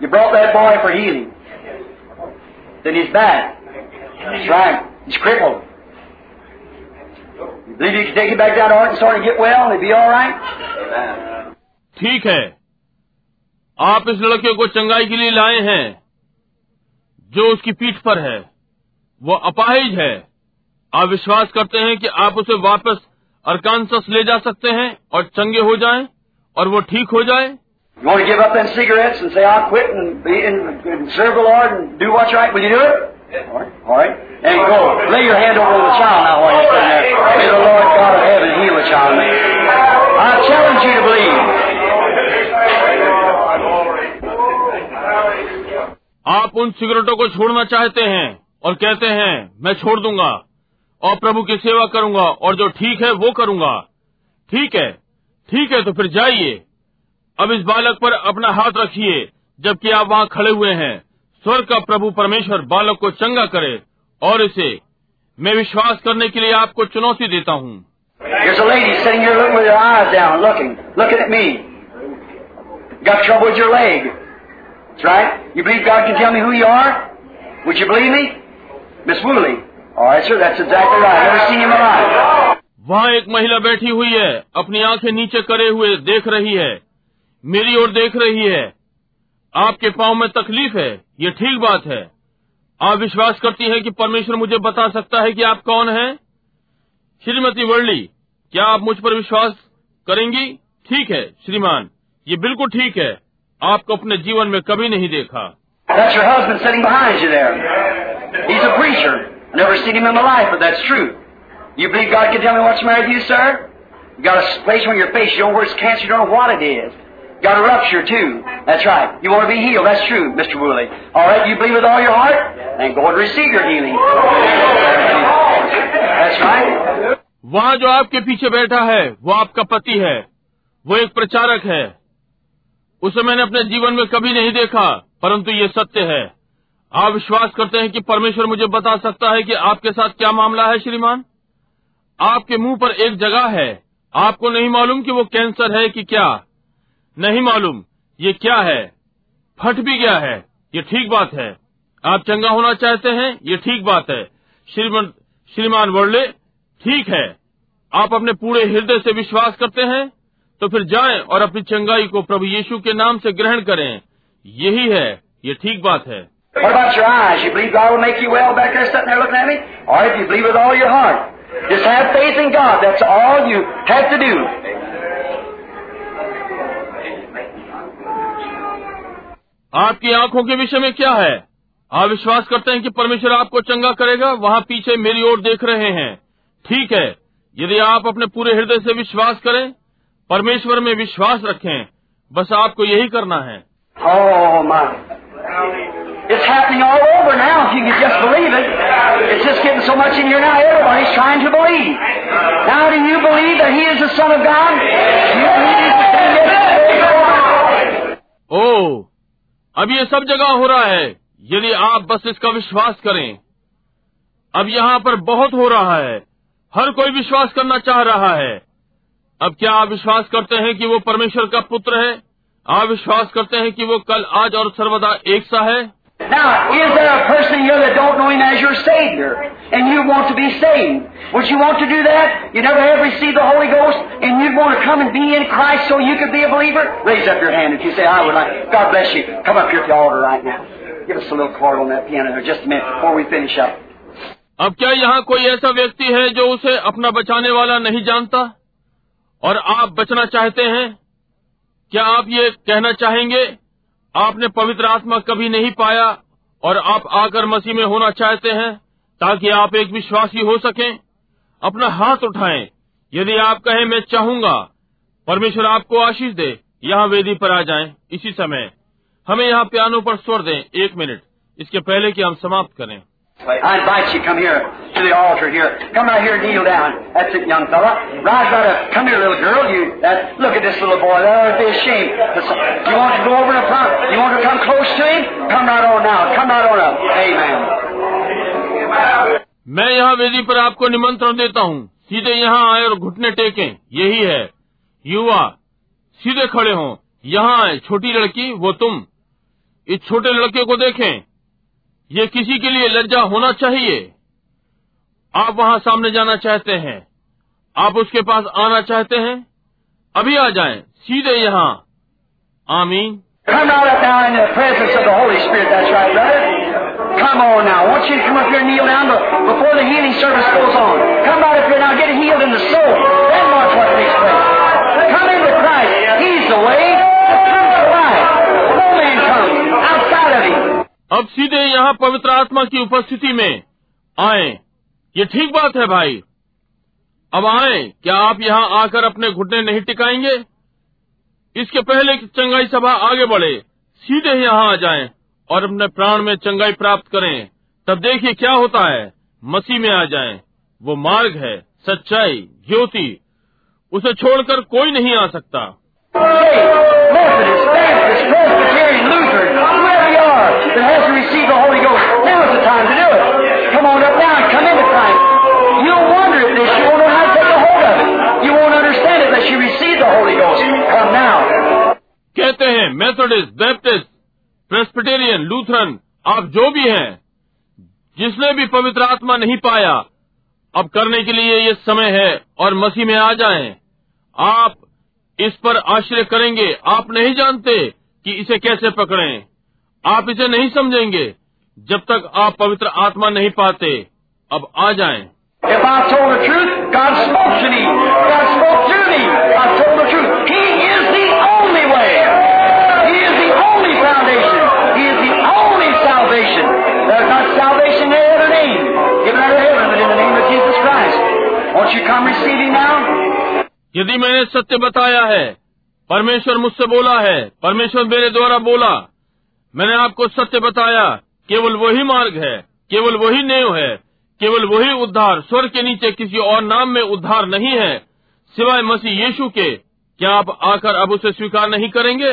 You brought that boy for healing. Then he's bad. That's right. He's crippled. You believe you can take him back down to Arkansas and get well and he'll be all right? ठीक है आप इस लड़के को चंगाई के लिए लाए हैं जो उसकी पीठ पर है वो अपाहिज है आप विश्वास करते हैं कि आप उसे वापस अरकानसस ले जा सकते हैं और चंगे हो जाएँ और वो ठीक हो जाए You want to give up them cigarettes and say, I'll quit and, be and, and serve the Lord and do what's right? Will you do it? All right. All right. And go. Lay your hand over the child now while you're sitting there. May the Lord God of heaven heal the child. I challenge you to believe. आप उन सिगरेटों को छोड़ना चाहते हैं और कहते हैं मैं छोड़ दूँगा और प्रभु की सेवा करूँगा और जो ठीक है वो करूँगा ठीक है ठीक है तो फिर जाइए अब इस बालक पर अपना हाथ रखिए जबकि आप वहाँ खड़े हुए हैं। स्वर्ग का प्रभु परमेश्वर बालक को चंगा करे और इसे मैं विश्वास करने के लिए आपको चुनौती देता हूँ। वहाँ एक महिला बैठी हुई है अपनी आँखें नीचे करे हुए देख रही है। मेरी ओर देख रही है। आपके पाँव में तकलीफ़ है। ये ठीक बात है। आप विश्वास करती हैं कि परमेश्वर मुझे बता सकता है कि आप कौन हैं? श्रीमती वर्ली क्या आप मुझ पर विश्वास करेंगी? ठीक है श्रीमान। ये बिल्कुल ठीक है। आपको अपने जीवन में कभी नहीं देखा। You believe God can tell me what's married to you, sir? You got a place on your face, you don't know what it is. Got a rupture too. That's right. You want to be healed. That's true, Mr. Woolley. All right. You believe with all your heart, then go and receive your healing. That's right. वहाँ जो आपके पीछे बैठा है वो आपका पति है वो एक प्रचारक है उसे मैंने अपने जीवन में कभी नहीं देखा परंतु ये सत्य है आप विश्वास करते हैं कि परमेश्वर मुझे बता सकता है कि आपके साथ क्या मामला है श्रीमान आपके मुँह पर एक जगह है आपको नहीं मालूम कि वो कैंसर है कि क्या नहीं मालूम, ये क्या है? फट भी गया है, ये ठीक बात है। आप चंगा होना चाहते हैं, ये ठीक बात है। श्रीमान वर्ले, ठीक है। आप अपने पूरे हृदय से विश्वास करते हैं तो फिर जाएँ और अपनी चंगाई को प्रभु यीशु के नाम से ग्रहण करें। यही है, ये ठीक बात है। आपकी आँखों के विषय में क्या है? आप विश्वास करते हैं कि परमेश्वर आपको चंगा करेगा? वहाँ पीछे मेरी ओर देख रहे हैं। ठीक है यदि आप अपने पूरे हृदय से विश्वास करें परमेश्वर में विश्वास रखें बस आपको यही करना है। ओ अब ये सब जगह हो रहा है, यदि आप बस इसका विश्वास करें। अब यहाँ पर बहुत हो रहा है, हर कोई विश्वास करना चाह रहा है। अब क्या आप विश्वास करते हैं कि वो परमेश्वर का पुत्र है? आप विश्वास करते हैं कि वो कल आज और सर्वदा एक सा है? Now, is there a person here that don't know Him as your Savior, and you want to be saved? Would you want to do that? You never have received the Holy Ghost, and you'd want to come and be in Christ so you could be a believer? Raise up your hand if you say, I would like. God bless you. Come up here at the altar right now. Give us a little chord on that piano there just a minute before we finish up. अब क्या यहाँ कोई ऐसा व्यक्ति है जो उसे अपना बचाने वाला नहीं जानता और आप बचना चाहते हैं क्या आप ये कहना चाहेंगे आपने पवित्र आत्मा कभी नहीं पाया और आप आकर मसीह में होना चाहते हैं ताकि आप एक विश्वासी हो सकें। अपना हाथ उठाएँ। यदि आप कहें, मैं चाहूँगा, परमेश्वर आपको आशीष दे। यहाँ वेदी पर आ जाएँ। इसी समय हमें यहाँ पियानो पर स्वर दें। एक मिनट। इसके पहले कि हम समाप्त करें। I invite you, come here to the altar here. Come right here, kneel down. That's it, young fella. Rise right up. Come here, little girl. You, that, look at this little boy. That to be ashamed. Listen, You want to go over in front? You want to come close to him? Come right on now. Come right on up. Amen. मैं यहाँ वेदी पर आपको निमंत्रण देता हूँ सीधे यहाँ आए और घुटने टेकें यही है युवा सीधे खड़े हों यहाँ आए छोटी लड़की वो तुम इस छोटे लड़के को देखें ये किसी के लिए लज्जा होना चाहिए आप वहाँ सामने जाना चाहते हैं आप उसके पास आना चाहते हैं अभी आ जाएँ सीधे यहाँ आमीन Come right up now in the of. Come right up here now. Get healed in the soul. Then watch what takes place. Come into Christ. He's the way. Come to life. No man comes outside of Him. अब सीधे यहाँ पवित्र आत्मा की उपस्थिति में आए। ये ठीक बात है भाई। अब आए, क्या आप यहाँ आकर अपने घुटने नहीं टिकाएँगे? इसके पहले कि चंगाई सभा आगे बढ़े, सीधे यहाँ आ जाएँ और अपने प्राण में चंगाई प्राप्त करें, तब देखिए क्या होता है। मसीह में आ जाएँ। वो मार्ग है, सच्चाई, ज्योति। उसे छोड़कर कोई नहीं आ सकता Methodist, Baptist, Presbyterian, Lutheran, whoever are that hasn't received the Holy Ghost, now's the time to do it. Come on up now and come into Christ. You'll wonder at this. You won't know how to take a hold of it. You won't understand it unless you receive the Holy Ghost. Come now. कहते हैं मेथोडिस्ट बैप्टिस्ट प्रेस्बिटेरियन लूथरन आप जो भी हैं जिसने भी पवित्र आत्मा नहीं पाया अब करने के लिए ये समय है और मसीह में आ जाएँ आप इस पर आश्रय करेंगे आप नहीं जानते कि इसे कैसे पकड़ें आप इसे नहीं समझेंगे। जब तक आप पवित्र आत्मा नहीं पाते अब आ जाए। यदि मैंने सत्य बताया है परमेश्वर मुझसे बोला है परमेश्वर मेरे द्वारा बोला मैंने आपको सत्य बताया केवल वही मार्ग है केवल वही नेव है केवल वही उद्धार स्वर के नीचे किसी और नाम में उद्धार नहीं है सिवाय मसीह यीशु के। क्या आप आकर अब उसे स्वीकार नहीं करेंगे?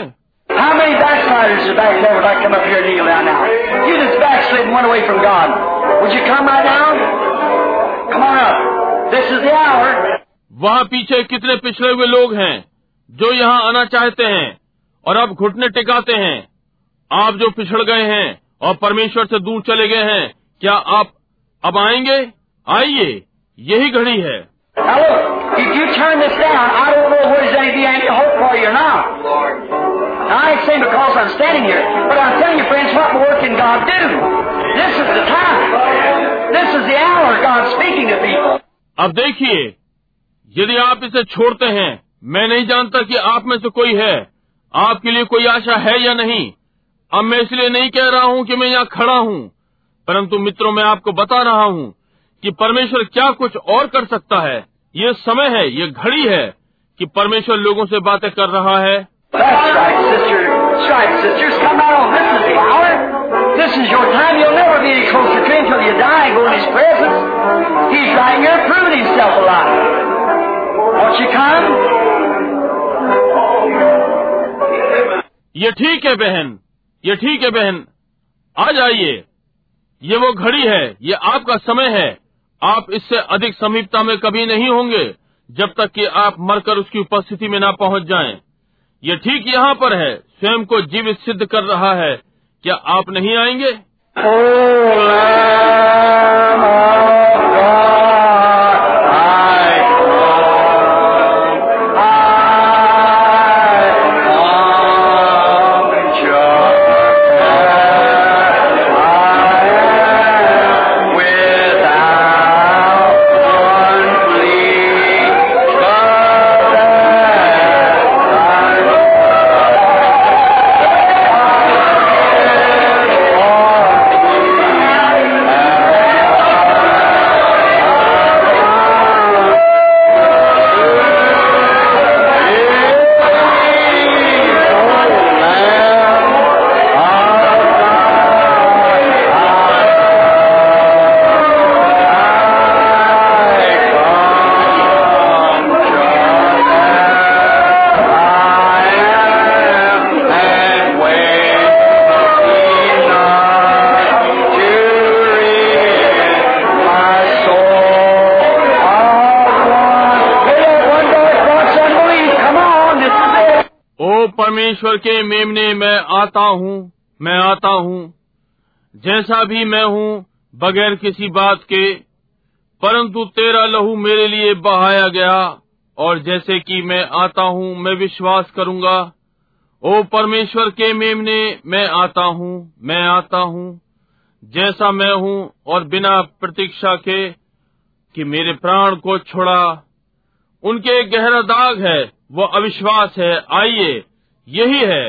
वहाँ पीछे कितने पिछड़े हुए लोग हैं जो यहाँ आना चाहते हैं और अब घुटने टिकाते हैं। आप जो पिछड़ गए हैं और परमेश्वर से दूर चले गए हैं क्या आप अब आएँगे? आइए यही घड़ी है। अब देखिए यदि आप इसे छोड़ते हैं मैं नहीं जानता कि आप में से कोई है। आपके लिए कोई आशा है या नहीं? अब मैं इसलिए नहीं कह रहा हूँ कि मैं यहाँ खड़ा हूँ परंतु मित्रों मैं आपको बता रहा हूँ कि परमेश्वर क्या कुछ और कर सकता है। ये समय है ये घड़ी है कि परमेश्वर लोगों से बातें कर रहा है। ये ठीक है बहन। ये ठीक है बहन, आ जाइए। ये वो घड़ी है, ये आपका समय है। आप इससे अधिक समीपता में कभी नहीं होंगे, जब तक कि आप मरकर उसकी उपस्थिति में ना पहुँच जाएँ। ये ठीक यहाँ पर है, स्वयं को जीवित सिद्ध कर रहा है। क्या आप नहीं आएँगे? परमेश्वर के मेमने मैं आता हूँ, मैं आता हूँ। जैसा भी मैं हूँ, बगैर किसी बात के, परंतु तेरा लहू मेरे लिए बहाया गया, और जैसे कि मैं आता हूँ, मैं विश्वास करूँगा। ओ परमेश्वर के मेमने मैं आता हूँ, मैं आता हूँ। जैसा मैं हूँ, और बिना प्रतीक्षा के, कि मेरे प्राण को छोड़ा। उनके गहरा दाग है, वो अविश्वास है। आइए यही है।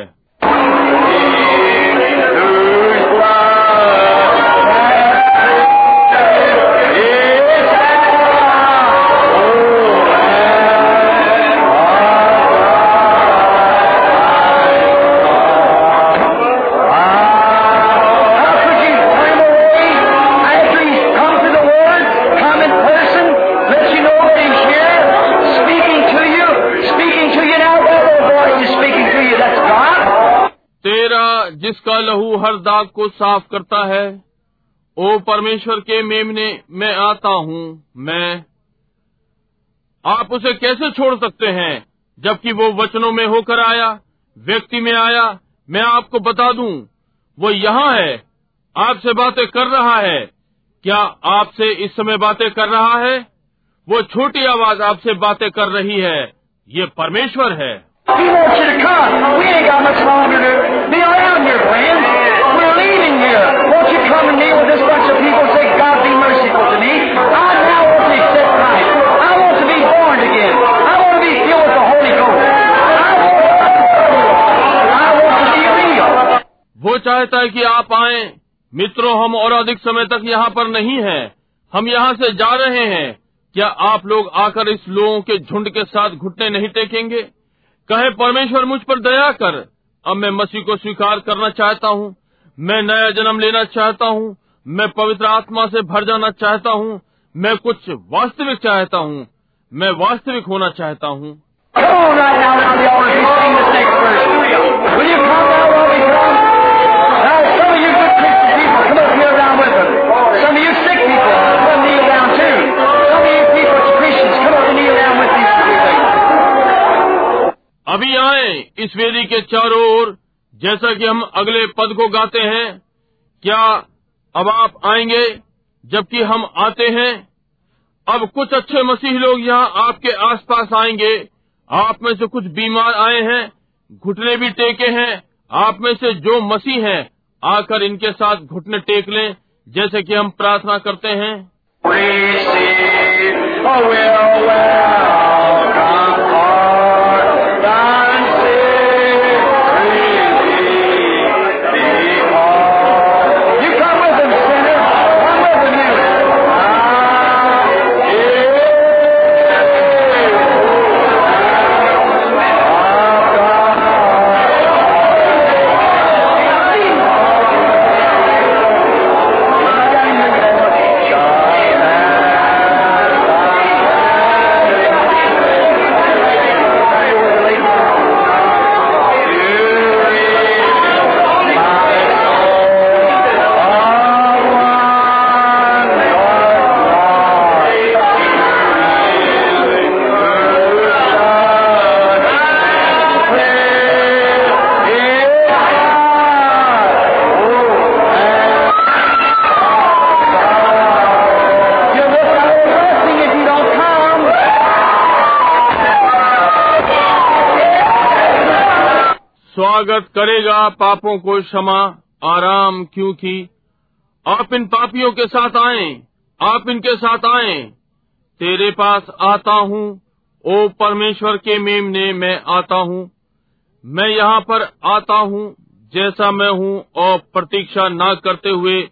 जिसका लहू हर दाग को साफ़ करता है, ओ परमेश्वर के मेमने मैं आता हूँ, मैं। आप उसे कैसे छोड़ सकते हैं? जबकि वो वचनों में होकर आया, व्यक्ति में आया, मैं आपको बता दूँ, वो यहाँ है, आपसे बातें कर रहा है। क्या आपसे इस समय बातें कर रहा है? वो छोटी आवाज़ आपसे बातें कर रही है, ये परमेश्वर है। To to friends. We're leaving here. Won't you come and kneel with this bunch of people say, God be merciful to me. I now want to accept Christ. I want to be born again. I want to be filled with the Holy Ghost. I want, I want to be real. वो चाहता है कि आप आए मित्रों हम और अधिक समय तक यहाँ पर नहीं हैं हम यहाँ से जा रहे हैं क्या आप लोग आकर इस लोगों के झुंड के साथ घुटने नहीं टेकेंगे कहे परमेश्वर मुझ पर दया कर अब मैं मसीह को स्वीकार करना चाहता हूँ। मैं नया जन्म लेना चाहता हूँ। मैं पवित्र आत्मा से भर जाना चाहता हूँ। मैं कुछ वास्तविक चाहता हूँ। मैं वास्तविक होना चाहता हूँ। अभी आए इस वेदी के चारों ओर, जैसा कि हम अगले पद को गाते हैं। क्या अब आप आएँगे जबकि हम आते हैं? अब कुछ अच्छे मसीह लोग यहाँ आपके आसपास आएँगे। आप में से कुछ बीमार आए हैं, घुटने भी टेके हैं। आप में से जो मसीह हैं, आकर इनके साथ घुटने टेक लें, जैसे कि हम प्रार्थना करते हैं। Receive a will welcome स्वागत करेगा पापों को क्षमा, आराम क्योंकि आप इन पापियों के साथ आए, आप इनके साथ आए। तेरे पास आता हूँ, ओ परमेश्वर के मेमने मैं आता हूँ। मैं यहाँ पर आता हूँ, जैसा मैं हूँ, और प्रतीक्षा न करते हुए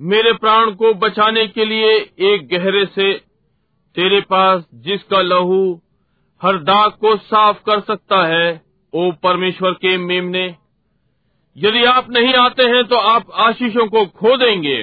मेरे प्राण को बचाने के लिए एक गहरे से तेरे पास जिसका लहू हर दाग को साफ़ कर सकता है ओ परमेश्वर के मेमने, यदि आप नहीं आते हैं तो आप आशीषों को खो देंगे।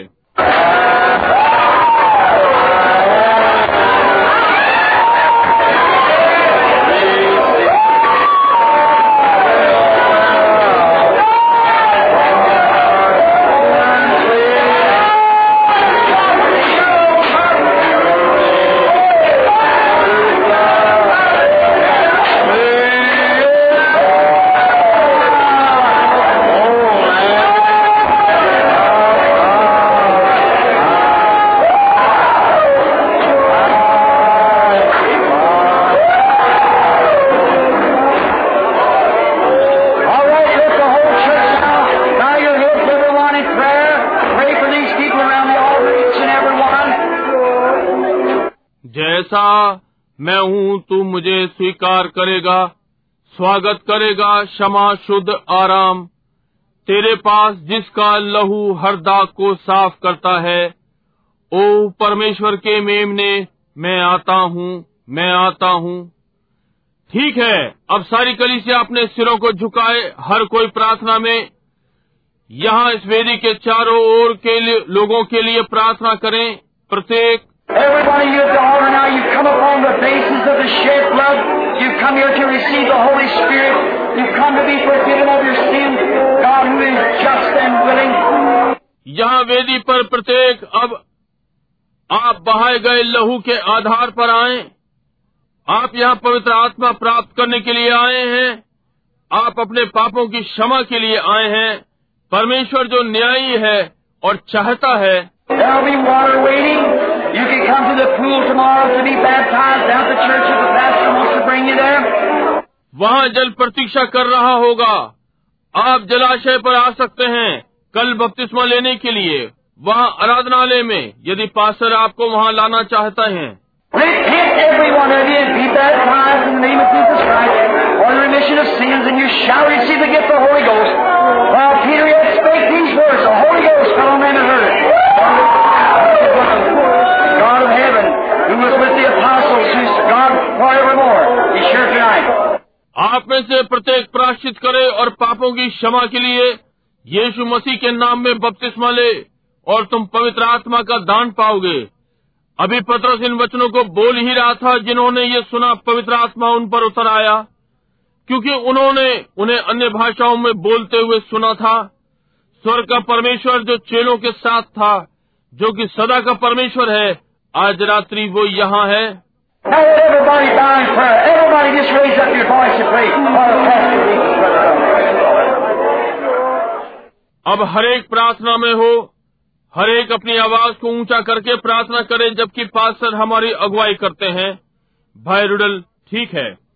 जैसा मैं हूँ, तू मुझे स्वीकार करेगा। स्वागत करेगा क्षमा, शुद्ध, आराम। तेरे पास जिसका लहू हर दाग को साफ़ करता है, ओ परमेश्वर के मेमने मैं आता हूँ, मैं आता हूँ। ठीक है, अब सारी कली से अपने सिरों को झुकाए, हर कोई प्रार्थना में, यहाँ इस वेदी के चारों ओर के लोगों के लिए प्रार्थना करें, प्रत्येक Everybody, you at the altar now, you come upon the basis of the shed blood. You come here to receive the Holy Spirit. You come to be forgiven of your sins. God who is just and willing. यहाँ वेदी पर प्रत्येक अब आप बहाए गए लहू के आधार पर आए आप यहाँ पवित्र आत्मा प्राप्त करने के लिए आए हैं आप अपने पापों की क्षमा के लिए आए हैं परमेश्वर जो न्यायी है और चाहता है You can come to the pool tomorrow to be baptized down the church if the pastor wants to bring you there. वहाँ जल प्रतीक्षा कर रहा होगा आप जलाशय पर आ सकते हैं कल बपतिस्मा लेने के लिए वहाँ आराधनालय में यदि पास्टर आपको वहाँ लाना चाहता है of of of of Peter these words, the Holy Ghost fell on them and heard it. God of heaven, who was with the apostles, who's God forevermore, is here tonight. आप में से प्रत्येक प्राश्चित करे और पापों की क्षमा के लिए यीशु मसीह के नाम में बपतिस्मा ले और तुम पवित्र आत्मा का दान पाओगे। अभी पत्रस इन वचनों को बोल ही रहा था जिन्होंने ये सुना पवित्र आत्मा उन पर उतर आया, क्योंकि उन्होंने उन्हें अन्य भाषाओं में बोलते हुए सुना था। स्वर्ग का परमेश्वर जो चेलों के साथ था, जो कि सदा का परमेश्वर है, आज रात्रि वो यहाँ है। अब हर एक प्रार्थना में हो हर एक अपनी आवाज़ को ऊँचा करके प्रार्थना करें जबकि पास्टर हमारी अगुवाई करते हैं। भाई रुडल, ठीक है।